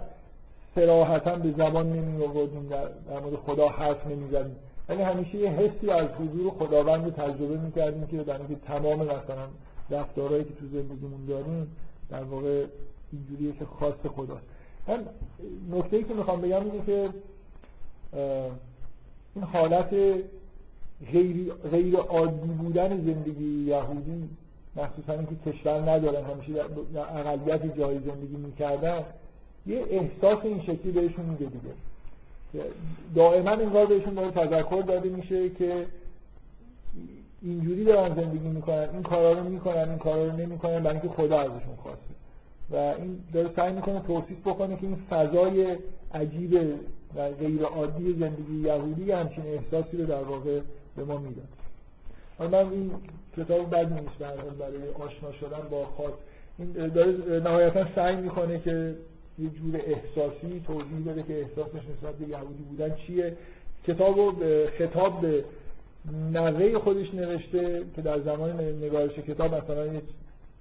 صراحتا به زبان نمی آوردیم در, در مورد خدا حرف نمی‌زدیم. ولی همیشه یه حسی از حضور خداوند رو تجربه می‌کردیم که در اینکه تمام مثلا رفتارهایی که تو زندگیمون داریم در واقع اینجوریه که خاص خداست. من نکته ای که می‌خوام بگم اینه که این حالت غیر, غیر عادی بودن زندگی یهودی مخصوصا اینکه کشور ندارن همیشه در اقلیت جای زندگی می‌کردن یه احساس این شکلی بهشون میده دیگه. دائما انگار بهشون داره تذکر داده میشه که اینجوری دارن زندگی می‌کنن این کارا رو می‌کنن این کارا رو نمی‌کنن برای اینکه خدا ازشون خواسته. و این داره سعی می‌کنه توصیف بکنه که این فضای عجیب و غیر عادی زندگی یهودی همچین احساسی رو در واقع به ما میدن من این کتاب بد نیست برای آشنا شدن با خاص. این داره نهایتا سعی می‌کنه که یه جور احساسی توضیح بده که احساسش نسبت به یهودی بودن چیه. کتاب رو خطاب به نوه خودش نوشته که در زمان نگارش کتاب مثلا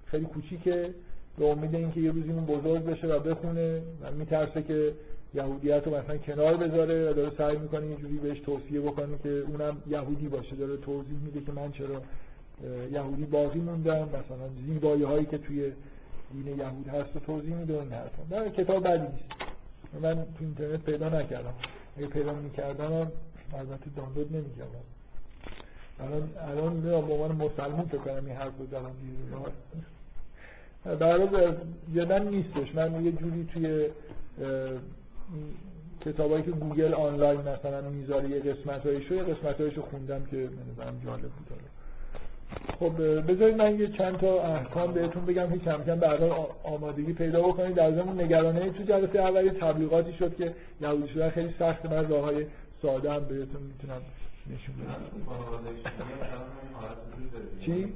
خیلی کوچیکه به امید اینکه یه روزی اون بزرگ بشه و بخونه و میترسه که یهودیت رو مثلا کنار بذاره و داره سعی می‌کنه یه جوری بهش توصیه بکنه که اونم یهودی باشه. داره توضیح میده که من چرا یهودی باقی موندم. مثلا زیبایی هایی که توی دین یهود هست و توضیح میده این حرفا. نه کتاب بدی نیست. من تو اینترنت پیدا نکردم. اگه پیدا می‌کردم البته دانلود نمی‌کردم. الان الان به عنوان مسلمان فکر کنم این حرف زدم برای یادن نیستش. من یه جوری توی کتابایی که گوگل آنلاین مثلا می‌ذاره یه قسمت هایشو یه قسمت هایشو خوندم که من جالب بود. خب بذارید من یه چند تا احکام بهتون بگم هیچ کم کم بعدا آمادگی پیدا بکنید. در ضمن نگرانه تو جلسه اولی تبلیغاتی شد که یهودی شدن خیلی سخت من راه های ساده هم بهتون می‌تونم نشون چی؟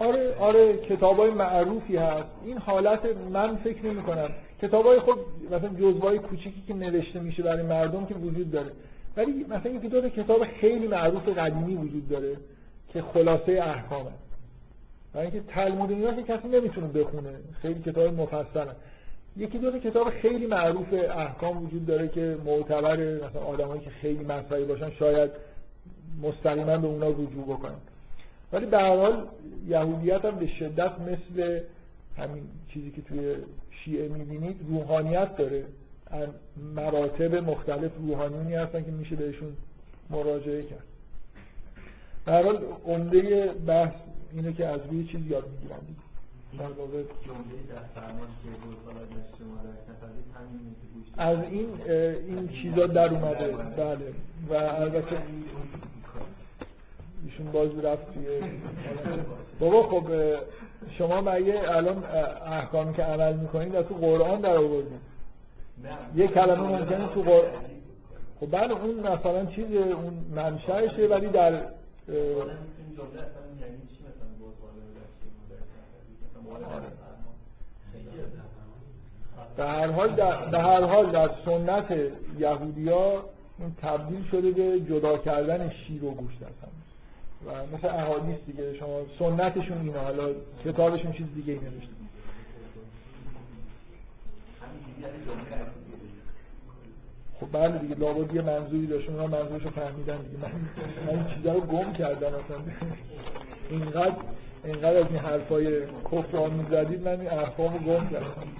ها آره آره کتاب های معروفی هست. این حالت من فکر نمی کنم کتاب های خود مثلا جزوای کوچیکی که نوشته میشه برای مردم که وجود داره. ولی مثلا یکی دو کتاب خیلی معروف قدیمی وجود داره که خلاصه احکامه. برای اینکه تلمود اینا که کسی نمی‌تونه بخونه. خیلی کتاب مفصل یکی دو کتاب خیلی معروف احکام وجود داره که معتبر مثلا آدمایی که خیلی مذهبی باشن شاید مستقیما به اونا رجوع بکنن. ولی به هر حال یهودیت هم به شدت مثل همین چیزی که توی شیعه می‌بینید روحانیت داره. مراتب مختلف روحانیونی هستن که میشه بهشون مراجعه کرد. به هر حال عمده بحث اینه که از روی چیز یاد می‌گیرن در واقع از این این چیزا در اومده. بله. و البته ایشون باز رفت توی بابا خب شما مگه الان احکامی که عمل می‌کنید در تو قرآن در آوردید یه کلمه ممکنه تو قرآن. خب بله اون مثلا چیز اون منشأشه ولی در به هر حال در, به هر حال در سنت یهودیا این تبدیل شده به جدا کردن شیر و گوشت هستن و مثل احادیث دیگه شما سنتشون اینه حالا کتابشون چیز دیگه ای نوشته. خب بله دیگه لابد یه منظوری داشت اونا منظورشو فهمیدن دیگه. من این چیزا رو گم کردم اصلا. اینقدر اینقدر از این حرفای کفر ها می‌زدید من این رو گم کردم.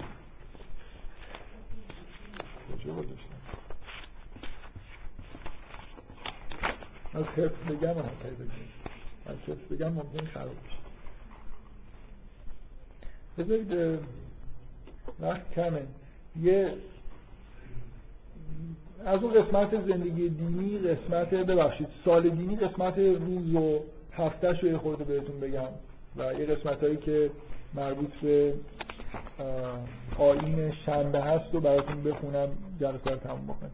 از حفظ بگم هم بگم. از حفظ بگم ممکن خراب بذارید وقت کمه. یه از اون قسمت زندگی دینی قسمت ببخشید سال دینی قسمت روز و هفتهش رو خورده بهتون بگم. و یه قسمت هایی که مربوط به آین شنبه هست و براتون بخونم جلسه رو تموم بکنم.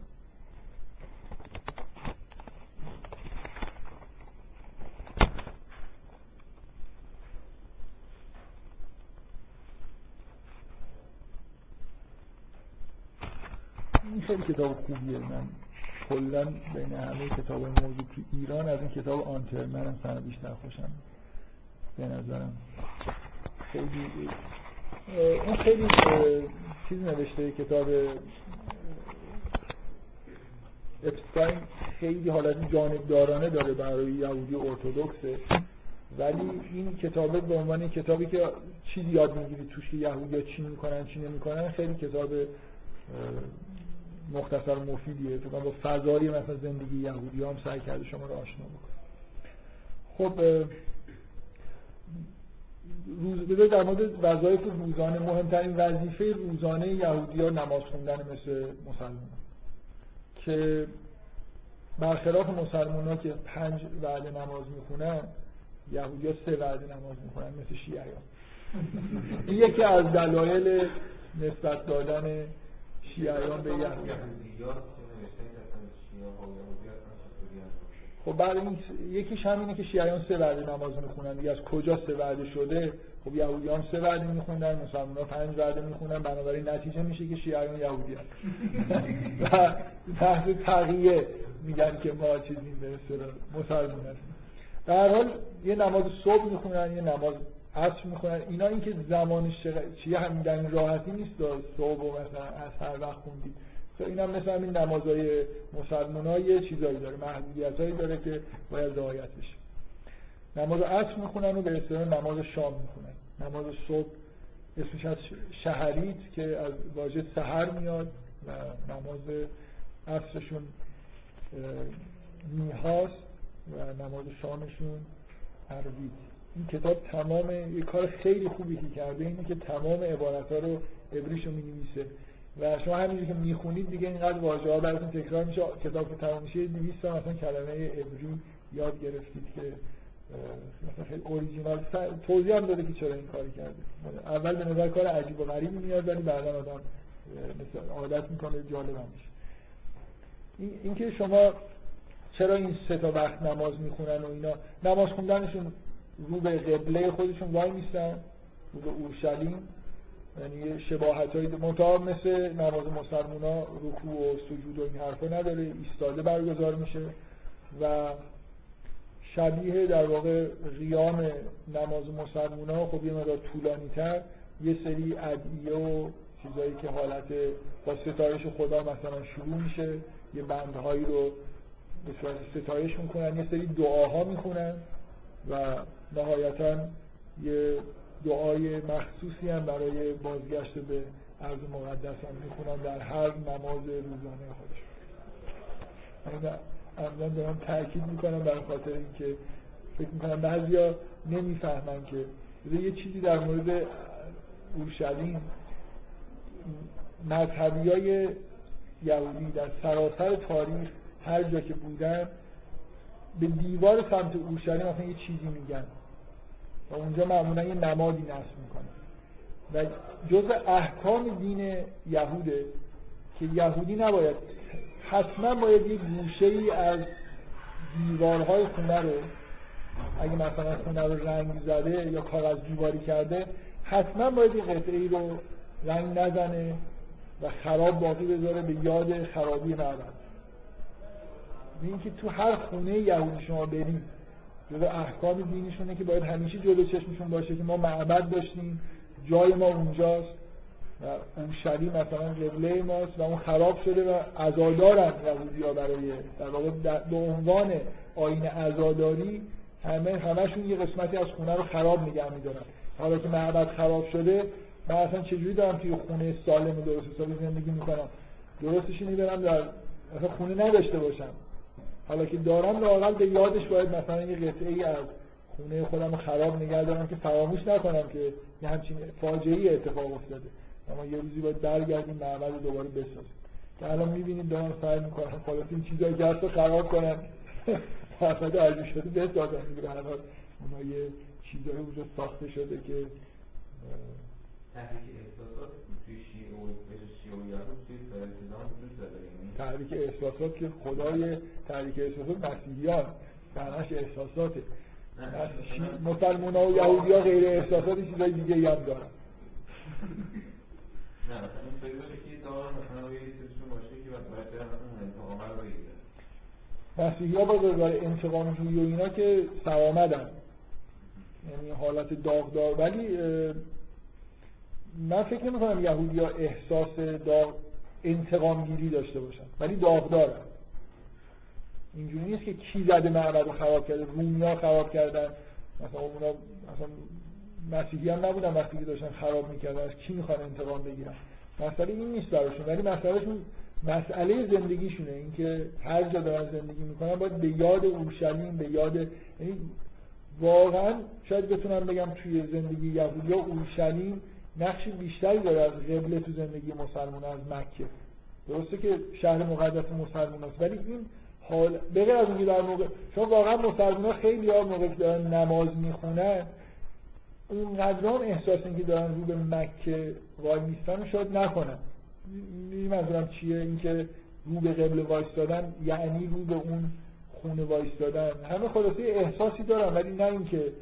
خیلی کتاب خوبیه. من کلا بین همه کتاب تو ایران از این کتاب آنتر من هم بیشتر خوشم به نظرم. خیلی اون خیلی چیز نوشته کتاب اپستاین خیلی حالت جانبدارانه داره برای یهودی ارتودکسه ولی این کتابه به عنوان کتابی که چیزی یاد می‌گیری توش که یهودی چی می‌کنن چی نمی‌کنن خیلی کتاب مختصر مفیدیه. تو با فضای مثلا زندگی یهودی هم سعی کرده شما رو آشنا بکنه. خب روز بذار در مورد وظایف روزانه مهمترین وظیفه روزانه یهودی ها نماز خوندن مثل مسلمان. که برخلاف مسلمان ها که پنج وعده نماز می‌خونن یهودی ها سه وعده نماز می‌خونن مثل شیعیان این یکی از دلایل نسبت دادن شیعیان به یهودی خب بعد این یکیش همینه که شیعیان سه وعده نماز می‌خونن. دیگه از کجا سه وعده شده؟ خب یهودیان سه وعده میخوندن مسلمان ها پنج وعده می‌خونن بنابراین نتیجه میشه که شیعیان یهودی هست و تحت تقیه میگن که ما چیزیم به مسلمان هستیم. در حال یه نماز صبح می‌خونن یه نماز عصر می‌خونن. اینا اینکه زمانش چیه هم میگن راحتی نیست. صبح و مثلا از هر وقت خوندید. این هم مثل همین نمازهای مسلمان ها یه چیزایی داره محدودیت هایی داره که باید رعایت بشه. نماز عصر می‌خونن و به اصطلاح نماز شام می‌خونن. نماز صبح اسمش از شهرید که از واژه سحر میاد و نماز عصرشون میهاست و نماز شامشون عربید. این کتاب تمام یه کار خیلی خوبی که کرده اینه که تمام عبارت رو ابریشو می نویسه و شما همینجوری که می‌خونید دیگه اینقدر واژه ها براتون تکرار میشه کتاب که تمام میشه 200 مثلا کلمه عبری یاد گرفتید که مثلا خیلی اوریجینال توضیح هم داده که چرا این کاری کرده. اول به نظر کار عجیب و غریبی میاد ولی بعدا آدم مثلا عادت می‌کنه جالب هم میشه. این که شما چرا این سه تا وقت نماز می‌خونن و اینا؟ نماز خوندنشون رو به قبله خودشون وای میستن رو به اورشلیم؟ یعنی شباهت های منتها مثل نماز مسلمان ها رکوع و سجود و این حرفا نداره ایستاده برگزار میشه و شبیه در واقع قیام نماز مسلمان ها خب یه مقدار طولانی تر یه سری ادعیه و چیزایی که حالت با ستایش خدا مثلا شروع میشه یه بندهایی رو به صورت ستایش می‌کنن یه سری دعاها می‌خونن و نهایتا یه دعای مخصوصی هم برای بازگشت به عرض مقدس هم می‌خونن در هر نماز روزانه خودشون من دارم تاکید می‌کنم برای خاطر اینکه فکر می‌کنم بعضیا نمی‌فهمن که یه چیزی در مورد اورشلیم مذهبی های یهودی در سراسر تاریخ هر جا که بودن به دیوار سمت اورشلیم اصلا یه چیزی میگن. و اونجا معمولا یه نمادی نصب می‌کنن و جز احکام دین یهوده که یهودی نباید حتما باید یه گوشه ای از دیوارهای خونه رو اگه مثلا خونه رو رنگ زده یا کاغذ دیواری کرده حتما باید یه قطعه ای رو رنگ نزنه و خراب باقی بذاره به یاد خرابی معبد. این که تو هر خونه یهودی شما برید جلو احکام دینشونه که باید همیشه جلو چشمشون باشه که ما معبد داشتیم جای ما اونجاست و اون شبیه مثلا قبله ماست و اون خراب شده و ازادارن یهودی ها برای در واقع به عنوان آین ازاداری همه همشون یه قسمتی از خونه رو خراب نگه میدارن. حالا که معبد خراب شده من اصلا چجوری دارم توی خونه سالم درست حسابی زندگی می‌کنم؟ درستش اینه دارم در اصلا خونه نداشته باشم. حالا که دارم لاقل به یادش باید مثلا یه قطعه ای از خونه خودم خراب نگه دارم که فراموش نکنم که یه همچین فاجعه ای اتفاق افتاده. اما یه روزی باید برگردیم معبد دوباره بسازیم. که الان می‌بینید دارن سعی می‌کنن خلاص این چیزایی که هست خراب کنن معبد عرضی شده بسازن دیگه هر حال اونا یه چیزایی اونجا ساخته شده که توی شیعه و توی یعنی تحریک احساسات که خدای تحریک احساسات مسیحیان معناش احساساته. مسلمان ها و یهودی ها غیر احساسات چیزای دیگه هم دارن. نه مثلا این باشه که دارن مثلا یه چیزشون باشه که باید برن اون انتقام رو بگیرن. مسیحی ها با داره انتقام جویی و اینا که سرآمدن. یعنی حالت داغدار. ولی من فکر نمی کنم یهودی ها احساس داغ انتقام گیری داشته باشن ولی داغدارن اینجوری نیست که کی زده معبد رو خراب کرده رومی ها خراب کردن. مثلا اونا مثلا مسیحی هم نبودن وقتی که داشتن خراب می‌کردن از کی می‌خوان انتقام بگیرن؟ مسئله این نیست براشون ولی مسئلهشون مسئله زندگیشونه. اینکه هر جا دارن زندگی می‌کنن باید به یاد اورشلیم به یاد یعنی واقعا شاید بتونم بگم توی زندگی یهودی اورشلیم نقش بیشتری داره از قبله تو زندگی مسلمان از مکه. درسته که شهر مقدس مسلمان است ولی این حال به غیر از اینکه در موقع چون واقعا مسلمان خیلی ها موقع دارن نماز می‌خونن اونقدر هم احساس اینکه دارن رو به مکه وای میستن شاید نکنن. این منظورم چیه؟ اینکه رو به قبله وایستادن یعنی رو به اون خونه وایستادن. همه خلاصه احساسی دارن ولی نه اینکه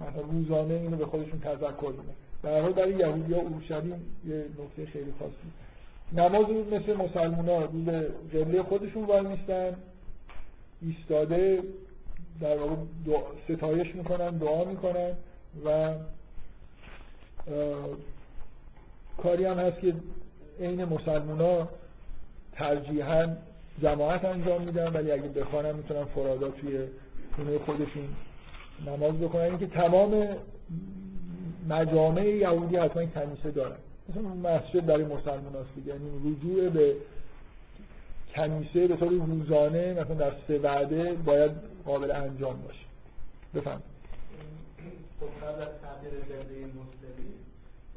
مثلا روزانه اینو به خودشون تذکر میدن در حال برای یهودی ها یه نکته خیلی خاصی. نماز رو مثل مسلمان ها رو به قبله خودشون وای میستن ایستاده در واقع ستایش می‌کنن دعا می‌کنن و کاری هم هست که عین مسلمان ها ترجیحاً جماعت انجام میدن ولی اگه بخوانم می‌تونن فرادا توی خونه خودشون نماز بخونن. اینکه تمام مجامع یهودی حتما کنیسه دارن. مثل مسجد برای مسلمان هست دیگه. یعنی رجوع به کنیسه به طور روزانه مثلا در سه وعده باید قابل انجام باشه. بفهم. خب قبل از مستقیم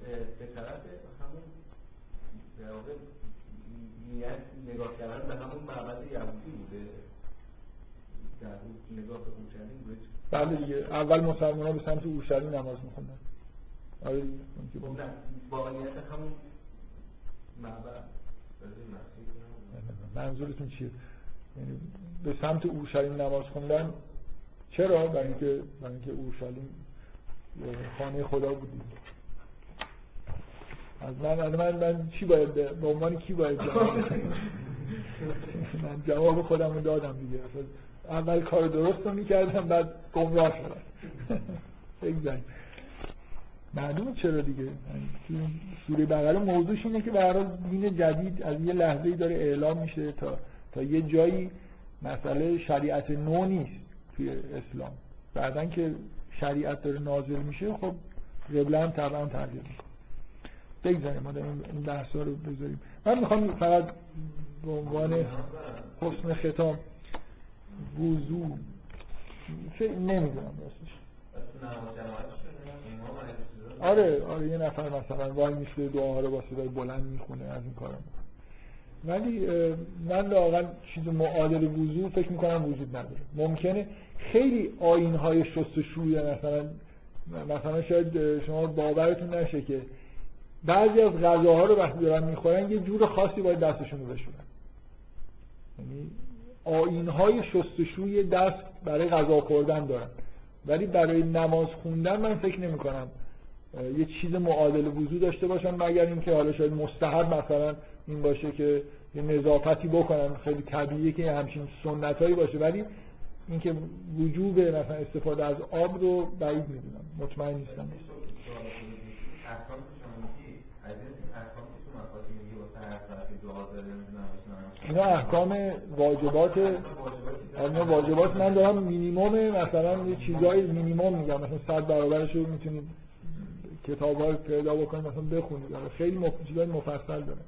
اه، به طرف همون در واقع نیت نگاه کردن به همون معبد یهودی بوده. در نگاه به اورشلیم بوده بله دیگه. اول مسلمان ها به سمت اورشلیم نماز میخوندن. آره. بود. خب همون معبد. منظورتون چیه؟ یعنی به سمت اورشلیم نماز خوندن؟ چرا؟ برای اینکه برای اینکه اورشلیم خانه خدا بود. از من از من من چی باید به عنوان کی باید جواب بدم؟ من جواب خودم رو دادم دیگه. اول کار درست رو می‌کردم بعد گمراه شدم. بگذاریم. معلومه چرا دیگه؟ یعنی سوره بقره موضوعش اینه که به دین جدید از یه لحظه ای داره اعلام میشه تا تا یه جایی مسئله شریعت نو نیست توی اسلام. بعدا که شریعت داره نازل میشه خب قبله هم طبعا تغییر می‌کنه بگذاریم ما این بحثا رو بذاریم. من می‌خوام فقط به عنوان حسن ختام وضوع چه نمی‌دونم راستش. آره آره یه نفر مثلا وای میشه دعاها رو با صدای بلند می‌خونه از این کارا. ولی من لااقل چیز معادل وضوع فکر می‌کنم وجود نداره. ممکنه خیلی آین های شستشوی مثلا مثلا شاید شما باورتون نشه که بعضی از غذاها رو وقتی دارن می‌خورن یه جور خاصی باید دستشون رو بشورن. یعنی آین های شستشوی دست برای غذا خوردن دارن. ولی برای نماز خوندن من فکر نمی کنم یه چیز معادل وضوع داشته باشن مگر اینکه حالا شاید مستحب مثلا این باشه که یه نظافتی بکنن. خیلی طبیعیه که همچین سنتایی باشه. ولی اینکه وجوب مثلا استفاده از آب رو بعید می‌دونم. مطمئن نیستم. اینا احکام واجبات اینا واجبات من دارم. مینیمم مثلا یه چیزای مینیمم میگم. مثلا صد برابرش رو می‌تونید کتاب های پیدا بکنید مثلا بخونید آره، خیلی مف... چیزای مفصل داره.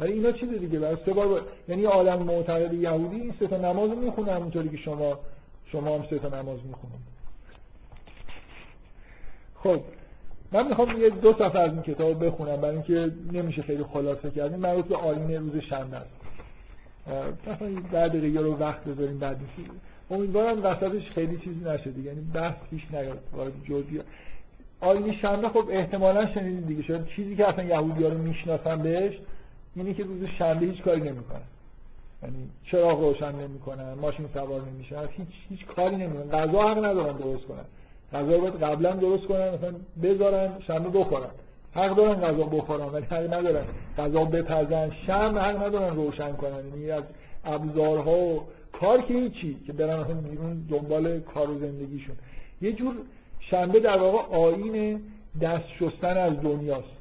ولی اینا چیز دیگه برای سه بار با... یعنی آدم معتقد یهودی این سه تا نماز رو می‌خونه همونطوری که شما شما هم سه تا نماز می‌خونید. خب من می‌خوام یه دو صفحه از این کتاب بخونم برای اینکه نمیشه خیلی خلاصه کردیم. مربوط به آیین روز شنبه است. مثلا ده دقیقه رو وقت بذاریم بعد. امیدوارم وسطش خیلی چیزی نشه دیگه. یعنی بحث پیش نیاد. وارد جزئی آیین شنبه خب احتمالا شنیدید دیگه. شاید چیزی که اصلا یهودی ها رو می‌شناسن بهش اینه که روز شنبه هیچ کاری نمی‌کنن. یعنی چراغ روشن نمی‌کنن ماشین سوار نمیشن هیچ هیچ کاری نمی‌کنن. غذا حق ندارن درست کنن. غذا باید قبلا درست کنن مثلا بذارن شنبه بخورن. حق دارن غذا بخورن ولی حق ندارن غذا بپزن. شم حق ندارن روشن کنن. یعنی از ابزارها و کار که هیچی که برن بیرون دنبال کار و زندگیشون. یه جور شنبه در واقع آین دست شستن از دنیاست.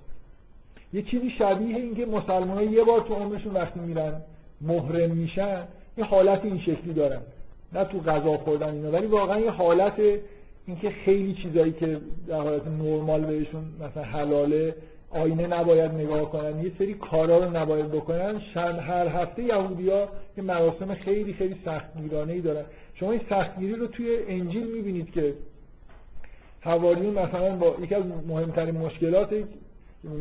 یه چیزی شبیه اینکه مسلمان یه بار تو عمرشون وقتی میرن محرم میشن یه حالت این شکلی دارن. نه تو غذا خوردن اینا ولی واقعا یه حالت اینکه خیلی چیزایی که در حالت نرمال بهشون مثلا حلاله آینه نباید نگاه کنن یه سری کارا رو نباید بکنن. شن هر هفته یهودیا یه مراسم خیلی خیلی سختگیرانه ای دارن. شما این سختگیری رو توی انجیل می‌بینید که حواریون مثلا با یکی از مهمترین مشکلات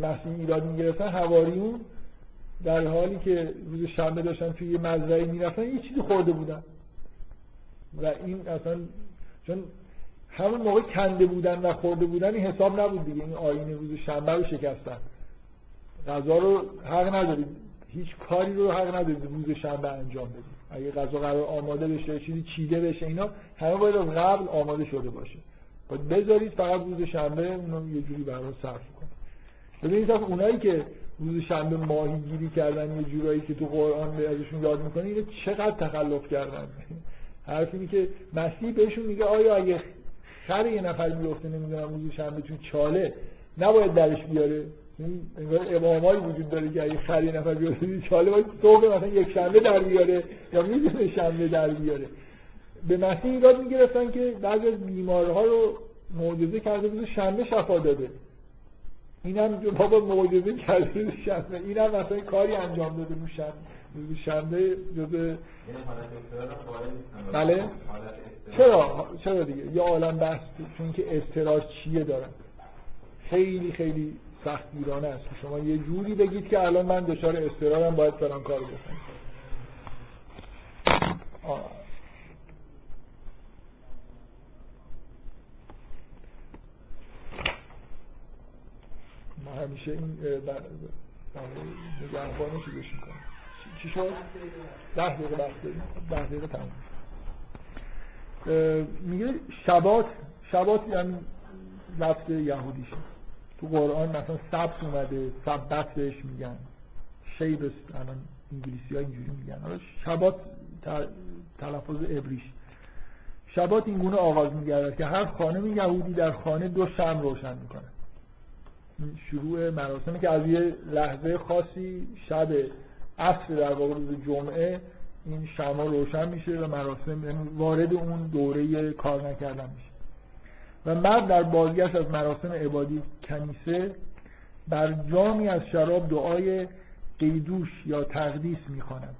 مسیح ایراد می‌گرفتن حواریون در حالی که روز شنبه داشتن توی یه مزرعه می‌رفتن یه چیزی خورده بودن. و این اصلا چون همون موقع کنده بودن و خورده بودن این حساب نبود دیگه. این آین روز شنبه رو شکستن. غذا رو حق ندارید. هیچ کاری رو حق ندارید روز شنبه انجام بدید. اگه غذا قرار آماده بشه چیزی چیده بشه اینا همه باید قبل آماده شده باشه. بذارید فقط روز شنبه اونو یه جوری برای صرف کنید. ببینید اونایی که روز شنبه ماهی گیری کردن یه جورایی که تو قرآن به ازشون یاد می‌کنه اینو چقدر تخلف کردن؟ حرف اینه که مسیح بهشون میگه آیا اگه خر یه نفر میفته نمی‌دونم روز شنبه چون چاله نباید درش بیاره؟ انگار امامایی وجود داره که اگه خر یه نفر بیفته چاله باید صبح مثلا یک شنبه در بیاره یا می‌دونه شنبه در بیاره. به مسیح ایراد می‌گرفتن که بعضی از بیمارها رو معجزه کرده روز شنبه شفا داده. اینم بابا معجزه کرده شنبه. اینم مثلا کاری انجام داده روز شنبه. روز شنبه جزء بله. چرا؟ چرا دیگه؟ یه عالم بحث چون که استراج چیه دارن؟ خیلی خیلی سخت ایرانه است. شما یه جوری بگید که الان من دچار استرارم باید فلان کار بکنم. ما همیشه این نگهبان چیزش می‌کنیم. چی شد؟ ده دقیقه وقت ده دقیقه تمام میگه شبات شبات یعنی لفظ یهودیشه تو قرآن مثلا سبت اومده سبت بهش میگن. شیبس الان انگلیسی ها اینجوری میگن. حالا شبات تلفظ ابریش شبات این گونه آغاز میگرد که هر خانم یهودی در خانه دو شم روشن می‌کنه. شروع مراسمی که از یه لحظه خاصی شب عصر در واقع روز جمعه این شما روشن میشه و مراسم یعنی وارد اون دوره کار نکردن میشه. و مرد در بازگشت از مراسم عبادی کنیسه بر جامی از شراب دعای قیدوش یا تقدیس می‌خواند.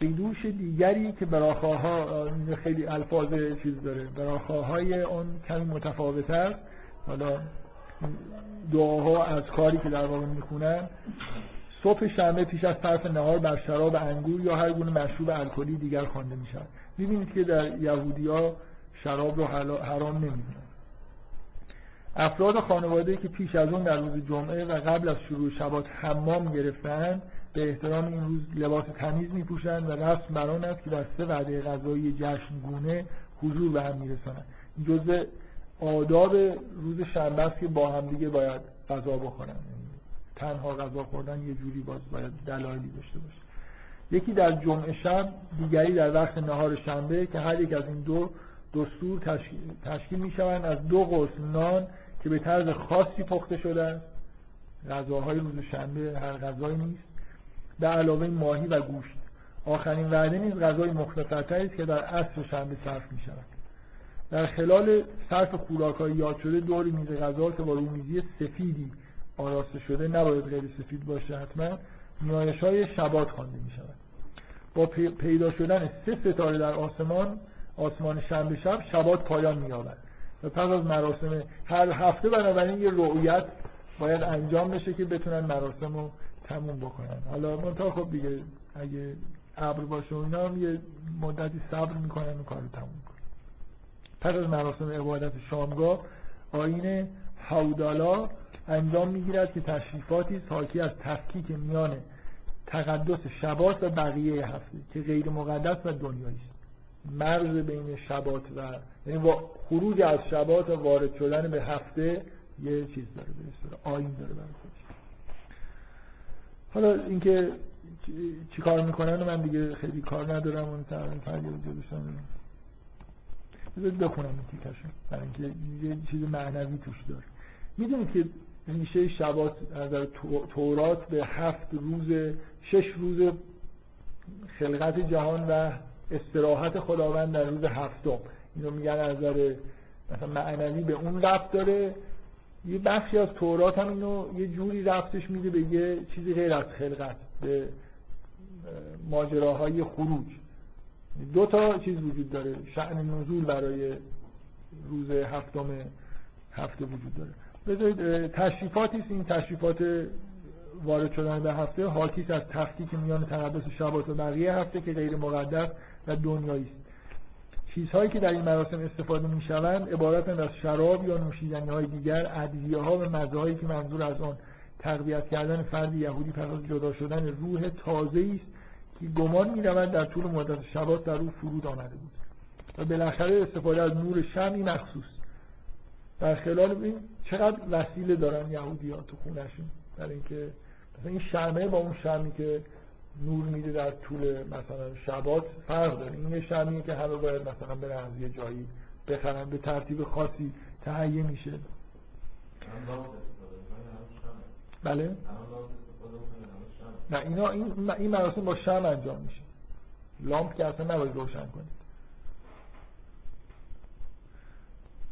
قیدوش دیگری که براخاها خیلی الفاظ چیز داره براخاهای اون کمی متفاوت است. حالا دعاها از کاری که در واقع می‌خونن صبح شنبه پیش از صرف نهار بر شراب انگور یا هر گونه مشروب الکلی دیگر خوانده می شود می‌بینید که در یهودیا شراب رو حرام نمی‌دونن. افراد خانواده که پیش از اون در روز جمعه و قبل از شروع شبات حمام گرفتن به احترام این روز لباس تمیز میپوشند و رسم بر است که در سه وعده غذایی جشنگونه حضور به هم میرسانند. جزء آداب روز شنبه است که با هم دیگه باید غذا بخورن. تنها غذا خوردن یه جوری باز باید دلایلی داشته باشه. یکی در جمعه شب دیگری در وقت نهار شنبه که هر یک از این دو دستور تشکیل, تشکیل می شوند از دو قرص نان که به طرز خاصی پخته شده است. غذاهای روز شنبه هر غذایی نیست. به علاوه ماهی و گوشت. آخرین وعده نیز غذای مختصرتری است که در عصر شنبه صرف می شود در خلال صرف خوراکهای یاد شده دور میز غذا که با رومیزی سفیدی آراسته شده نباید غیر سفید باشه حتما نیایش های شبات خوانده می شود با پیدا شدن سه ستاره در آسمان آسمان شنبه شب شبات پایان می یابد و پس از مراسم هر هفته بنابراین یه رؤیت باید انجام بشه که بتونن مراسم رو تموم بکنن. حالا منتها خب دیگه اگه ابر باشه و اینا هم یه مدتی صبر می‌کنن و کار تموم پس از مراسم عبادت شامگاه آین حودالا انجام می‌گیرد که تشریفاتی حاکی از تفکیک میان تقدس شبات و بقیه هفته که غیر مقدس و دنیایی است. مرز بین شبات و یعنی خروج از شبات و وارد شدن به هفته یه چیز داره به آین داره برای حالا اینکه چی کار می‌کنن من دیگه خیلی کار ندارم اون تقریبا بذارید بخونم این تیکشون برای اینکه یه چیز معنوی توش داره. می‌دونید که ریشه شبات از تورات به هفت روز شش روز خلقت جهان و استراحت خداوند در روز هفتم. اینو میگن از نظر مثلا معنوی به اون رفت داره. یه بخشی از تورات هم اینو یه جوری رفتش میده به یه چیزی غیر از خلقت به ماجراهای خروج. دو تا چیز وجود داره. شعن نزول برای روز هفتم هفته وجود داره. بذارید تشریفاتی این تشریفات وارد شدن به هفته حاکی از تفکیک میان تقدس شبات و بقیه هفته که غیر مقدس و دنیایی است. چیزهایی که در این مراسم استفاده می شوند عبارتند از شراب یا نوشیدنی های دیگر ادویه ها و مزه که منظور از آن تقویت کردن فرد یهودی پس از جدا شدن روح تازه است گمان می رود در طول مدت شبات در او فرود آمده بود. و بالاخره استفاده از نور شمی مخصوص. در خلال این چقدر وسیله دارن یهودی ها تو خونشون برای اینکه مثلا این شمه با اون شمی که نور میده در طول مثلا شبات فرق داره. این یه شمیه که همه باید مثلا برن از یه جایی بخرن به ترتیب خاصی تهیه میشه. بله؟ نه اینا این مراسم با شم انجام میشه. لامپ که اصلا نباید روشن کنید.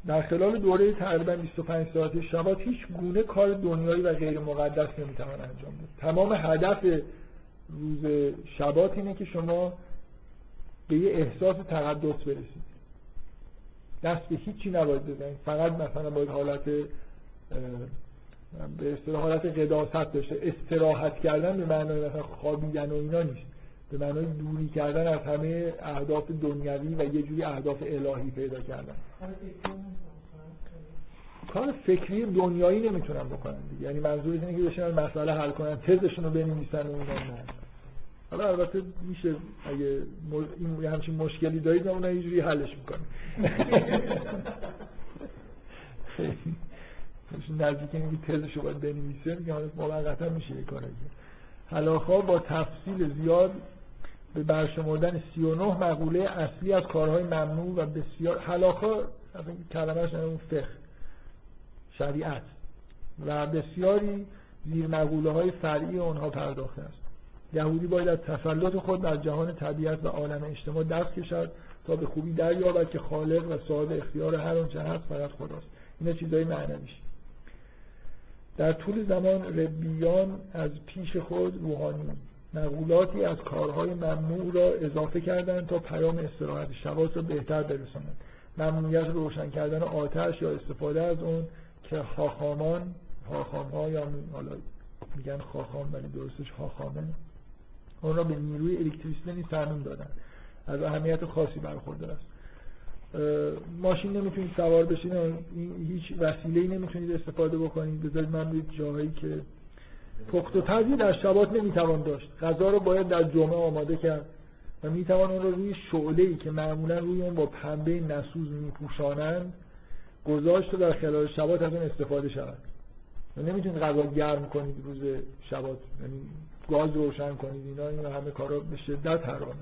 در خلال دوره تقریبا 25 ساعت شبات هیچ گونه کار دنیایی و غیر مقدس نمی‌توان انجام داد. تمام هدف روز شبات اینه که شما به یه احساس تقدس برسید. دست به هیچی نباید بزنید. فقط مثلا باید حالت به اصطلاح حالت قداست داشته. استراحت کردن به معنای مثلا خوابیدن و اینا نیست. به معنای دوری کردن از همه اهداف دنیوی و یه جوری اهداف الهی پیدا کردن. کار فکری دنیایی نمی‌تونن بکنن دیگه. یعنی منظور اینه که بشینن مسئله حل کنن تزشون رو بنویسن و اینا. نه. حالا البته میشه اگه این همچین مشکلی دارید اون یه جوری حلش می‌کنه نزدیک اینه که تزش رو باید بنویسه میگه حالا موقتا میشه یه کاری حلاخا با تفصیل زیاد به برشمردن 39 مقوله اصلی از کارهای ممنوع و بسیار حلاخا کلمهش اون فقه شریعت. و بسیاری زیر مقوله های فرعی اونها پرداخته است. یهودی باید از تسلط خود در جهان طبیعت و عالم اجتماع دست کشد تا به خوبی دریابد که خالق و صاحب اختیار هر آنچه هست فقط خداست. اینا چیزای معنویش. در طول زمان ربیان از پیش خود روحانیون مقولاتی از کارهای ممنوع را اضافه کردند تا پیام استراحت شواس را بهتر برسانند. ممنوعیت روشن کردن آتش یا استفاده از اون که خاخامان خاخام ها یا حالا میگن خاخام ولی درستش خاخامه اون را به نیروی الکتریسیته نیز تعمین دادن از اهمیت خاصی برخوردار است. ماشین نمی‌تونید سوار بشین هیچ وسیله نمی‌تونید استفاده بکنید. بذارید من به جاهایی که پخت و تزی در شبات نمی‌توان داشت. غذا رو باید در جمعه آماده کرد و می‌توان اون رو روی شعله ای که معمولا روی اون با پنبه نسوز میپوشانند گذاشت و در خلال شبات از اون استفاده شود. و نمی‌تونید غذا گرم کنید روز شبات. یعنی گاز روشن کنید. اینا این همه کارا به شدت حرامه.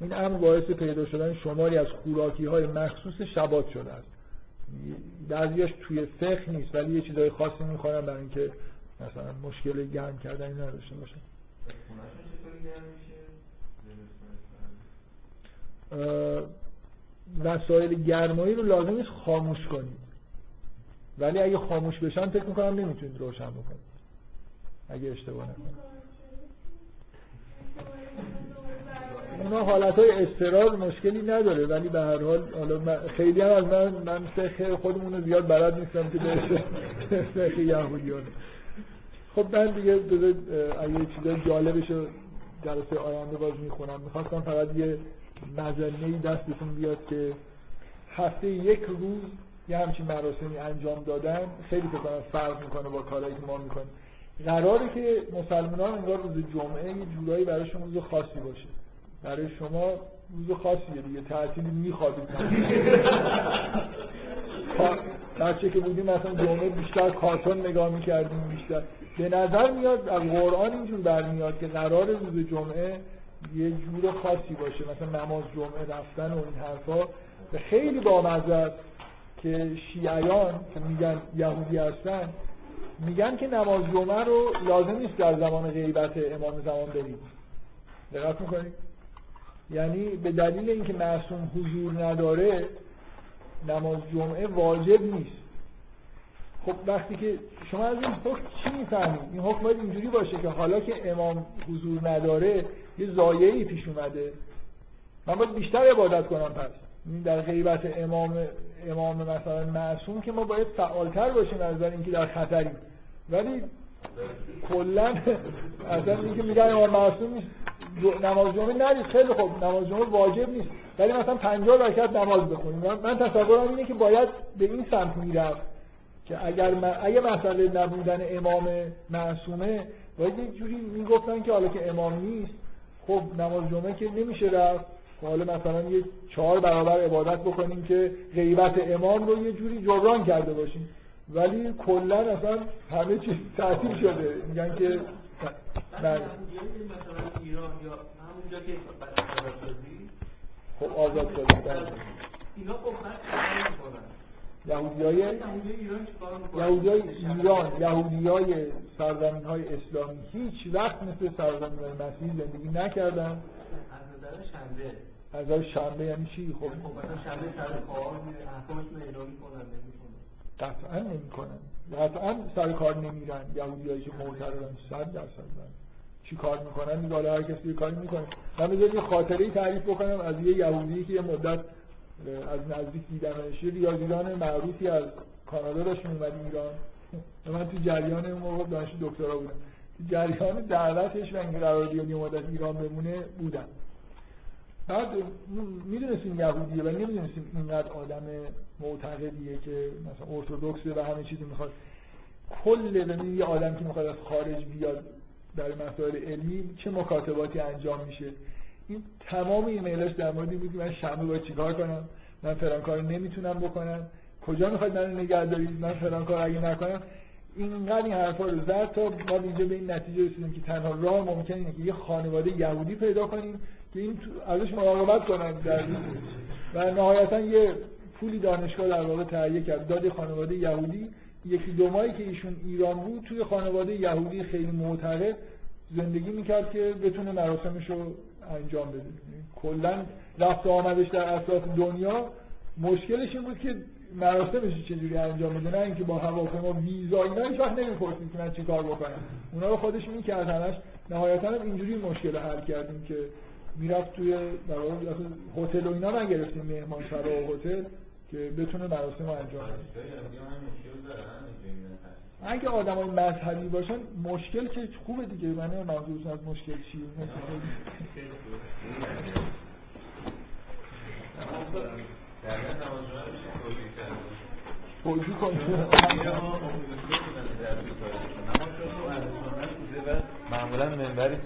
این امر باعث پیدا شدن شماری از خوراکی های مخصوص شبات شده است. بعضیاش توی فقه نیست ولی یه چیزای خاصی می‌خورن برای اینکه مثلا مشکل گرم کردن نداشته باشن وسایل گرمایی رو لازم نیست خاموش کنید. ولی اگه خاموش بشن فکر می‌کنم نمی‌تونید روشن بکنید. اگه اشتباه نکنید اونا حالت های استرار مشکلی نداره ولی به هر حال حالا خیلی هم از من من فقه خودمون رو زیاد بلد نیستم که به فقه یهودیان. خب من دیگه اگه چیزای جالبش رو جلسه آینده باز می‌خونم. می‌خواستم فقط یه مزنه دستتون بیاد که هفته یک روز یه همچین مراسمی انجام دادن خیلی کنم فرق می‌کنه با کارهایی که ما می‌کنیم. قراره که مسلمان انگار روز جمعه یه جورایی برایشون روز خاصی باشه. برای شما روز خاصیه دیگه تعطیلی میخوابید بچه که بودیم مثلا جمعه بیشتر کارتون نگاه می‌کردیم بیشتر. به نظر میاد از قرآن اینجور برمیاد که قرار روز جمعه یه جور خاصی باشه. مثلا نماز جمعه رفتن و این حرفا. خیلی بامزه که شیعیان که میگن یهودی هستن میگن که نماز جمعه رو لازم نیست در زمان غیبت امام زمان بریم دقت می‌کنید یعنی به دلیل اینکه معصوم حضور نداره نماز جمعه واجب نیست. خب وقتی که شما از این حکم چی می‌فهمید؟ این حکم باید اینجوری باشه که حالا که امام حضور نداره یه زایعی پیش اومده. من باید بیشتر عبادت کنم پس. در غیبت امام امام مثلا معصوم که ما باید فعالتر باشیم از اینکه در خطریم ولی کلا اصلا اینکه میگن امام معصوم نیست. نماز جمعه نرید. خیلی خوب. نماز جمعه واجب نیست. ولی مثلا 50 رکعت نماز بخونیم. من تصورم اینه که باید به این سمت می‌رفت که اگر اگه مسئله نبودن امام معصومه باید یه جوری می‌گفتن که حالا که امام نیست خب نماز جمعه که نمیشه رفت. حالا مثلا یه چهار برابر عبادت بکنیم که غیبت امام رو یه جوری جبران کرده باشیم. ولی کلا اصلا همه چیز تعطیل شده. میگن که بله. مثلا ایران یا همونجا که خب آزاد شده اینا خب یهودی های یهودی های ایران یهودی های سرزمین های اسلامی هیچ وقت مثل سرزمین های مسیحی زندگی نکردن. از نظر شنبه. از نظر شنبه یعنی چی؟ خب. مثلا شنبه سر کار احکامش اجرا می‌کنن قطعا نمی‌کنن. قطعا سر کار نمیرن. یهودی هایی که معترضن صد درصد چی کار می‌کنن؟ میگه حالا هر کسی یه کاری می‌کنه. من بذارید یه خاطره تعریف بکنم. از یه یهودی که یه مدت از نزدیک دیدمش یه ریاضیدان معروفی از کانادا داشت اومد ایران. من تو جریان اون موقع دانش دکترا بودم. تو جریان دعوتش و قرار بیاد مدت ایران بمونه بودم. بعد می‌دونستیم یهودیه ولی نمی‌دونستیم اینقدر آدم معتقدیه که مثلا ارتودکسه و همه چیزی می‌خواد. کل یه آدم که می‌خواد از خارج بیاد در مسائل علمی چه مکاتباتی انجام میشه؟ این تمام ایمیلاش در مورد بود من شنبه باید چیکار کنم؟ من فلان کار نمی‌تونم بکنم. کجا می‌خواید منو نگه دارید من فلان کار اگه نکنم اینقدر این حرفا رو زد تا ما اینجا به این نتیجه رسیدیم که تنها راه ممکن اینه که یه خانواده یهودی پیدا کنیم که این ازش مراقبت کنن در و نهایتا یه پولی دانشگاه در واقع تهیه کرد. داد خانواده یهودی. یکی دو ماهی که ایشون ایران بود توی خانواده یهودی خیلی معتقد زندگی می‌کرد که بتونه مراسمش رو انجام بده. کلا رفت آمدش در اساس دنیا. مشکلش این بود که مراسمش چجوری انجام بده نه اینکه با هواپیما ویزا اینا هیچ وقت نمی‌پرسید که من چیکار بکنم. اونا رو خودش می‌کرد همش نهایتا اینجوری مشکل حل کردیم که می‌رفت توی در هتل و اینا نگرفتیم مهمان و هتل که بتونه مراسم رو انجام بده. اگه آدم های مذهبی باشن مشکل که خوبه دیگه من منظور از مشکل چیه توجیه کنید معمولا منبری